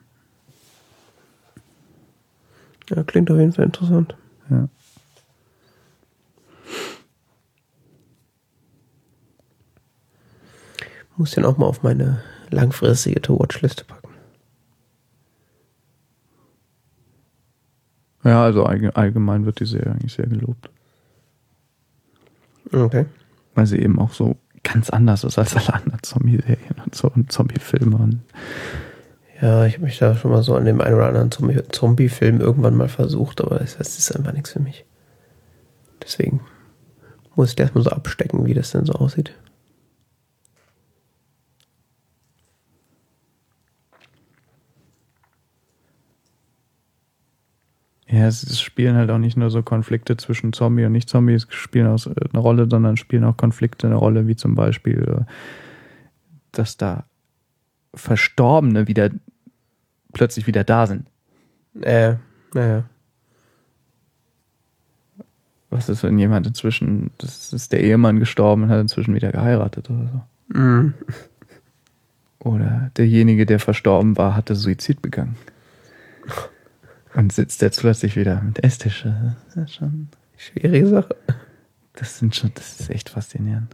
Ja, klingt auf jeden Fall interessant. Ja. Muss den auch mal auf meine langfristige To-Watch-Liste packen. ja, also allge- allgemein wird die Serie eigentlich sehr gelobt. Okay. Weil sie eben auch so ganz anders ist als alle anderen Zombie-Serien und so und Zombie-Filme. Und Ja, ich habe mich da schon mal so an dem einen oder anderen Zombie- Zombie-Film irgendwann mal versucht, aber das, das ist einfach nichts für mich. Deswegen muss ich erstmal so abstecken, wie das denn so aussieht. Ja, es, spielen halt auch nicht nur so Konflikte zwischen Zombie und Nicht-Zombies spielen auch äh, eine Rolle, sondern spielen auch Konflikte eine Rolle, wie zum Beispiel, äh, dass da Verstorbene wieder plötzlich wieder da sind. Äh, naja. Was ist, wenn jemand inzwischen, das ist der Ehemann gestorben und hat inzwischen wieder geheiratet oder so? Mhm. Oder derjenige, der verstorben war, hatte Suizid begangen. *laughs* Und sitzt jetzt plötzlich wieder mit Esstisch. Das ist schon, Schwierige Sache. das sind schon, das ist echt faszinierend.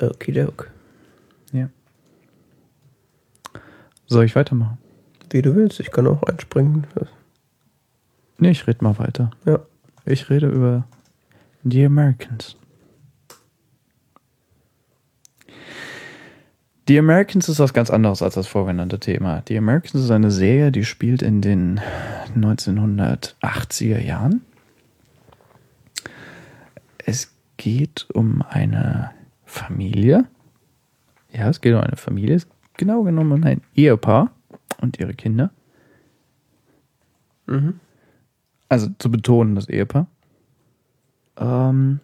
Okidok. Ja. Soll ich weitermachen? Wie du willst, ich kann auch einspringen. Nee, ich rede mal weiter. Ja. Ich rede über The Americans. The Americans ist was ganz anderes als das vorgenannte Thema. The Americans ist eine Serie, die spielt in den 1980er Jahren. Es geht um eine Familie. Ja, es geht um eine Familie. Genau genommen um ein Ehepaar und ihre Kinder. Mhm. Also zu betonen, das Ehepaar. Ähm,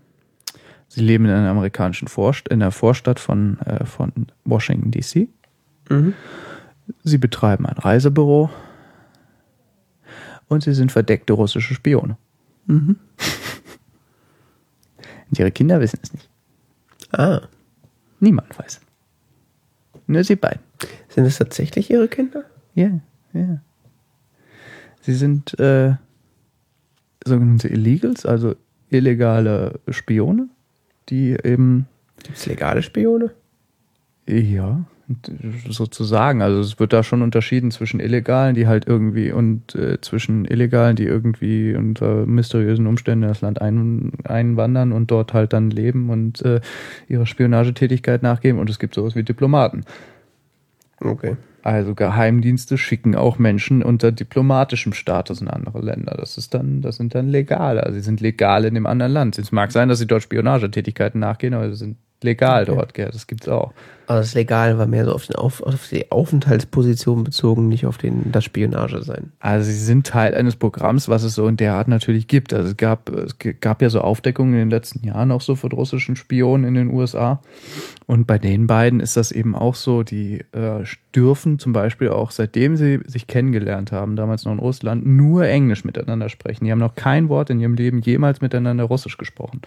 sie leben in einer amerikanischen Vorst in der Vorstadt von, äh, von Washington, D.C. Mhm. Sie betreiben ein Reisebüro und sie sind verdeckte russische Spione. Mhm. *laughs* Und ihre Kinder wissen es nicht. Ah. Niemand weiß. Nur sie beiden. Sind es tatsächlich ihre Kinder? Ja, ja. Sie sind äh, sogenannte Illegals, also illegale Spione, die eben Gibt es legale Spione? Ja, sozusagen. Also es wird da schon unterschieden zwischen Illegalen, die halt irgendwie und äh, zwischen Illegalen, die irgendwie unter mysteriösen Umständen in das Land ein, einwandern und dort halt dann leben und äh, ihrer Spionagetätigkeit nachgeben. Und es gibt sowas wie Diplomaten. Okay. Also Geheimdienste schicken auch Menschen unter diplomatischem Status in andere Länder. Das ist dann, das sind dann legale. Also sie sind legal in dem anderen Land. Es mag sein, dass sie dort Spionagetätigkeiten nachgehen, aber sie sind legal Okay. dort, gell? Das gibt's auch. Aber das Legal war mehr so auf, den auf, auf die Aufenthaltsposition bezogen, nicht auf den, das Spionage sein. Also sie sind Teil eines Programms, was es so in der Art natürlich gibt. Also es gab, es gab ja so Aufdeckungen in den letzten Jahren auch so von russischen Spionen in den USA. Und bei den beiden ist das eben auch so, die äh, dürfen zum Beispiel auch, seitdem sie sich kennengelernt haben, damals noch in Russland, nur Englisch miteinander sprechen. Die haben noch kein Wort in ihrem Leben jemals miteinander Russisch gesprochen.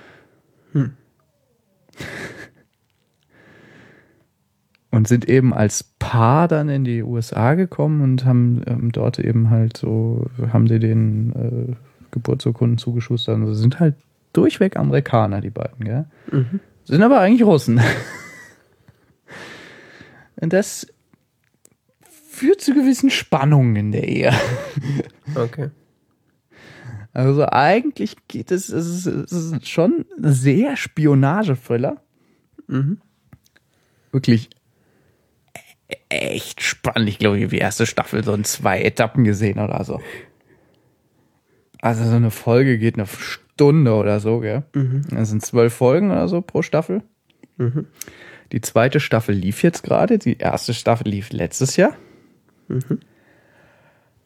Und sind eben als Paar dann in die USA gekommen und haben ähm, dort eben halt so, haben sie den äh, Geburtsurkunden zugeschustert. Also sind halt durchweg Amerikaner, die beiden, gell? Sind aber eigentlich Russen. und das führt zu gewissen Spannungen in der Ehe. Okay. Also eigentlich geht es, es ist, es ist schon sehr Spionage-Thriller. Mhm. Wirklich echt spannend. Ich glaube, ich habe die erste Staffel so in zwei Etappen gesehen oder so. Also so eine Folge geht eine Stunde oder so, gell? Das sind zwölf Folgen oder so pro Staffel. Die zweite Staffel lief jetzt gerade. Die erste Staffel lief letztes Jahr.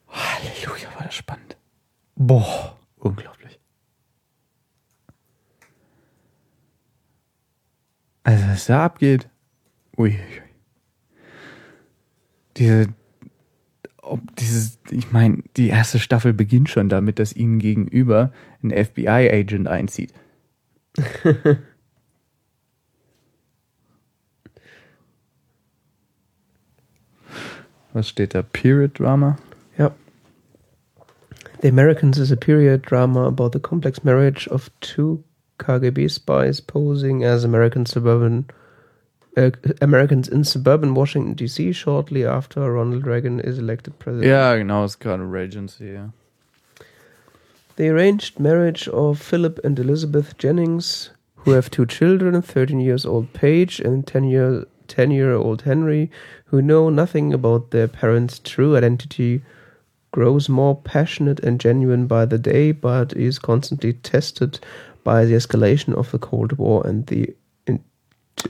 Halleluja, war das spannend. Boah, unglaublich. Also, was da abgeht. Ui. Diese, ob dieses, ich meine, die erste Staffel beginnt schon damit, dass ihnen gegenüber ein FBI-Agent einzieht. *laughs* Was steht da? Period Drama? Ja. The Americans is a period drama about the complex marriage of two KGB spies posing as American suburban uh, Americans in suburban Washington D.C. shortly after Ronald Reagan is elected president. Ja, genau, ist gerade Regency, ja. The arranged marriage of Philip and Elizabeth Jennings, who have two children, 13 years old Paige and 10 year 10 year old Henry, who know nothing about their parents' true identity, grows more passionate and genuine by the day, but is constantly tested by the escalation of the Cold War and the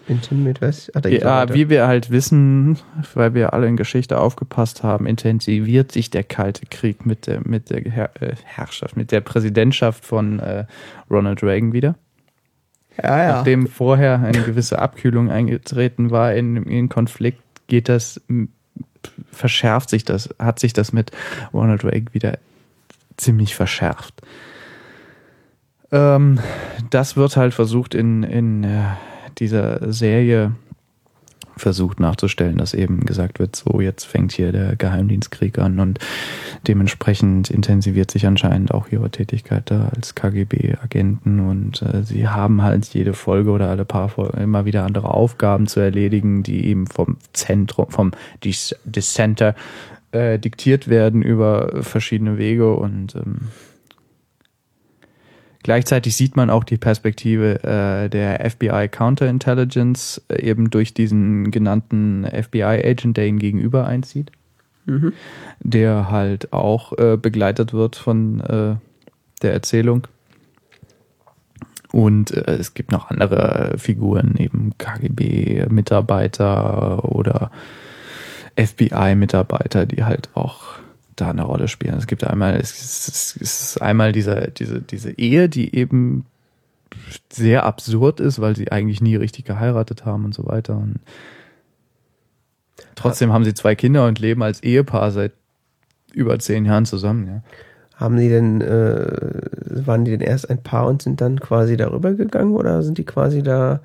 in intimate was? Ah, noch Ja, wie wir halt wissen, weil wir alle in Geschichte aufgepasst haben, intensiviert sich der Kalte Krieg mit der, mit der Herr, äh, Herrschaft, mit der Präsidentschaft von äh, Ronald Reagan wieder. ja, ja. Nachdem vorher eine gewisse Abkühlung eingetreten war in, in Konflikt, geht das, verschärft sich das, hat sich das mit Ronald Reagan wieder ziemlich verschärft. Ähm, das wird halt versucht in, in äh, dieser Serie versucht nachzustellen, dass eben gesagt wird, so jetzt fängt hier der Geheimdienstkrieg an und dementsprechend intensiviert sich anscheinend auch ihre Tätigkeit da als KGB-Agenten und äh, sie haben halt jede Folge oder alle paar Folgen immer wieder andere Aufgaben zu erledigen, die eben vom Zentrum, vom Dis- Dissenter äh, diktiert werden über verschiedene Wege und ähm, Gleichzeitig sieht man auch die Perspektive äh, der FBI Counterintelligence äh, eben durch diesen genannten FBI-Agent, der ihm gegenüber einzieht, Mhm. der halt auch äh, begleitet wird von äh, der Erzählung. Und äh, es gibt noch andere Figuren, eben KGB-Mitarbeiter oder FBI-Mitarbeiter, die halt auch da eine Rolle spielen. Es gibt einmal, es ist, es ist einmal diese, diese, diese Ehe, die eben sehr absurd ist, weil sie eigentlich nie richtig geheiratet haben und so weiter. Und trotzdem haben sie zwei Kinder und leben als Ehepaar seit über zehn Jahren zusammen. Ja. Haben die denn, äh, waren die denn erst ein Paar und sind dann quasi darüber gegangen oder sind die quasi da,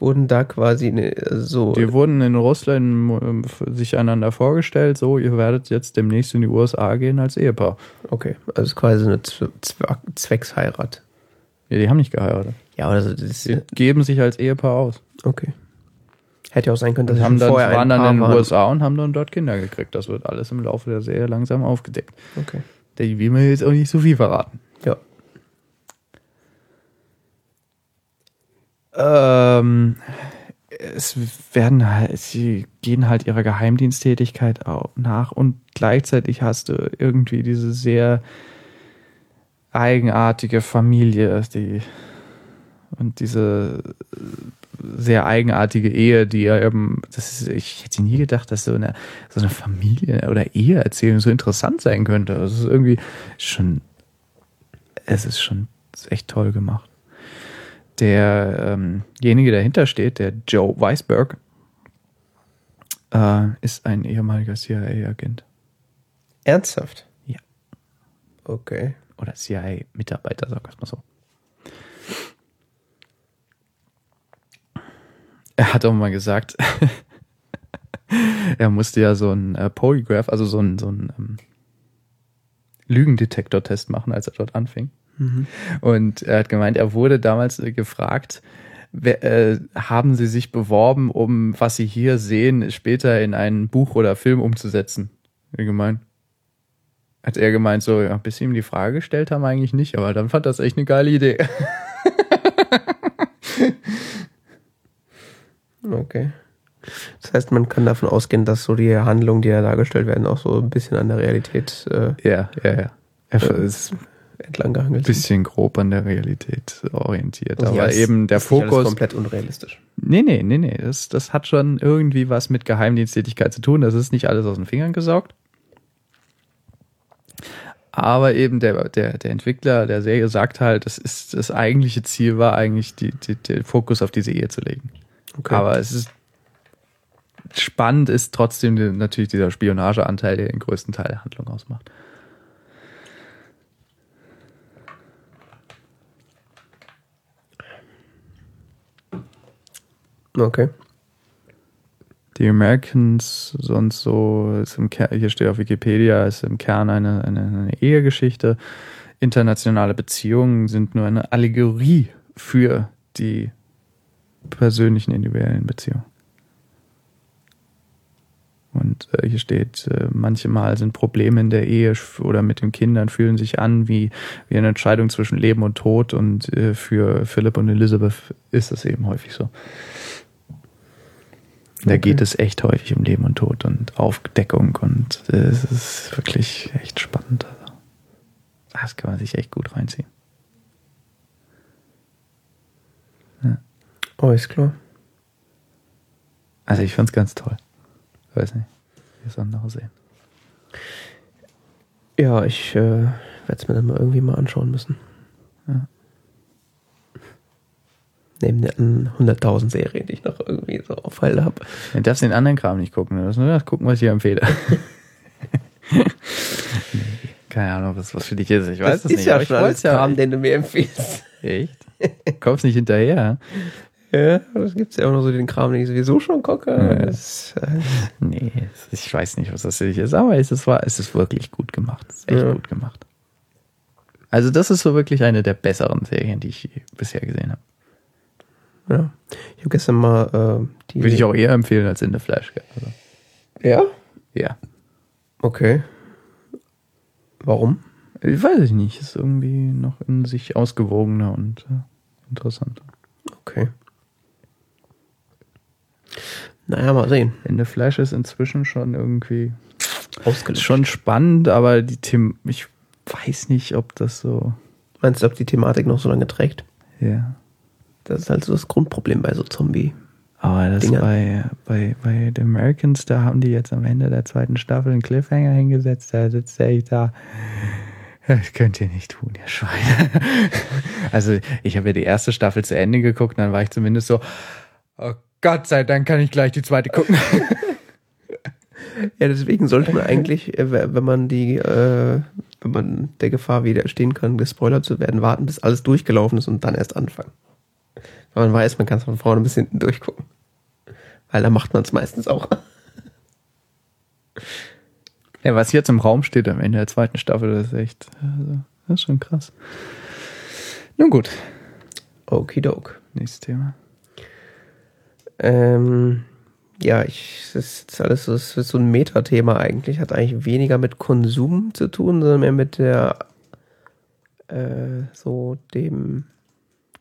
wurden da quasi ne, so. Die wurden in Russland ähm, sich einander vorgestellt, so, ihr werdet jetzt demnächst in die USA gehen als Ehepaar. Okay, also quasi eine Zwecksheirat. Ja, die haben nicht geheiratet. Ja, oder so, das ist, Die geben sich als Ehepaar aus. okay. Hätte ja auch sein können, dass sie vorher waren dann in den waren. USA und haben dann dort Kinder gekriegt. Das wird alles im Laufe der Serie langsam aufgedeckt. Okay. Da will man jetzt auch nicht so viel verraten. Ja. Ähm, es werden halt, sie gehen halt ihrer Geheimdiensttätigkeit auch nach und gleichzeitig hast du irgendwie diese sehr eigenartige Familie, die und diese sehr eigenartige Ehe, die ja eben, das ist, ich hätte nie gedacht, dass so eine, so eine Familie oder Eheerzählung so interessant sein könnte. Das ist irgendwie schon, es ist schon echt toll gemacht. Derjenige, ähm der dahinter steht, der Joe Weisberg, äh, ist ein ehemaliger CIA-Agent. Ernsthaft? Ja. Okay. Oder CIA-Mitarbeiter, sag ich mal so. Er hat auch mal gesagt, *laughs* er musste ja so ein äh, Polygraph, also so ein, so ein ähm, Lügendetektor-Test machen, als er dort anfing. Mhm. Und er hat gemeint, er wurde damals äh, gefragt, wer, äh, haben Sie sich beworben, um was Sie hier sehen, später in ein Buch oder Film umzusetzen? Wie gemeint? Hat er gemeint, so, ja, bis sie ihm die Frage gestellt haben, eigentlich nicht, aber dann fand das echt eine geile Idee. *laughs* Okay. Das heißt, man kann davon ausgehen, dass so die Handlungen, die da dargestellt werden, auch so ein bisschen an der Realität äh, ja, ja, ja. Er ist entlang gehangelt ein bisschen grob an der Realität orientiert. Also ja, aber es eben der ist nicht alles Fokus. komplett unrealistisch. Nee, nee, nee, nee. Das, das hat schon irgendwie was mit Geheimdiensttätigkeit zu tun. Das ist nicht alles aus den Fingern gesaugt. Aber eben der, der, der Entwickler der Serie sagt halt, das ist das eigentliche Ziel war eigentlich, die, die, den Fokus auf diese Ehe zu legen. Okay. Aber es ist spannend ist trotzdem natürlich dieser Spionageanteil, der den größten Teil der Handlung ausmacht. Okay. Die Americans sonst so, ist im Ker hier steht auf Wikipedia, ist im Kern eine, eine, eine Ehegeschichte. Internationale Beziehungen sind nur eine Allegorie für die persönlichen individuellen Beziehungen. Und äh, hier steht, äh, manchmal sind Probleme in der Ehe oder mit den Kindern fühlen sich an wie, wie eine Entscheidung zwischen Leben und Tod. Und äh, für Philipp und Elizabeth ist das eben häufig so. Da Okay. geht es echt häufig um Leben und Tod und Aufdeckung und äh, es ist wirklich echt spannend. Also, das kann man sich echt gut reinziehen. Oh, ist klar. Also ich fand's ganz toll. Weiß nicht, wie es andere sehen. Ja, ich äh, werde es mir dann mal irgendwie mal anschauen müssen. Ja. Neben den 100.000 Serien, die ich noch irgendwie so auf Halde habe. Du darfst den anderen Kram nicht gucken. Du musst nur das gucken, was ich dir empfehle. *laughs* keine Ahnung, was, was für dich ist. Ich weiß das es ist nicht. ja ich schon alles ja. Kram, den du mir empfiehlst. Echt? Kommst nicht hinterher? Ja, das gibt's ja auch noch so den Kram, den ich sowieso schon gucke. Ja. Das, äh, Nee, ich weiß nicht, was das für dich ist, aber es ist, es ist wirklich gut gemacht. Es ist echt Ja. gut gemacht. Also das ist so wirklich eine der besseren Serien, die ich bisher gesehen habe. Ja. Ich habe gestern mal äh, die. Würde ich auch eher empfehlen als in the Flash. Also, Ja? ja. Okay. Warum? Ich weiß ich nicht. Ist irgendwie noch in sich ausgewogener und äh, interessanter. Okay. Naja, mal sehen. In the Flash ist inzwischen schon irgendwie Ausgelöscht. schon spannend, aber die Themen, ich weiß nicht, ob das so. Meinst du, ob die Thematik noch so lange trägt? Ja. Das ist halt so das Grundproblem bei so Zombie. Aber das bei, bei, bei The Americans, da haben die jetzt am Ende der zweiten Staffel einen Cliffhanger hingesetzt. Da sitzt er echt da. Das könnt ihr nicht tun, ihr Schweine. *laughs* Also, ich habe ja die erste Staffel zu Ende geguckt, dann war ich zumindest so, oh Gott sei Dank kann ich gleich die zweite gucken. Ja, deswegen sollte man eigentlich, äh, wenn man die, äh, wenn man der Gefahr widerstehen kann, gespoilert zu werden, warten, bis alles durchgelaufen ist und dann erst anfangen. Weil man weiß, man kann es von vorne bis hinten durchgucken. Weil da macht man es meistens auch. *laughs* Ja, was jetzt im Raum steht am Ende der zweiten Staffel, das ist echt, also, das ist schon krass. Nun gut, Okidok. nächstes Thema. Ähm, ja, ich, das ist jetzt alles so, das ist so ein Metathema eigentlich. Hat eigentlich weniger mit Konsum zu tun, sondern mehr mit der, äh, so dem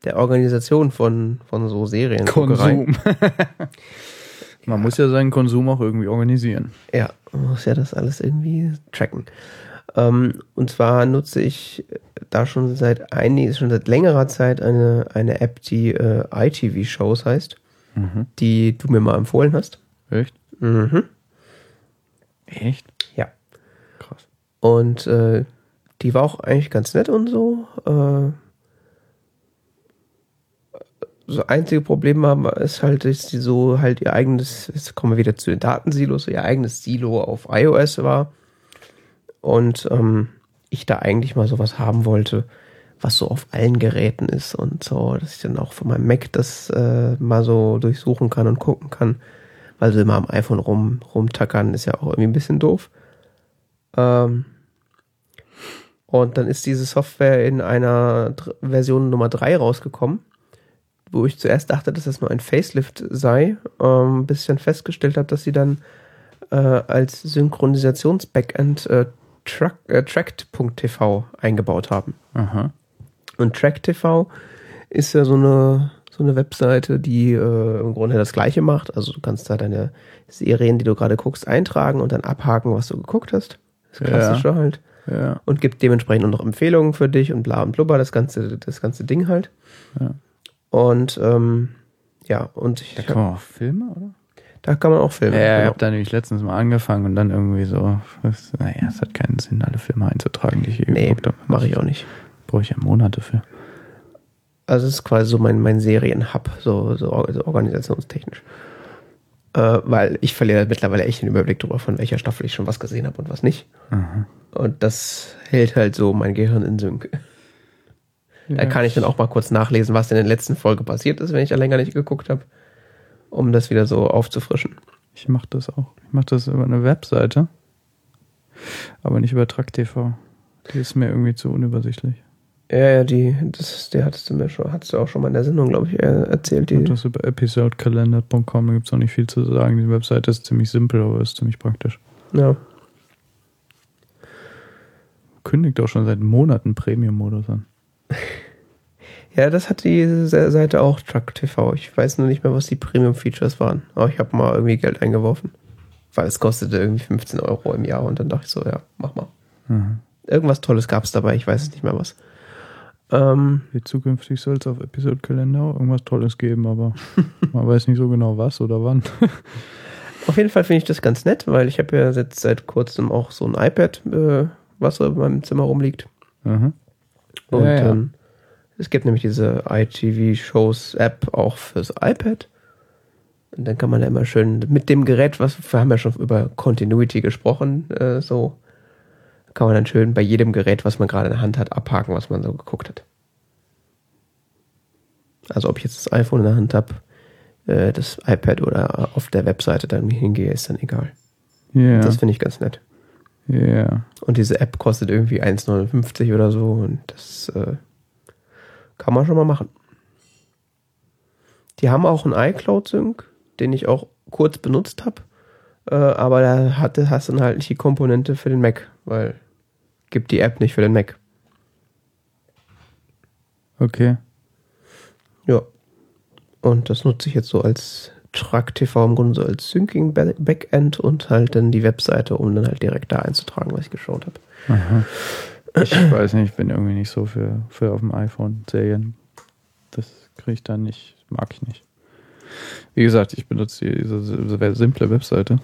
der Organisation von, von so Serien. Konsum. *laughs* Man muss ja seinen Konsum auch irgendwie organisieren. Ja, man muss ja das alles irgendwie tracken. Ähm, und zwar nutze ich da schon seit einiges, schon seit längerer Zeit eine, eine App, die äh, ITV-Shows heißt, Mhm. die du mir mal empfohlen hast. Echt? Mhm. Echt? Ja. Krass. Und äh, die war auch eigentlich ganz nett und so. Äh, so einzige Problem haben ist halt, dass die so halt ihr eigenes, jetzt kommen wir wieder zu den Datensilos, ihr eigenes Silo auf iOS war. Und ähm, ich da eigentlich mal sowas haben wollte, was so auf allen Geräten ist und so, dass ich dann auch von meinem Mac das äh, mal so durchsuchen kann und gucken kann. Weil so immer am iPhone rum, rumtackern ist ja auch irgendwie ein bisschen doof. Ähm, und dann ist diese Software in einer Version Nummer 3 rausgekommen, wo ich zuerst dachte, dass das nur ein Facelift sei, ähm, bis ich dann festgestellt habe, dass sie dann äh, als Synchronisations-Backend äh, Track, äh, Tracked.tv eingebaut haben. Aha. Und TrackTV ist ja so eine, so eine Webseite, die äh, im Grunde das Gleiche macht. Also du kannst da deine Serien, die du gerade guckst, eintragen und dann abhaken, was du geguckt hast. Das Ja. Klassische halt. Ja. Und gibt dementsprechend auch noch Empfehlungen für dich und bla und blubber, das ganze, das ganze Ding halt. Ja. Und ähm, ja, und ich, Da kann man auch Filme, oder? da kann man auch filmen. Ja, ich genau. habe da nämlich letztens mal angefangen und dann irgendwie so, was, naja, es hat keinen Sinn, alle Filme einzutragen, die ich je Nee, geguckt habe. mache ich auch nicht. Brauche ich ja Monate für. Also es ist quasi so mein, mein Serienhub, so, so, so organisationstechnisch. Äh, weil ich verliere mittlerweile echt den Überblick darüber, von welcher Staffel ich schon was gesehen habe und was nicht. Aha. Und das hält halt so mein Gehirn in Sync. Da kann ich dann auch mal kurz nachlesen, was in der letzten Folge passiert ist, wenn ich da länger nicht geguckt habe, um das wieder so aufzufrischen. Ich mache das auch. Ich mache das über eine Webseite, aber nicht über TrackTV. Die ist mir irgendwie zu unübersichtlich. Ja, ja, die, das, der hattest du mir schon, hattest du auch schon mal in der Sendung, glaube ich, äh, erzählt. Die, mach das über episodekalender.com, da gibt es auch nicht viel zu sagen. Die Webseite ist ziemlich simpel, aber ist ziemlich praktisch. ja. Kündigt auch schon seit Monaten Premium-Modus an. *laughs* ja, das hat die Se- Seite auch, Truck TV. Ich weiß nur nicht mehr, was die Premium-Features waren. Aber ich habe mal irgendwie Geld eingeworfen. Weil es kostete irgendwie 15 Euro im Jahr und dann dachte ich so, ja, mach mal. Mhm. Irgendwas Tolles gab es dabei, ich weiß es nicht mehr was. Ähm, Wie zukünftig soll es auf Episodekalender auch irgendwas Tolles geben, aber *laughs* man weiß nicht so genau was oder wann. *laughs* Auf jeden Fall finde ich das ganz nett, weil ich habe ja jetzt seit kurzem auch so ein iPad, äh, was so in meinem Zimmer rumliegt. Mhm. Und Ja, ja. ähm, es gibt nämlich diese ITV-Shows-App auch fürs iPad. Und dann kann man da immer schön mit dem Gerät, was wir haben ja schon über Continuity gesprochen, äh, so kann man dann schön bei jedem Gerät, was man gerade in der Hand hat, abhaken, was man so geguckt hat. Also ob ich jetzt das iPhone in der Hand habe, äh, das iPad oder auf der Webseite dann hingehe, ist dann egal. Ja. Das finde ich ganz nett. Ja. Und diese App kostet irgendwie 1,59 oder so und das äh, kann man schon mal machen. Die haben auch einen iCloud-Sync, den ich auch kurz benutzt habe, äh, aber da hatte, hast du dann halt nicht die Komponente für den Mac, weil gibt die App nicht für den Mac. Okay. Ja. Und das nutze ich jetzt so als Truck TV im Grunde so als Syncing Ba- Backend und halt dann die Webseite, um dann halt direkt da einzutragen, was ich geschaut habe. Aha. Ich *clears throat* weiß nicht, ich bin irgendwie nicht so für, für auf dem iPhone Serien. Das kriege ich dann nicht, mag ich nicht. Wie gesagt, ich benutze die- diese, diese simple Webseite,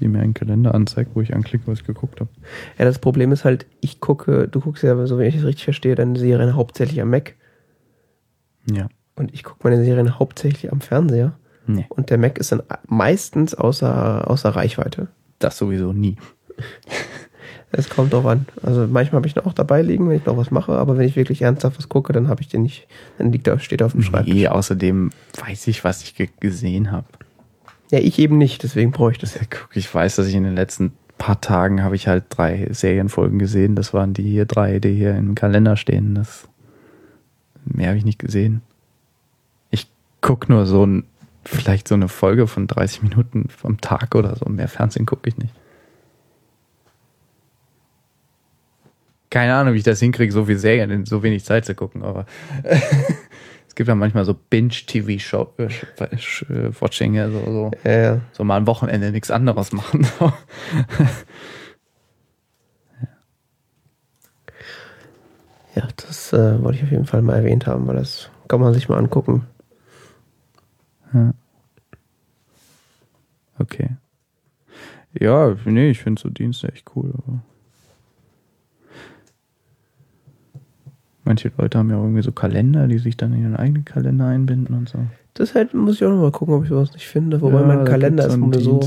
die mir einen Kalender anzeigt, wo ich anklicke, was ich geguckt habe. Ja, das Problem ist halt, ich gucke, du guckst ja, so wenn ich es richtig verstehe, deine Serien hauptsächlich am Mac Ja. und ich gucke meine Serien hauptsächlich am Fernseher Nee. und der Mac ist dann meistens außer, außer Reichweite. Das sowieso nie. *laughs* Es kommt drauf an. Also manchmal habe ich ihn auch dabei liegen, wenn ich noch was mache, aber wenn ich wirklich ernsthaft was gucke, dann habe ich den nicht, dann liegt er, steht er auf dem Schreibtisch. Nee, außerdem weiß ich, was ich ge gesehen habe. Ja, ich eben nicht, deswegen brauche ich das. Ja, guck, ich weiß, dass ich in den letzten paar Tagen habe ich halt drei Serienfolgen gesehen. Das waren die hier drei, die hier im Kalender stehen. Das mehr habe ich nicht gesehen. Ich guck nur so ein, vielleicht so eine Folge von 30 Minuten am Tag oder so. Mehr Fernsehen gucke ich nicht. keine Ahnung, wie ich das hinkriege, so viel Serien in so wenig Zeit zu gucken, aber *laughs* es gibt ja manchmal so Binge-TV-Watching, ja, so, so, Ja, ja. so mal am Wochenende nichts anderes machen. *laughs* Ja, das äh, wollte ich auf jeden Fall mal erwähnt haben, weil das kann man sich mal angucken. Okay. Ja, nee, ich finde so Dienste echt cool. Aber Manche Leute haben ja auch irgendwie so Kalender, die sich dann in ihren eigenen Kalender einbinden und so. Das halt muss ich auch noch mal gucken, ob ich sowas nicht finde. Wobei Ja, mein Kalender ist so.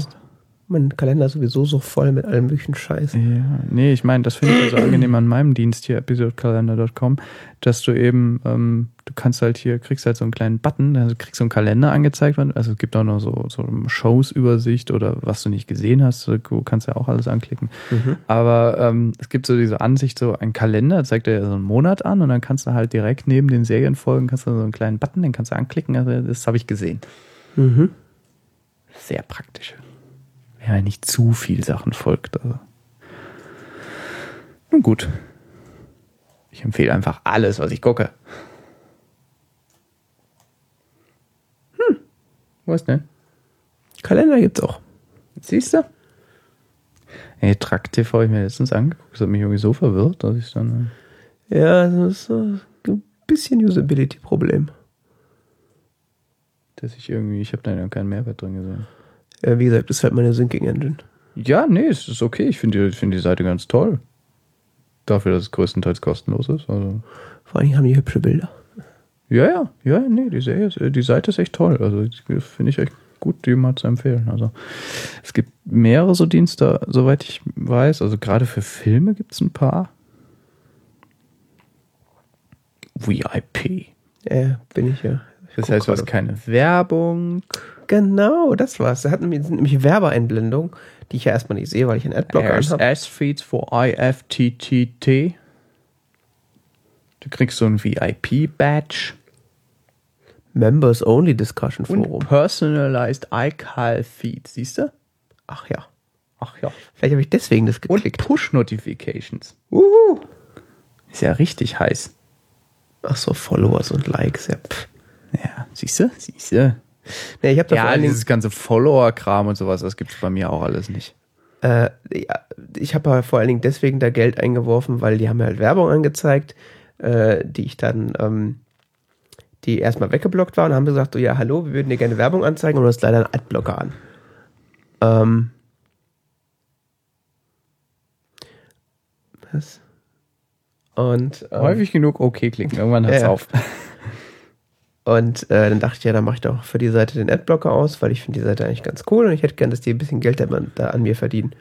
Mein Kalender ist sowieso so voll mit allem möglichen Scheiß. Ja, nee, ich meine, das finde ich so angenehm an meinem Dienst hier, episodekalender.com, dass du eben, ähm, du kannst halt hier, kriegst halt so einen kleinen Button, also kriegst so einen Kalender angezeigt, also es gibt auch noch so, so eine Shows-Übersicht oder was du nicht gesehen hast, du kannst ja auch alles anklicken. Mhm. Aber ähm, es gibt so diese Ansicht, so ein Kalender, zeigt dir so einen Monat an und dann kannst du halt direkt neben den Serienfolgen, kannst du so einen kleinen Button, den kannst du anklicken, also das habe ich gesehen. Mhm. Sehr praktisch. Man nicht zu viel Sachen folgt. Also. Nun gut. Ich empfehle einfach alles, was ich gucke. Hm. Was denn? Kalender gibt's auch. Siehst du? Ey, Track TV habe ich mir letztens angeguckt. Das hat mich irgendwie so verwirrt, dass ich dann. Ja, das ist so ein bisschen Usability-Problem. Dass ich irgendwie. Ich habe da ja keinen Mehrwert drin gesehen. Ja, wie gesagt, das ist halt meine Syncing-Engine. Ja, nee, es ist okay. Ich finde die, find die Seite ganz toll. Dafür, dass es größtenteils kostenlos ist. Also. Vor allem haben die hübsche Bilder. Ja, ja, ja, nee, die, Serie ist, die Seite ist echt toll. Also finde ich echt gut, die mal zu empfehlen. Also es gibt mehrere so Dienste, soweit ich weiß. Also gerade für Filme gibt es ein paar. VIP. Ja, bin ich ja. Ich Das heißt, du hast keine Werbung. Genau, das war's. Da hatten wir nämlich Werbeeinblendungen, die ich ja erstmal nicht sehe, weil ich einen Adblocker anhabe. RSS-Feeds for IFTTT. Du kriegst so ein VIP-Badge. Members Only Discussion Und Forum. Personalized iCal-Feed. Siehst du? Ach ja. Ach ja. Vielleicht habe ich deswegen das Und geklickt. Push-Notifications. Uhu. Ist ja richtig heiß. Ach so, Followers und Likes. Ja, pff. Ja, siehst du? Siehst du? Nee, ich habe da vor Ja, allen Dingen, dieses ganze Follower-Kram und sowas, das gibt's bei mir auch alles nicht. äh, ich habe vor allen Dingen deswegen da Geld eingeworfen, weil die haben mir halt Werbung angezeigt, äh, die ich dann, ähm, die erstmal weggeblockt war und haben gesagt, so, ja, hallo, wir würden dir gerne Werbung anzeigen und du hast leider einen Adblocker an. Ähm, was? Und ähm, Häufig genug okay klicken, irgendwann hört's ja. auf. *laughs* Und äh, dann dachte ich, ja, dann mache ich doch für die Seite den Adblocker aus, weil ich finde die Seite eigentlich ganz cool und ich hätte gern, dass die ein bisschen Geld da, an mir verdienen.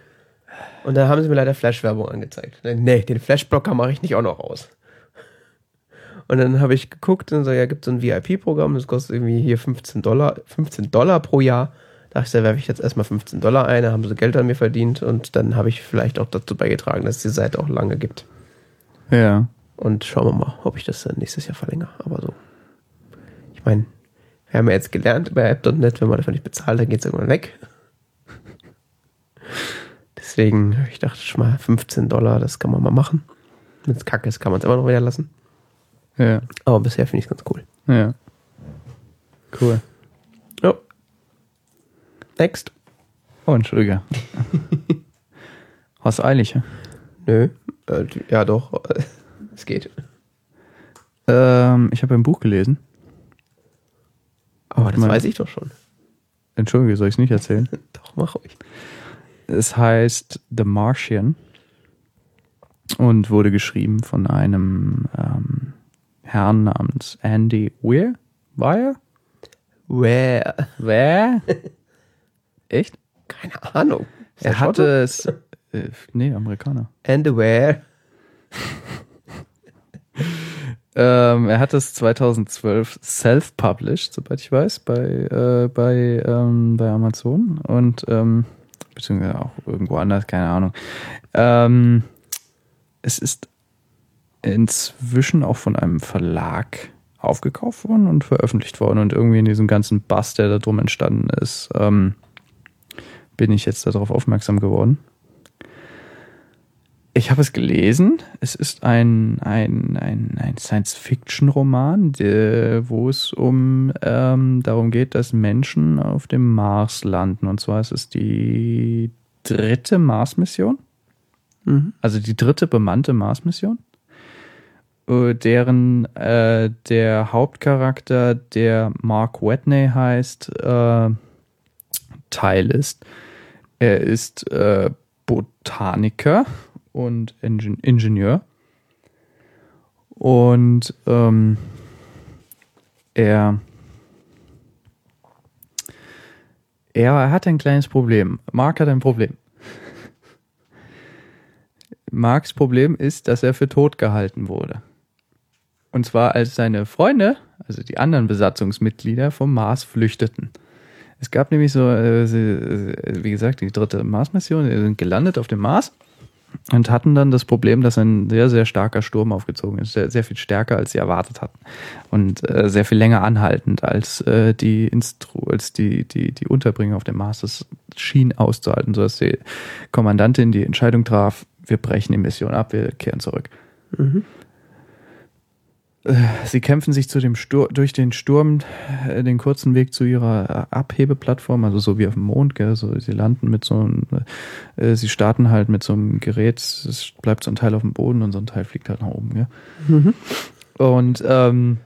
Und dann haben sie mir leider Flash-Werbung angezeigt. Nee, den Flash-Blocker mache ich nicht auch noch aus. Und dann habe ich geguckt und so, ja, gibt so ein VIP-Programm, das kostet irgendwie hier 15 Dollar, 15 Dollar pro Jahr. Da dachte ich, da werfe ich jetzt erstmal 15 Dollar ein, da haben sie Geld an mir verdient und dann habe ich vielleicht auch dazu beigetragen, dass es die Seite auch lange gibt. Ja. Und schauen wir mal, ob ich das dann nächstes Jahr verlängere. Aber so. Ich meine, wir haben ja jetzt gelernt bei App.net, wenn man dafür nicht bezahlt, dann geht es irgendwann weg. Deswegen, ich dachte schon mal, 15 Dollar, das kann man mal machen. Wenn es kacke ist, kann man es immer noch wieder lassen. Ja. Aber bisher finde ich es ganz cool. Ja. Cool. Oh. Next. Oh, Entschuldige. Hast du eilig, ja? Nö. Äh, ja, doch. *laughs* Es geht. Ähm, ich habe ein Buch gelesen. Aber das Mein- weiß ich doch schon. Entschuldige, soll ich es nicht erzählen? *laughs* Doch, mach ruhig. Es heißt The Martian und wurde geschrieben von einem ähm, Herrn namens Andy Weir. Weir? Where? Wer? *laughs* Echt? Keine Ahnung. Ist Er hatte es. Äh, nee, Amerikaner. And where? *laughs* Ähm, er hat es 2012 self-published, soweit ich weiß, bei, äh, bei, ähm, bei Amazon und ähm, beziehungsweise auch irgendwo anders, keine Ahnung. Ähm, es ist inzwischen auch von einem Verlag aufgekauft worden und veröffentlicht worden und irgendwie in diesem ganzen Bass, der da drum entstanden ist, ähm, bin ich jetzt darauf aufmerksam geworden. Ich habe es gelesen. Es ist ein, ein, ein, ein Science-Fiction-Roman, wo es um ähm, darum geht, dass Menschen auf dem Mars landen. Und zwar ist es die dritte Mars-Mission. Mhm. Also die dritte bemannte Mars-Mission. äh, Deren äh, der Hauptcharakter, der Mark Watney heißt, äh, Teil ist. Er ist äh, Botaniker und Ingen Ingenieur. Und ähm, er, er hat ein kleines Problem. Mark hat ein Problem. *laughs* Marks Problem ist, dass er für tot gehalten wurde. Und zwar als seine Freunde, also die anderen Besatzungsmitglieder vom Mars flüchteten. Es gab nämlich so, äh, äh, wie gesagt, die dritte Mars-Mission, die sind gelandet auf dem Mars und hatten dann das Problem, dass ein sehr, sehr starker Sturm aufgezogen ist. Sehr, sehr viel stärker, als sie erwartet hatten. Und äh, sehr viel länger anhaltend, als äh, die Instru als die, die, die Unterbringung auf dem Mars das schien auszuhalten, sodass die Kommandantin die Entscheidung traf, wir brechen die Mission ab, wir kehren zurück. Äh, Sie kämpfen sich zu dem Stur durch den Sturm äh, den kurzen Weg zu ihrer äh, Abhebeplattform, also so wie auf dem Mond. Gell? So, sie landen mit so einem, äh, sie starten halt mit so einem Gerät, es bleibt so ein Teil auf dem Boden und so ein Teil fliegt halt nach oben. Gell? Und ähm,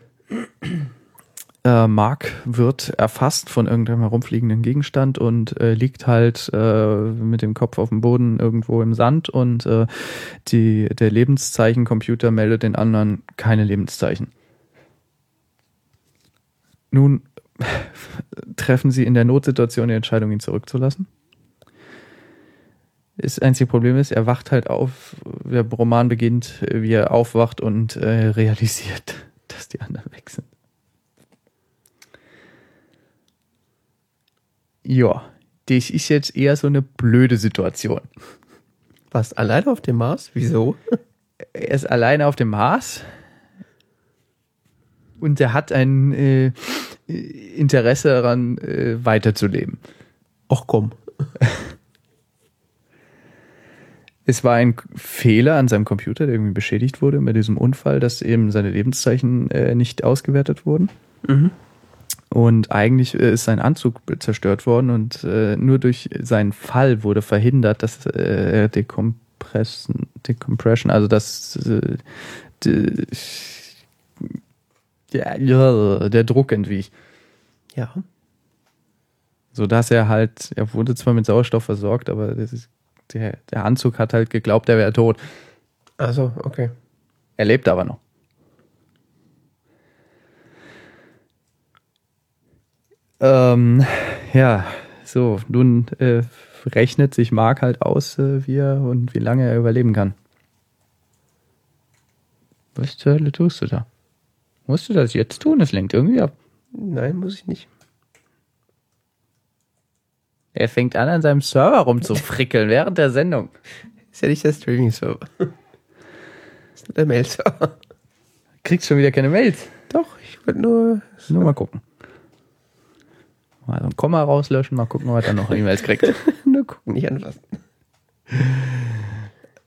äh, Mark wird erfasst von irgendeinem herumfliegenden Gegenstand und äh, liegt halt äh, mit dem Kopf auf dem Boden irgendwo im Sand und äh, die, der Lebenszeichencomputer meldet den anderen keine Lebenszeichen. Nun *laughs* treffen sie in der Notsituation die Entscheidung, ihn zurückzulassen. Das einzige Problem ist, er wacht halt auf, der Roman beginnt, wie er aufwacht und äh, realisiert, *laughs* dass die anderen weg sind. Ja, das ist jetzt eher so eine blöde Situation. Warst alleine auf dem Mars? Wieso? Er ist alleine auf dem Mars und er hat ein äh, Interesse daran, äh, weiterzuleben. Ach komm. *laughs* Es war ein Fehler an seinem Computer, der irgendwie beschädigt wurde mit diesem Unfall, dass eben seine Lebenszeichen äh, nicht ausgewertet wurden. Und eigentlich äh, ist sein Anzug zerstört worden und äh, nur durch seinen Fall wurde verhindert, dass äh, Decompressen, Decompression, also dass äh, ja, der Druck entwich. Ja. So dass er halt, er wurde zwar mit Sauerstoff versorgt, aber ist, der, der Anzug hat halt geglaubt, er wäre tot. Also, okay. Er lebt aber noch. Ähm, ja, so, nun äh, rechnet sich Mark halt aus, äh, wie er und wie lange er überleben kann. Was zur Hölle tust du da? Musst du das jetzt tun? Das lenkt irgendwie ab. Nein, muss ich nicht. Er fängt an, an seinem Server rumzufrickeln *laughs* während der Sendung. Ist ja nicht der Streaming-Server. Ist nur der Mail-Server. Kriegst schon wieder keine Mails. Doch, ich wollte nur. Nur mal gucken. Mal so ein Komma rauslöschen, mal gucken, was er noch E-Mails kriegt. *laughs* nur gucken, nicht anfassen.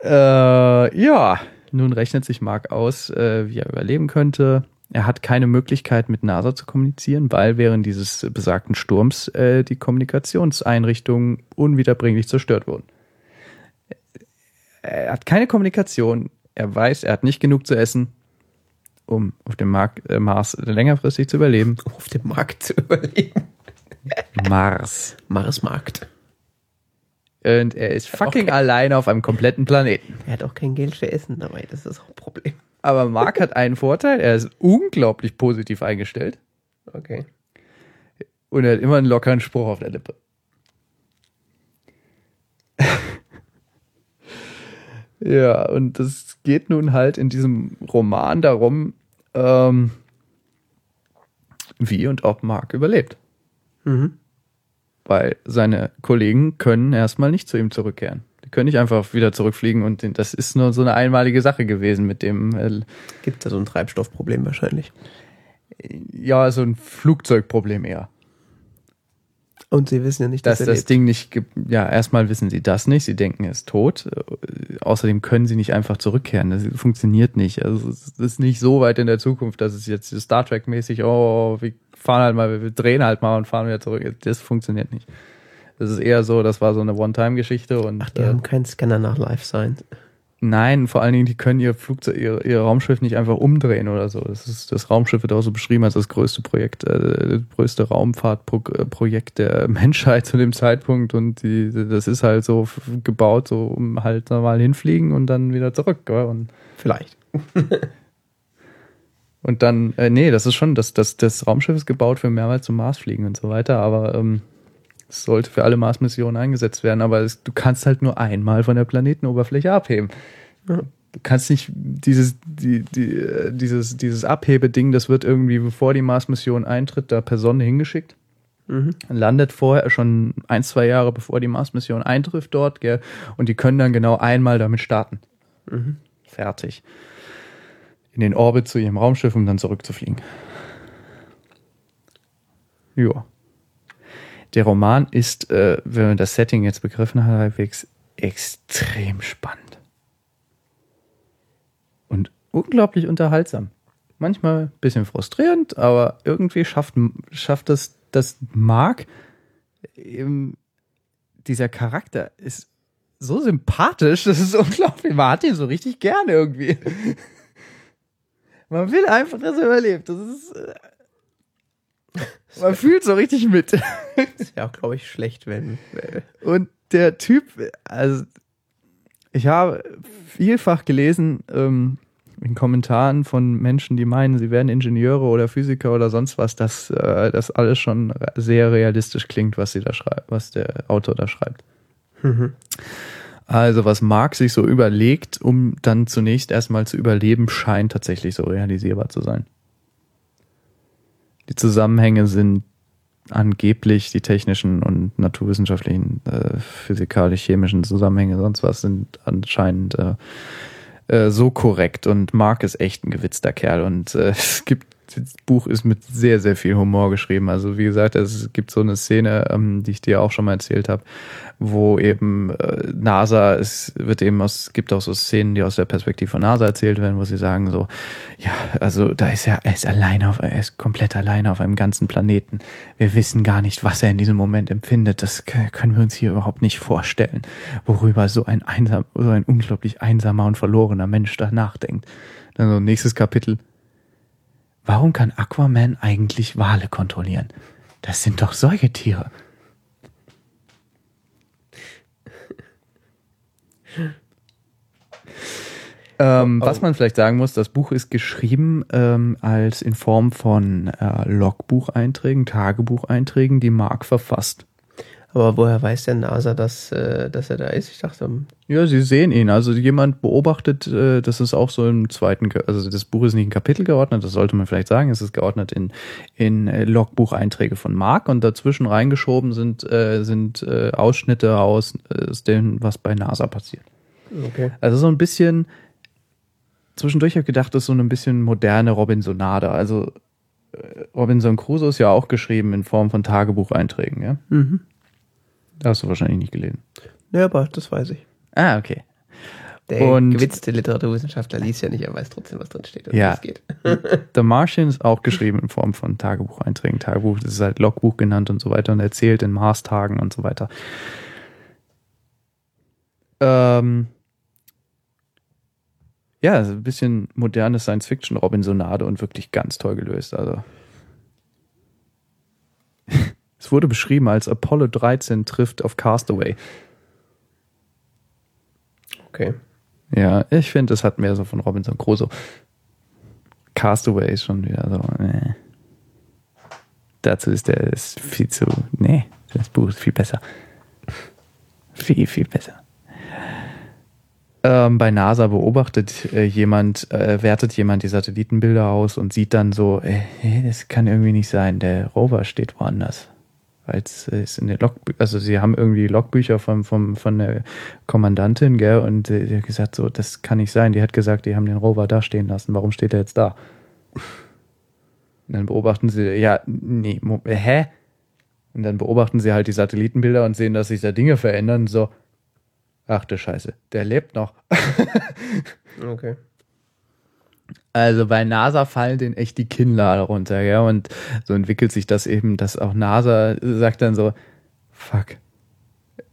Äh, ja, nun rechnet sich Mark aus, äh, wie er überleben könnte. Er hat keine Möglichkeit, mit NASA zu kommunizieren, weil während dieses besagten Sturms äh, die Kommunikationseinrichtungen unwiederbringlich zerstört wurden. Er hat keine Kommunikation. Er weiß, er hat nicht genug zu essen, um auf dem Mark äh, Mars längerfristig zu überleben. Um auf dem Markt zu überleben. Mars. Marsmarkt. Und er ist fucking alleine auf einem kompletten Planeten. Er hat auch kein Geld für Essen dabei, das ist auch ein Problem. Aber Mark hat einen Vorteil, er ist unglaublich positiv eingestellt Okay. und er hat immer einen lockeren Spruch auf der Lippe. *laughs* ja, und das geht nun halt in diesem Roman darum, ähm, wie und ob Mark überlebt. Mhm. Weil seine Kollegen können erstmal nicht zu ihm zurückkehren. Die können nicht einfach wieder zurückfliegen und das ist nur so eine einmalige Sache gewesen mit dem äh, Gibt da so ein Treibstoffproblem wahrscheinlich. ja, so ein Flugzeugproblem eher. Und sie wissen ja nicht, dass dass, das lebt. Ding nicht, ge- ja, erstmal wissen sie das nicht, sie denken, er ist tot. Äh, Außerdem können sie nicht einfach zurückkehren. Das funktioniert nicht. Also es ist nicht so weit in der Zukunft, dass es jetzt Star Trek-mäßig, oh, wir fahren halt mal, wir drehen halt mal und fahren wieder zurück. Das funktioniert nicht. Das ist eher so, das war so eine One-Time-Geschichte und Ach, die äh, haben keinen Scanner nach Life Science. Nein, vor allen Dingen, die können ihr Flugzeug, ihr, ihr Raumschiff nicht einfach umdrehen oder so. Das, ist, das Raumschiff wird auch so beschrieben als das größte Projekt, äh, das größte Raumfahrtprojekt der *laughs* Menschheit zu dem Zeitpunkt. Und die, das ist halt so gebaut, so um halt normal hinfliegen und dann wieder zurück. Und, Vielleicht. *laughs* und dann, äh, nee, das ist schon, das, das, das Raumschiff ist gebaut für mehrmals zum Mars fliegen und so weiter, aber ähm, es sollte für alle Mars-Missionen eingesetzt werden, aber es, du kannst halt nur einmal von der Planetenoberfläche abheben. Ja. Du kannst nicht dieses, die, die, äh, dieses, dieses Abhebeding, das wird irgendwie, bevor die Mars-Mission eintritt, da per Sonne hingeschickt. Mhm. Landet vorher schon ein, zwei Jahre bevor die Mars-Mission eintrifft dort, gell? Und die können dann genau einmal damit starten. Mhm. Fertig. In den Orbit zu ihrem Raumschiff, um dann zurückzufliegen. Ja. Der Roman ist, äh, wenn man das Setting jetzt begriffen hat, halbwegs extrem spannend. Und unglaublich unterhaltsam. Manchmal ein bisschen frustrierend, aber irgendwie schafft, schafft das, das Mark, eben, dieser Charakter ist so sympathisch, *laughs* das ist unglaublich. Man hat ihn so richtig gern irgendwie. *laughs* Man will einfach, dass er überlebt. Das ist. Man fühlt so richtig mit. *laughs* Ist ja auch, glaube ich, schlecht, wenn. äh, Und der Typ, also ich habe vielfach gelesen ähm, in Kommentaren von Menschen, die meinen, sie wären Ingenieure oder Physiker oder sonst was, dass äh, das alles schon sehr realistisch klingt, was sie da schreibt, was der Autor da schreibt. Mhm. Also was Marx sich so überlegt, um dann zunächst erstmal zu überleben, scheint tatsächlich so realisierbar zu sein. Die Zusammenhänge sind angeblich die technischen und naturwissenschaftlichen, äh, physikalisch-chemischen Zusammenhänge, sonst was sind anscheinend äh, äh, so korrekt. Und Mark ist echt ein gewitzter Kerl und äh, *laughs* es gibt das Buch ist mit sehr, sehr viel Humor geschrieben. Also wie gesagt, es gibt so eine Szene, ähm, die ich dir auch schon mal erzählt habe, wo eben äh, NASA, es wird eben aus, gibt auch so Szenen, die aus der Perspektive von NASA erzählt werden, wo sie sagen so, ja, also da ist er, er ist alleine auf, er ist komplett alleine auf einem ganzen Planeten. Wir wissen gar nicht, was er in diesem Moment empfindet. Das können wir uns hier überhaupt nicht vorstellen, worüber so ein einsam, so ein unglaublich einsamer und verlorener Mensch da nachdenkt. Dann so nächstes Kapitel. Warum kann Aquaman eigentlich Wale kontrollieren? Das sind doch Säugetiere. Ähm, Oh. Was man vielleicht sagen muss, das Buch ist geschrieben ähm, als in Form von äh, Logbucheinträgen, Tagebucheinträgen, die Mark verfasst. Aber woher weiß der NASA, dass, äh, dass er da ist? Ich dachte, ähm, Ja, sie sehen ihn. Also jemand beobachtet, äh, das ist auch so im zweiten, also das Buch ist nicht in Kapitel geordnet, das sollte man vielleicht sagen. Es ist geordnet in, in äh, Logbucheinträge von Mark und dazwischen reingeschoben sind, äh, sind äh, Ausschnitte aus, aus dem, was bei NASA passiert. okay. Also so ein bisschen, zwischendurch habe ich gedacht, das ist so ein bisschen moderne Robinsonade. Also Robinson Crusoe ist ja auch geschrieben in Form von Tagebucheinträgen, ja? Mhm. Da hast du wahrscheinlich nicht gelesen. Ja, aber das weiß ich. Ah, okay. Der Und- gewitzte Literaturwissenschaftler liest ja nicht, er weiß trotzdem, was drin steht und Ja. wie es geht. *laughs* The Martian ist auch geschrieben in Form von Tagebucheinträgen. Tagebuch, das ist halt Logbuch genannt und so weiter und erzählt in Mars-Tagen und so weiter. Ähm, ja, ein bisschen moderne Science-Fiction-Robinsonade und wirklich ganz toll gelöst. Also. *laughs* es wurde beschrieben als Apollo 13 trifft auf Castaway. Okay. Ja, ich finde, es hat mehr so von Robinson Crusoe. Castaway ist schon wieder so. Äh. Dazu ist der ist viel zu. Nee, das Buch ist viel besser. Viel, viel besser. Ähm, bei NASA beobachtet äh, jemand, äh, wertet jemand die Satellitenbilder aus und sieht dann so, äh, das kann irgendwie nicht sein, der Rover steht woanders. Es ist in der Log, also sie haben irgendwie Logbücher vom, vom, von der Kommandantin, gell, und die hat gesagt, so, das kann nicht sein. Die hat gesagt, die haben den Rover da stehen lassen. Warum steht er jetzt da? Und dann beobachten sie, ja, nee, hä? Und dann beobachten sie halt die Satellitenbilder und sehen, dass sich da Dinge verändern. So, ach du Scheiße, der lebt noch. *laughs* Okay. Also bei NASA fallen denen echt die Kinnlade runter, ja. Und so entwickelt sich das eben, dass auch NASA sagt dann so, fuck,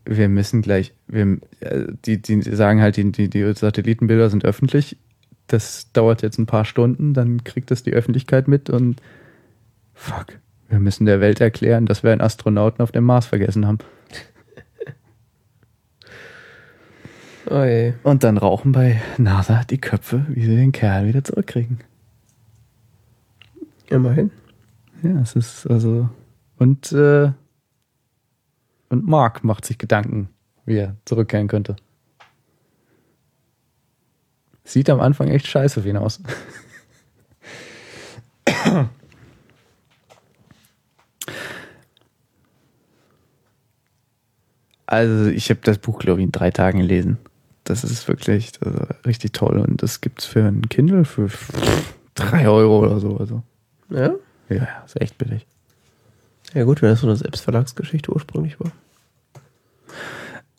wir müssen gleich, wir, äh, die, die sagen halt, die, die, die Satellitenbilder sind öffentlich. Das dauert jetzt ein paar Stunden, dann kriegt das die Öffentlichkeit mit und fuck, wir müssen der Welt erklären, dass wir einen Astronauten auf dem Mars vergessen haben. Je. Und dann rauchen bei NASA die Köpfe, wie sie den Kerl wieder zurückkriegen. Immerhin. Ja, es ist also. Und, äh, und Mark macht sich Gedanken, wie er zurückkehren könnte. Sieht am Anfang echt scheiße für ihn aus. *coughs* Also, ich habe das Buch, glaube ich, in drei Tagen gelesen. Das ist wirklich also, richtig toll. Und das gibt's für ein Kindle für drei Euro oder so. Also, Ja? ja, ist echt billig. Ja gut, wenn das so eine Selbstverlagsgeschichte ursprünglich war.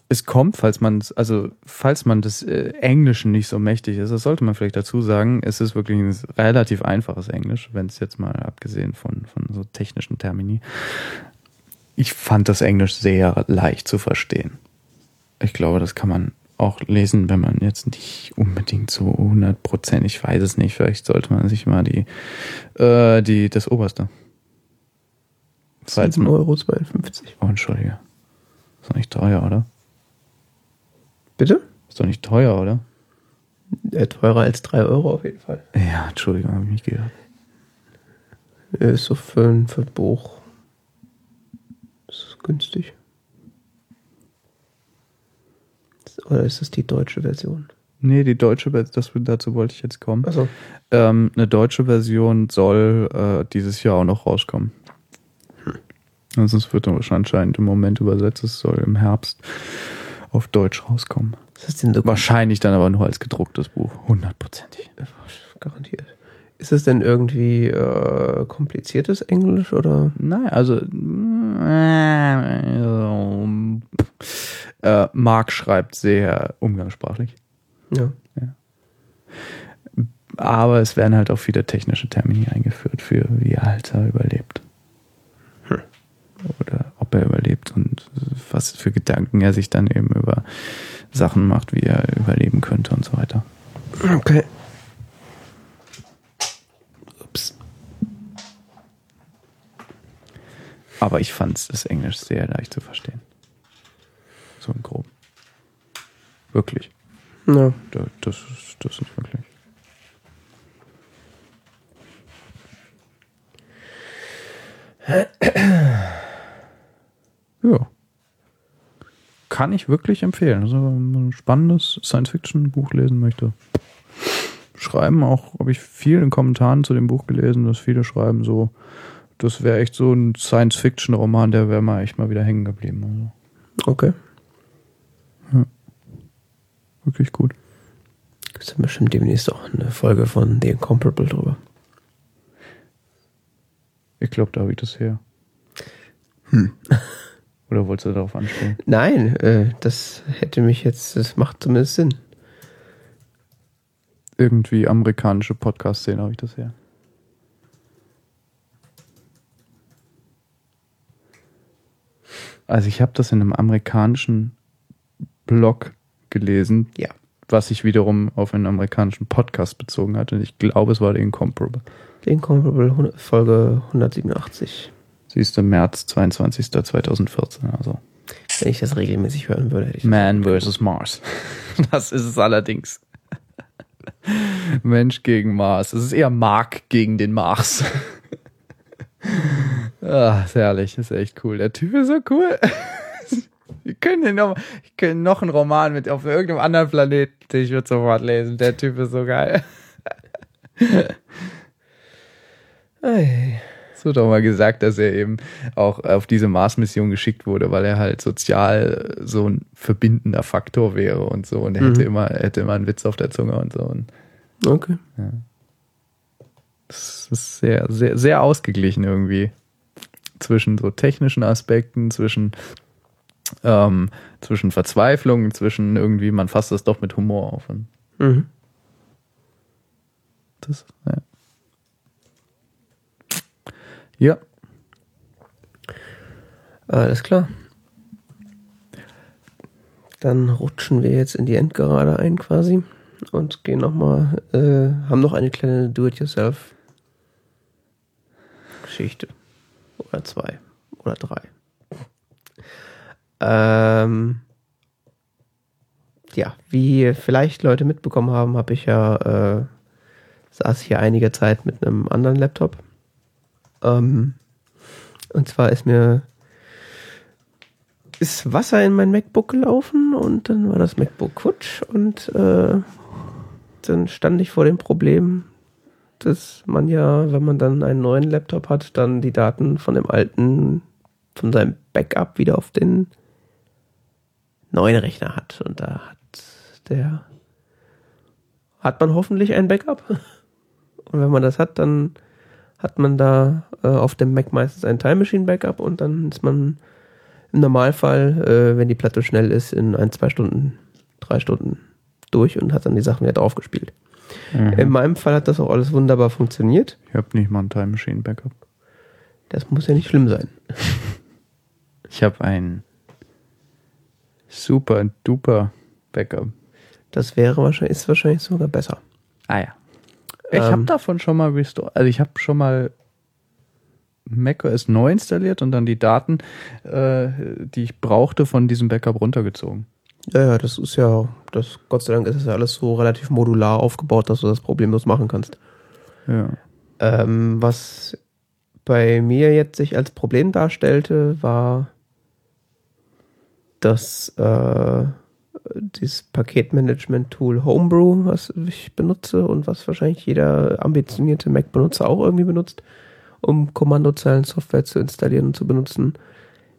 Es kommt, falls man also falls man des äh, Englischen nicht so mächtig ist, das sollte man vielleicht dazu sagen, es ist wirklich ein relativ einfaches Englisch, wenn es jetzt mal abgesehen von, von so technischen Termini. Ich fand das Englisch sehr leicht zu verstehen. Ich glaube, das kann man auch lesen, wenn man jetzt nicht unbedingt so 100 Prozent, ich weiß es nicht, vielleicht sollte man sich mal die, äh, die, das Oberste. Falls 7,52 man, Euro. oh, entschuldige. Ist doch nicht teuer, oder? Bitte? Ist doch nicht teuer, oder? Ja, teurer als 3 Euro auf jeden Fall. Ja, Entschuldigung, habe ich nicht gehört. Ist so für ein, für ein Buch. Ist günstig. Oder ist das die deutsche Version? Nee, die deutsche Version, das, dazu wollte ich jetzt kommen. Achso. Ähm, eine deutsche Version soll äh, dieses Jahr auch noch rauskommen. Also es wird anscheinend im Moment übersetzt, es soll im Herbst auf Deutsch rauskommen. Wahrscheinlich dann aber nur als gedrucktes Buch. Hundertprozentig. garantiert? Ist das denn irgendwie äh, kompliziertes Englisch oder? Nein, also äh, Mark schreibt sehr umgangssprachlich. Ja. Aber es werden halt auch viele technische Termini eingeführt für wie er halt überlebt. Hm. Oder ob er überlebt und was für Gedanken er sich dann eben über Sachen macht, wie er überleben könnte und so weiter. Okay. Ups. Aber ich fand das Englisch sehr leicht zu verstehen. So im Groben. Wirklich. Ja. Da- Das ist, das ist wirklich. Ja. Kann ich wirklich empfehlen. Also, wenn man ein spannendes Science-Fiction-Buch lesen möchte. Schreiben auch, habe ich viel in Kommentaren zu dem Buch gelesen, dass viele schreiben so, das wäre echt so ein Science-Fiction-Roman, der wäre mal echt mal wieder hängen geblieben. Also, Okay. Wirklich gut. Gibt es dann bestimmt demnächst auch eine Folge von The Incomparable drüber. Ich glaube, da habe ich das her. *laughs* Oder wolltest du darauf anspielen? Nein, äh, das hätte mich jetzt, das macht zumindest Sinn. Irgendwie amerikanische Podcast-Szene habe ich das her. Also ich habe das in einem amerikanischen Blog gelesen, Ja. was sich wiederum auf einen amerikanischen Podcast bezogen hat. Und ich glaube, es war The Incomparable. The Incomparable 100 Folge 187. Siehst du, März 22. 2014. Also Wenn ich das regelmäßig hören würde, hätte ich Man vs. Mars. *laughs* Das ist es allerdings. Mensch gegen Mars. Es ist eher Mark gegen den Mars. *laughs* ah, ist herrlich. Ist echt cool. Der Typ ist so cool. *laughs* Wir können noch, ich können noch einen Roman mit auf irgendeinem anderen Planeten. Ich würde sofort lesen. Der Typ ist so geil. *laughs* Ei. Es wird auch mal gesagt, dass er eben auch auf diese Mars-Mission geschickt wurde, weil er halt sozial so ein verbindender Faktor wäre und so. Und er hätte immer, er hätte immer einen Witz auf der Zunge und so. Und Okay. das ist sehr, sehr, sehr ausgeglichen irgendwie. zwischen so technischen Aspekten, zwischen, ähm, zwischen Verzweiflung, zwischen irgendwie, man fasst das doch mit Humor auf. Und Mhm. das, ja. Ja, Alles klar. Dann rutschen wir jetzt in die Endgerade ein quasi und gehen nochmal, äh, haben noch eine kleine Do-it-yourself-Geschichte. Oder zwei. Oder drei. Ähm, ja, wie vielleicht Leute mitbekommen haben, habe ich ja, äh, saß hier einige Zeit mit einem anderen Laptop. Ähm, und zwar ist mir ist Wasser in mein MacBook gelaufen und dann war das MacBook futsch und äh, dann stand ich vor dem Problem, dass man ja, wenn man dann einen neuen Laptop hat, dann die Daten von dem alten, von seinem Backup wieder auf den neuen Rechner hat. Und da hat der, hat man hoffentlich ein Backup. *laughs* Und wenn man das hat, dann hat man da äh, auf dem Mac meistens ein Time Machine Backup und dann ist man im Normalfall, äh, wenn die Platte schnell ist, in ein, zwei Stunden, drei Stunden durch und hat dann die Sachen wieder draufgespielt. In meinem Fall hat das auch alles wunderbar funktioniert. ich habe nicht mal ein Time Machine Backup. Das muss ja nicht schlimm sein. *laughs* Ich habe ein super duper Backup. Das wäre wahrscheinlich, ist wahrscheinlich sogar besser. Ah ja. Ich Ähm. habe davon schon mal restore, also ich habe schon mal macOS neu installiert und dann die Daten, äh, die ich brauchte, von diesem Backup runtergezogen. Ja, ja, das ist ja, das, Gott sei Dank ist das ja alles so relativ modular aufgebaut, dass du das problemlos machen kannst. Ja. Ähm, was bei mir jetzt sich als Problem darstellte, war, dass äh, dieses Paketmanagement-Tool Homebrew, was ich benutze und was wahrscheinlich jeder ambitionierte Mac-Benutzer auch irgendwie benutzt, um Kommandozeilen-Software zu installieren und zu benutzen,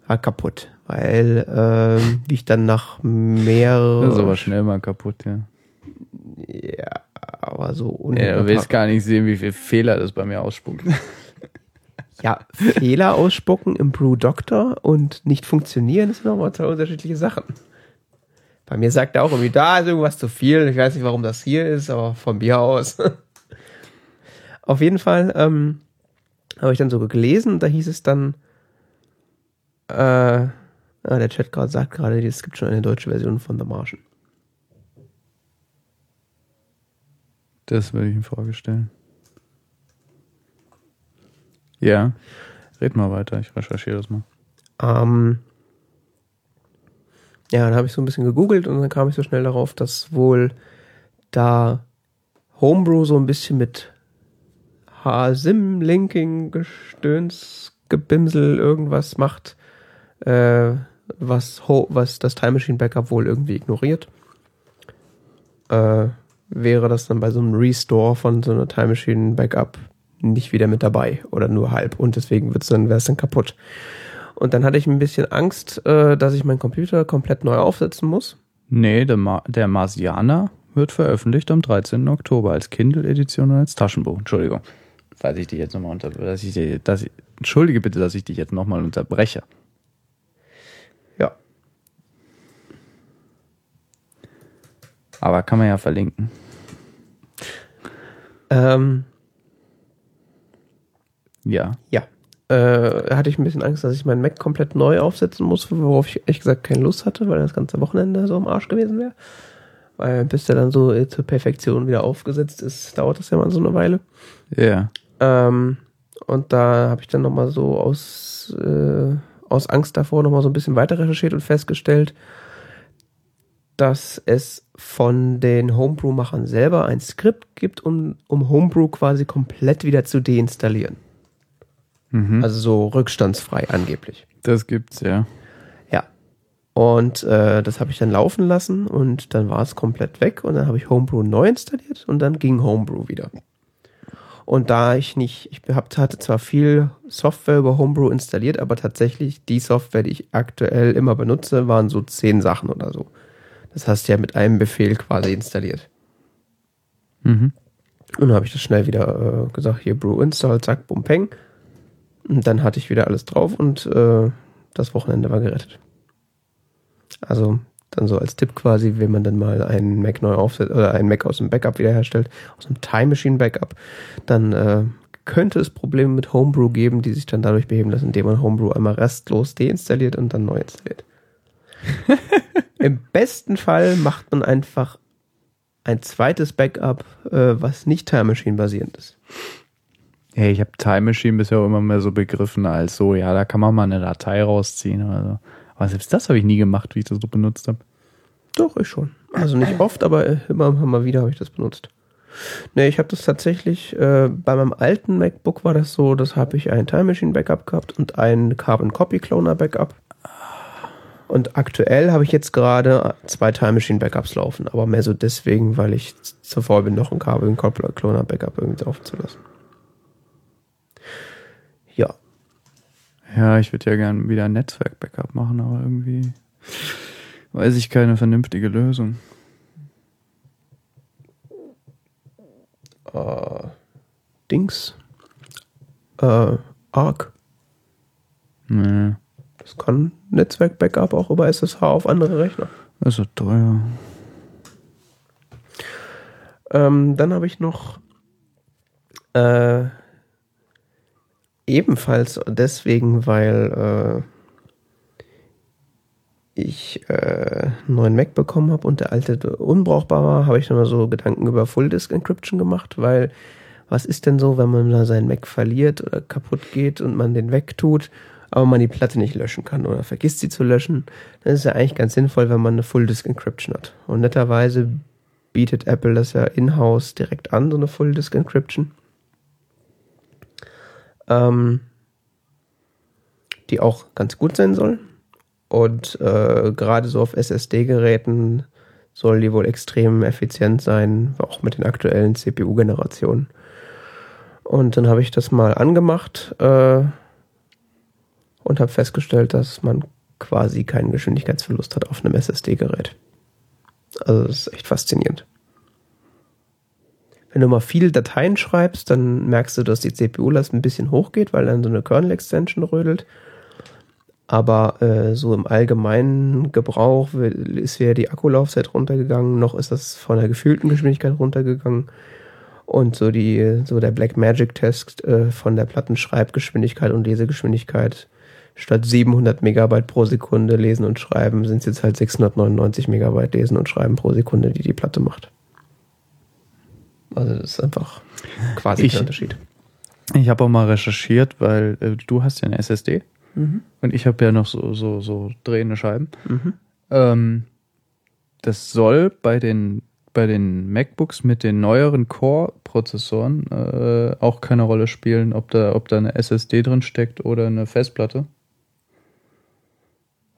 war kaputt. Weil, ähm, wie ich dann nach mehreren... Das ist aber schnell mal kaputt, ja. Ja, aber so Ja, du willst gar nicht sehen, wie viele Fehler das bei mir ausspuckt. Ja, Fehler ausspucken im Brew Doctor und nicht funktionieren, das sind nochmal zwei unterschiedliche Sachen. Bei mir sagt er auch irgendwie, da ist irgendwas zu viel. Ich weiß nicht, warum das hier ist, aber von mir aus. *laughs* Auf jeden Fall ähm, habe ich dann so gelesen, da hieß es dann, äh, ah, der Chat gerade sagt gerade, es gibt schon eine deutsche Version von The Martian. Das würde ich in Frage stellen. Ja. Red mal weiter, ich recherchiere das mal. Ähm, ja, dann habe ich so ein bisschen gegoogelt und dann kam ich so schnell darauf, dass wohl da Homebrew so ein bisschen mit HSIM, Linking, Gestöns, Gebimsel, irgendwas macht, äh, was, Ho was das Time Machine Backup wohl irgendwie ignoriert. Äh, wäre das dann bei so einem Restore von so einer Time Machine Backup nicht wieder mit dabei oder nur halb und deswegen wird's dann, wäre es dann kaputt. Und dann hatte ich ein bisschen Angst, äh, dass ich meinen Computer komplett neu aufsetzen muss. Nee, der, Ma der Marsianer wird veröffentlicht am 13. Oktober als Kindle-Edition und als Taschenbuch. Entschuldigung. Falls ich dich jetzt nochmal. Dass dass ich, entschuldige bitte, dass ich dich jetzt nochmal unterbreche. Ja. Aber kann man ja verlinken. Ähm, Ja. ja. Äh, hatte ich ein bisschen Angst, dass ich meinen Mac komplett neu aufsetzen muss, worauf ich ehrlich gesagt keine Lust hatte, weil das ganze Wochenende so am Arsch gewesen wäre. Weil bis der dann so äh, zur Perfektion wieder aufgesetzt ist, dauert das ja mal so eine Weile. Ja. Ähm, und da habe ich dann nochmal so aus, äh, aus Angst davor nochmal so ein bisschen weiter recherchiert und festgestellt, dass es von den Homebrew-Machern selber ein Skript gibt, um, um Homebrew quasi komplett wieder zu deinstallieren. Mhm. Also so rückstandsfrei angeblich. das gibt's, ja. Ja. Und äh, das habe ich dann laufen lassen und dann war es komplett weg und dann habe ich Homebrew neu installiert und dann ging Homebrew wieder. Und da ich nicht, ich hatte zwar viel Software über Homebrew installiert, aber tatsächlich die Software, die ich aktuell immer benutze, waren so zehn Sachen oder so. Das hast du ja mit einem Befehl quasi installiert. Mhm. Und dann habe ich das schnell wieder äh, gesagt, hier Brew install, zack, bum, peng. Und dann hatte ich wieder alles drauf und äh, das Wochenende war gerettet. Also dann so als Tipp quasi, wenn man dann mal einen Mac neu aufsetzt oder einen Mac aus dem Backup wiederherstellt, aus dem Time Machine Backup, dann äh, könnte es Probleme mit Homebrew geben, die sich dann dadurch beheben lassen, indem man Homebrew einmal restlos deinstalliert und dann neu installiert. *laughs* Im besten Fall macht man einfach ein zweites Backup, äh, was nicht Time Machine basierend ist. Hey, ich habe Time Machine bisher immer mehr so begriffen als so, ja, da kann man mal eine Datei rausziehen oder so. Aber selbst das habe ich nie gemacht, wie ich das so benutzt habe. Doch, ich schon. Also nicht oft, aber immer mal wieder habe ich das benutzt. Nee, ich habe das tatsächlich, äh, bei meinem alten MacBook war das so, das habe ich ein Time Machine Backup gehabt und ein Carbon Copy Cloner Backup. Und aktuell habe ich jetzt gerade zwei Time Machine Backups laufen, aber mehr so deswegen, weil ich zu faul bin, noch ein Carbon Copy Cloner Backup irgendwie laufen zu lassen. Ja, Ja, ich würde ja gern wieder ein Netzwerk-Backup machen, aber irgendwie weiß ich keine vernünftige Lösung. äh, Dings, äh, Arc. Nee, Das kann Netzwerk-Backup auch über SSH auf andere Rechner. das ist so teuer. Ähm, dann habe ich noch äh, ebenfalls deswegen, weil äh, ich äh, einen neuen Mac bekommen habe und der alte unbrauchbar war, habe ich dann mal so Gedanken über Full Disk Encryption gemacht, weil was ist denn so, wenn man da seinen Mac verliert oder kaputt geht und man den wegtut, aber man die Platte nicht löschen kann oder vergisst sie zu löschen, dann ist ja eigentlich ganz sinnvoll, wenn man eine Full Disk Encryption hat. Und netterweise bietet Apple das ja in-house direkt an, so eine Full Disk Encryption. Ähm, die auch ganz gut sein soll. Und äh, gerade so auf SSD-Geräten soll die wohl extrem effizient sein, auch mit den aktuellen CPU-Generationen. Und dann habe ich das mal angemacht äh, und habe festgestellt, dass man quasi keinen Geschwindigkeitsverlust hat auf einem SSD-Gerät. Also das ist echt faszinierend. Wenn du mal viele Dateien schreibst, dann merkst du, dass die CPU-Last ein bisschen hochgeht, weil dann so eine Kernel-Extension rödelt. Aber äh, so im allgemeinen Gebrauch ist weder die Akkulaufzeit runtergegangen, noch ist das von der gefühlten Geschwindigkeit runtergegangen. Und so die, so der Black Magic Test äh, von der Plattenschreibgeschwindigkeit und Lesegeschwindigkeit statt 700 Megabyte pro Sekunde lesen und schreiben, sind es jetzt halt 699 Megabyte lesen und schreiben pro Sekunde, die die Platte macht. Also das ist einfach quasi Ich- kein Unterschied. Ich habe auch mal recherchiert, weil äh, du hast ja eine SSD Mhm. und ich habe ja noch so, so, so drehende Scheiben. Mhm. Ähm, das soll bei den, bei den MacBooks mit den neueren Core-Prozessoren äh, auch keine Rolle spielen, ob da, ob da eine SSD drin steckt oder eine Festplatte.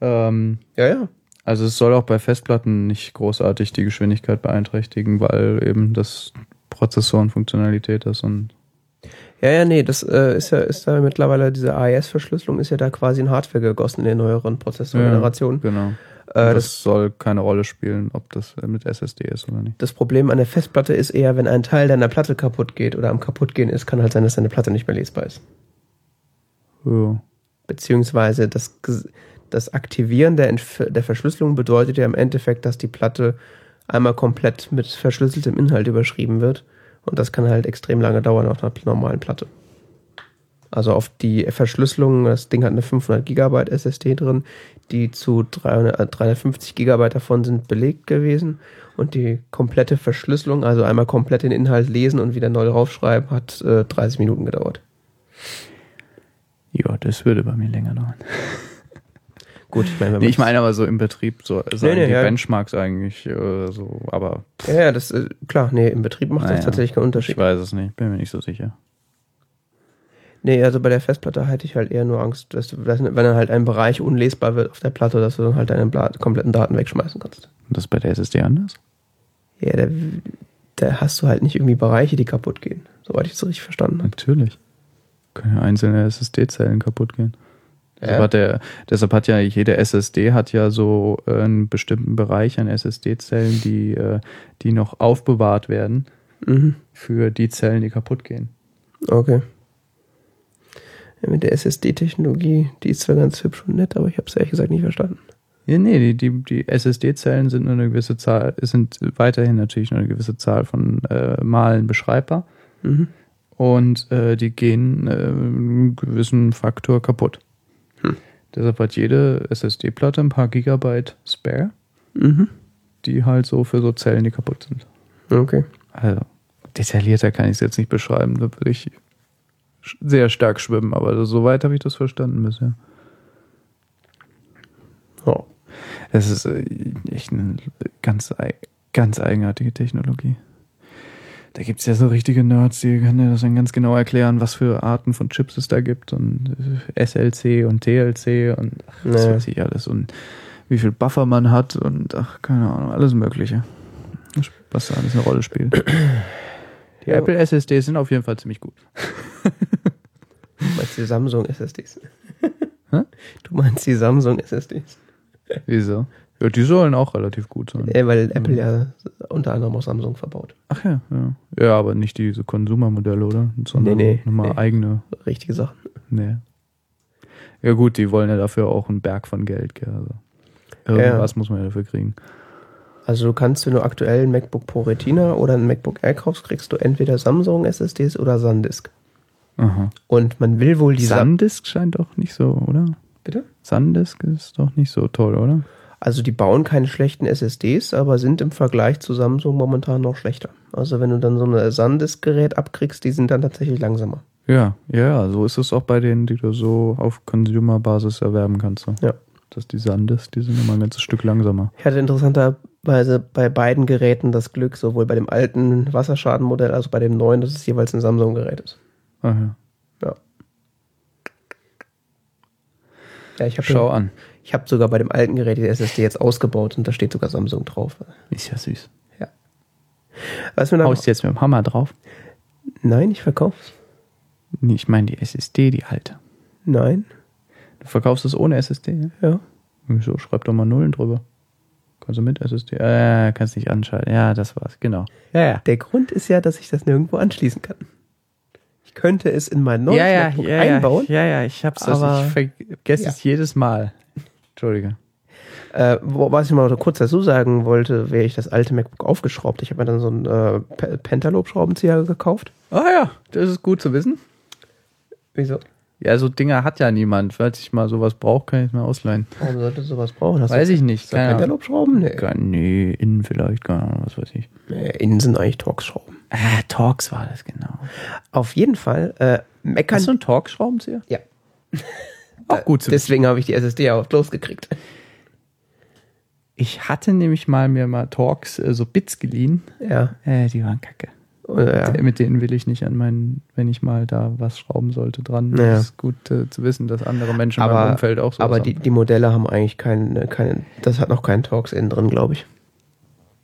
Ähm, Ja, ja. also es soll auch bei Festplatten nicht großartig die Geschwindigkeit beeinträchtigen, weil eben das Prozessorenfunktionalität ist und Ja, ja, nee, das äh, ist ja, ist da mittlerweile, diese AES-Verschlüsselung ist ja da quasi in Hardware gegossen in den neueren Prozessorgenerationen. genau. Äh, das, das, soll keine Rolle spielen, ob das mit SSD ist oder nicht. das Problem an der Festplatte ist eher, wenn ein Teil deiner Platte kaputt geht oder am kaputtgehen ist, kann halt sein, dass deine Platte nicht mehr lesbar ist. Ja. Beziehungsweise das, das Aktivieren der, Entf der Verschlüsselung bedeutet ja im Endeffekt, dass die Platte einmal komplett mit verschlüsseltem Inhalt überschrieben wird. Und das kann halt extrem lange dauern auf einer normalen Platte. Also auf die Verschlüsselung, das Ding hat eine 500 Gigabyte SSD drin, die zu 300, äh, 350 Gigabyte davon sind belegt gewesen. Und die komplette Verschlüsselung, also einmal komplett den Inhalt lesen und wieder neu draufschreiben, hat äh, 30 Minuten gedauert. ja, das würde bei mir länger dauern. Gut, ich meine, Nee, ich meine aber so im Betrieb so sagen nee, die ja. Benchmarks eigentlich äh, so, aber Ja, ja, das äh, klar, nee, im Betrieb macht naja, das tatsächlich keinen ich Unterschied. weiß es nicht, bin mir nicht so sicher. Nee, also bei der Festplatte hätte ich halt eher nur Angst, dass du, dass, wenn dann halt ein Bereich unlesbar wird auf der Platte, dass du dann halt deine kompletten Daten wegschmeißen kannst. Und das ist bei der SSD anders? Ja, da, da hast du halt nicht irgendwie Bereiche, die kaputt gehen, soweit ich es richtig verstanden habe. Natürlich. Können ja einzelne SSD-Zellen kaputt gehen. Deshalb, Ja. hat der, deshalb hat ja jede SSD hat ja so äh, einen bestimmten Bereich an SSD-Zellen, die, äh, die noch aufbewahrt werden Mhm. für die Zellen, die kaputt gehen. Okay. Ja, mit der SSD-Technologie, die ist zwar ganz hübsch und nett, aber ich habe es ehrlich gesagt nicht verstanden. Ja, nee, die, die, die SSD-Zellen sind nur eine gewisse Zahl, sind weiterhin natürlich nur eine gewisse Zahl von äh, Malen beschreibbar. Mhm. Und äh, die gehen äh, einen gewissen Faktor kaputt. Deshalb hat jede SSD-Platte ein paar Gigabyte Spare, Mhm. die halt so für so Zellen, die kaputt sind. Okay. Also, detaillierter kann ich es jetzt nicht beschreiben, da würde ich sehr stark schwimmen, aber soweit habe ich das verstanden bisher. Ja. Es ist äh, echt eine ganz, ganz eigenartige Technologie. Da gibt es ja so richtige Nerds, die können dir das dann ganz genau erklären, was für Arten von Chips es da gibt und äh, SLC und TLC und ach, was Ja. weiß ich alles und wie viel Buffer man hat und ach, keine Ahnung, alles Mögliche. Was da alles eine Rolle spielt. Die Ja. Apple SSDs sind auf jeden Fall ziemlich gut. Du meinst die Samsung SSDs? Hä? Du meinst die Samsung SSDs? Wieso? Ja, die sollen auch relativ gut sein. Ja, weil Apple ja unter anderem auch Samsung verbaut. Ach ja, ja. Ja, aber nicht diese Konsumermodelle, oder? Sondern Nee, nee, nochmal nee. eigene. Richtige Sachen. Nee. Ja gut, die wollen ja dafür auch einen Berg von Geld, gell? Also irgendwas muss man ja dafür kriegen. Also du kannst, wenn du aktuell ein MacBook Pro Retina oder ein MacBook Air kaufst, kriegst du entweder Samsung SSDs oder SanDisk. Aha. Und man will wohl die Sa- Sandisk scheint doch nicht so, oder? Bitte? Sandisk ist doch nicht so toll, oder? Also die bauen keine schlechten SSDs, aber sind im Vergleich zu Samsung momentan noch schlechter. Also wenn du dann so ein SanDisk-Gerät abkriegst, die sind dann tatsächlich langsamer. Ja, ja, so ist es auch bei denen, die du so auf Consumer-Basis erwerben kannst. So. Ja. Das die Sandisk, die sind immer ein ganzes Stück langsamer. Ich hatte interessanterweise bei beiden Geräten das Glück, sowohl bei dem alten Wasserschadenmodell als auch bei dem neuen, dass es jeweils ein Samsung-Gerät ist. Ach ja. Ja. Ja, ich habe Schau an. Ich habe sogar bei dem alten Gerät die SSD jetzt ausgebaut und da steht sogar Samsung drauf. Ist ja süß. Was mir dann, Haust jetzt mit dem Hammer drauf? Nein, ich verkauf's. Nee, Ich meine die SSD, die alte. Nein. Du verkaufst es ohne SSD, ja? Ja. Wieso? Schreib doch mal Nullen drüber. Kannst du mit SSD? Äh, kannst nicht anschalten. Ja, das war's, genau. Ja, ja. Der Grund ist ja, dass ich das nirgendwo anschließen kann. Ich könnte es in mein neues Ja, ja, ja, einbauen. ja, ja, ich hab's. Aber- Ich vergesse Ja. es jedes Mal. Entschuldige. Äh, was ich mal kurz dazu sagen wollte, wäre ich das alte MacBook aufgeschraubt. Ich habe mir dann so einen äh, Pe- Pentalobe-Schraubenzieher gekauft. Ah ja, das ist gut zu wissen. Wieso? Ja, so Dinger hat ja niemand. Falls ich mal sowas brauche, kann ich es mir ausleihen. Warum sollte sowas brauchen? Hast Weiß du, ich nicht. Keine Ahnung. Pentalobe-Schrauben? Nee. Gar- Nee, innen vielleicht, keine Ahnung, was weiß ich. nee. Innen sind eigentlich Torx-Schrauben. Ah, Torx war das, genau. Auf jeden Fall, äh, meckern. Hast du einen Torx-Schraubenzieher? Ja. *laughs* Auch gut zu. Deswegen habe ich die SSD auch losgekriegt. Ich hatte nämlich mal mir mal Torx, äh, so Bits geliehen. Ja. Äh, die waren kacke. Äh, ja. Mit denen will ich nicht an meinen, wenn ich mal da was schrauben sollte, dran. Naja. Das ist gut äh, zu wissen, dass andere Menschen Aber, Umfeld auch so aber die, die Modelle haben eigentlich keinen, keinen, das hat noch keinen Torx innen drin, glaube ich.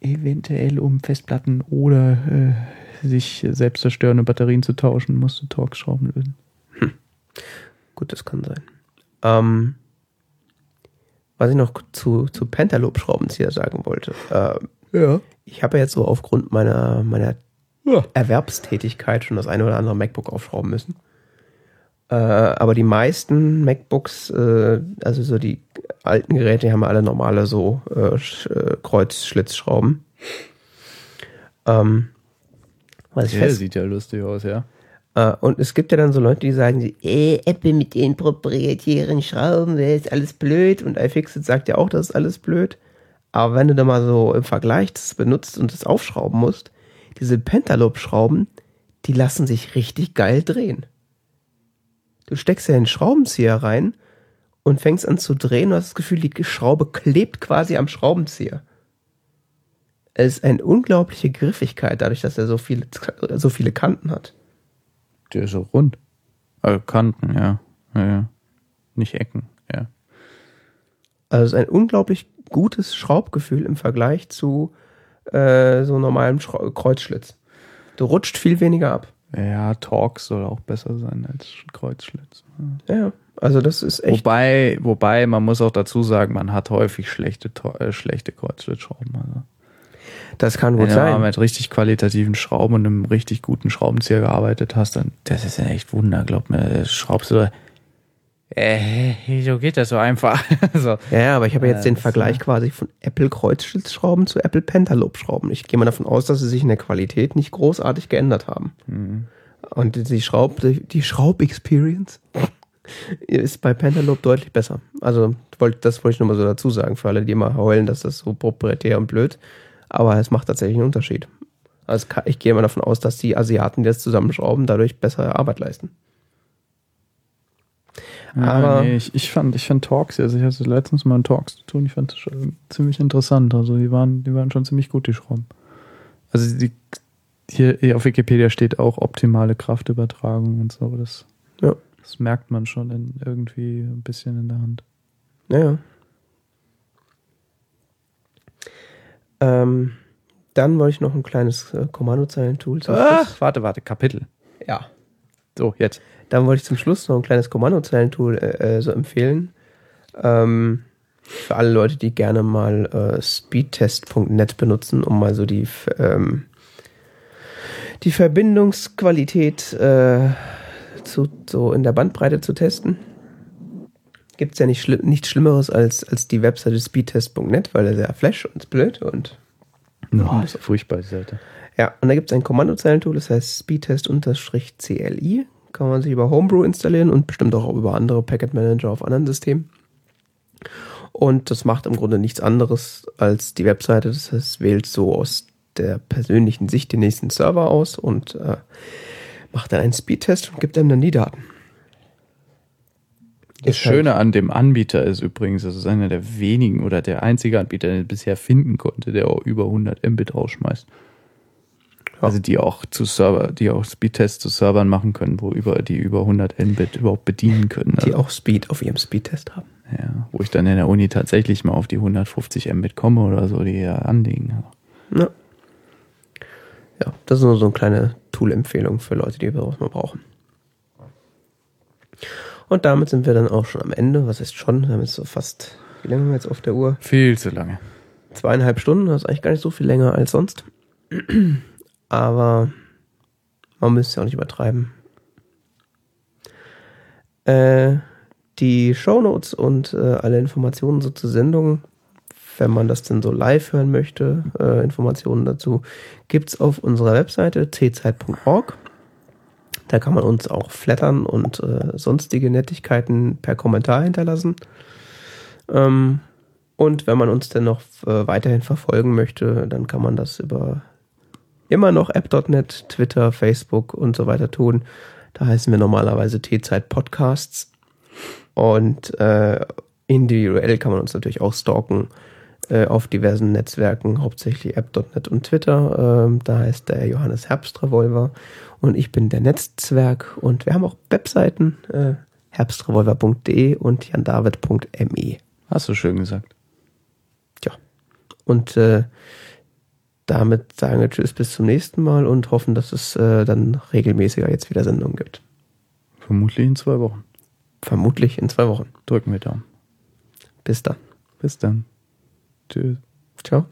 Eventuell um Festplatten oder äh, sich selbst zerstörende Batterien zu tauschen, musst du Torx-Schrauben lösen. Gut, das kann sein. Ähm, was ich noch zu, zu Pentalobe-Schraubenzieher sagen wollte. Äh, Ja. ich habe ja jetzt so aufgrund meiner, meiner Ja. Erwerbstätigkeit schon das eine oder andere MacBook aufschrauben müssen. Äh, aber die meisten MacBooks, äh, also so die alten Geräte, die haben ja alle normale so äh, äh, Kreuzschlitzschrauben. Ähm, was ich Der fest, sieht ja lustig aus, ja. Äh, und es gibt ja dann so Leute, die sagen, äh, Apple mit den proprietären Schrauben, das ist alles blöd. Und iFixit sagt ja auch, das ist alles blöd. Aber wenn du da mal so im Vergleich das benutzt und das aufschrauben musst, diese Pentalobe-Schrauben, die lassen sich richtig geil drehen. Du steckst ja den Schraubenzieher rein und fängst an zu drehen und hast das Gefühl, die Schraube klebt quasi am Schraubenzieher. Es ist eine unglaubliche Griffigkeit, dadurch, dass er so viele, so viele Kanten hat. Der ist so rund. Also Kanten, ja. ja, ja. Nicht Ecken, ja. Also es ist ein unglaublich gutes Schraubgefühl im Vergleich zu äh, so normalem Schrau Kreuzschlitz. Du rutscht viel weniger ab. Ja, Torx soll auch besser sein als Kreuzschlitz. Ja, also das ist echt. Wobei, wobei, man muss auch dazu sagen, man hat häufig schlechte, äh, schlechte Kreuzschlitzschrauben. Also. Das kann Wenn gut du mal sein. mit richtig qualitativen Schrauben und einem richtig guten Schraubenzieher gearbeitet hast, dann das ist ja echt Wunder, glaub mir. Schraubst du Äh, wieso geht das so einfach? *laughs* so. Ja, aber ich habe jetzt Äh, den Vergleich quasi von Apple Kreuzschlitzschrauben zu Apple Pentalobe-Schrauben. Ich gehe mal davon aus, dass sie sich in der Qualität nicht großartig geändert haben. Mhm. Und die Schraub, die Schraub-Experience ist bei Pentalobe deutlich besser. Also das wollte ich nur mal so dazu sagen, für alle, die immer heulen, dass das so proprietär und blöd. Aber es macht tatsächlich einen Unterschied. Also es ich gehe mal davon aus, dass die Asiaten, die das zusammenschrauben, dadurch bessere Arbeit leisten. Ja, Aber- nee, ich, ich fand, ich fand Talks, also ich hatte letztens mal einen Talks zu tun, ich fand das schon ziemlich interessant. Also die waren, die waren schon ziemlich gut, die Schrauben. Also die, hier, hier auf Wikipedia steht auch optimale Kraftübertragung und so. Das, Ja. das merkt man schon in, irgendwie ein bisschen in der Hand. Naja. Ähm, dann wollte ich noch ein kleines äh, Kommandozeilentool Schluss. warte, warte, Kapitel. Ja. So, jetzt. Dann wollte ich zum Schluss noch ein kleines Kommandozeilentool äh, äh, so empfehlen. Ähm, für alle Leute, die gerne mal äh, speedtest.net benutzen, um mal so die, ähm, die Verbindungsqualität äh, zu, so in der Bandbreite zu testen. Gibt es ja nicht schli nichts Schlimmeres als, als die Webseite speedtest.net, weil er sehr flash und ist blöd und No, ist furchtbar, die Seite. ja, und da gibt es ein Kommandozeilentool, das heißt speedtest-cli. Kann man sich über Homebrew installieren und bestimmt auch über andere Packet Manager auf anderen Systemen. Und das macht im Grunde nichts anderes als die Webseite. Das heißt, wählt so aus der persönlichen Sicht den nächsten Server aus und äh, macht dann einen Speedtest und gibt einem dann die Daten. Das Schöne an dem Anbieter ist übrigens, das ist einer der wenigen oder der einzige Anbieter, den ich bisher finden konnte, der auch über 100 Mbit rausschmeißt. Ja. Also die auch zu Server, die auch Speedtests zu Servern machen können, wo über die über 100 Mbit überhaupt bedienen können. die Also, auch Speed auf ihrem Speedtest haben. ja, wo ich dann in der Uni tatsächlich mal auf die 150 Mbit komme oder so, die ja anliegen. Ja. Ja, das ist nur so eine kleine Tool-Empfehlung für Leute, die sowas mal brauchen. Und damit sind wir dann auch schon am Ende. Was ist schon? Wir haben jetzt so fast, wie lange haben wir jetzt auf der Uhr? Viel zu lange. Zweieinhalb Stunden. Das ist eigentlich gar nicht so viel länger als sonst. Aber man müsste ja auch nicht übertreiben. Äh, die Shownotes und äh, alle Informationen so zur Sendung, wenn man das denn so live hören möchte, äh, Informationen dazu, gibt's auf unserer Webseite czeit.org. Da kann man uns auch flattern und äh, sonstige Nettigkeiten per Kommentar hinterlassen. Ähm, und wenn man uns denn noch äh, weiterhin verfolgen möchte, dann kann man das über immer noch app.net, Twitter, Facebook und so weiter tun. Da heißen wir normalerweise T-Zeit Podcasts. Und äh, individuell kann man uns natürlich auch stalken äh, auf diversen Netzwerken, hauptsächlich app.net und Twitter. Ähm, da heißt der Johannes Herbstrevolver und ich bin der Netzzwerg. Und wir haben auch Webseiten, äh, herbstrevolver.de und jandavid.me. Hast du schön gesagt. Tja. Und äh, damit sagen wir Tschüss bis zum nächsten Mal und hoffen, dass es äh, dann regelmäßiger jetzt wieder Sendungen gibt. Vermutlich in zwei Wochen. Vermutlich in zwei Wochen. Drücken wir Daumen. Bis dann. Bis dann. Tschüss. Ciao.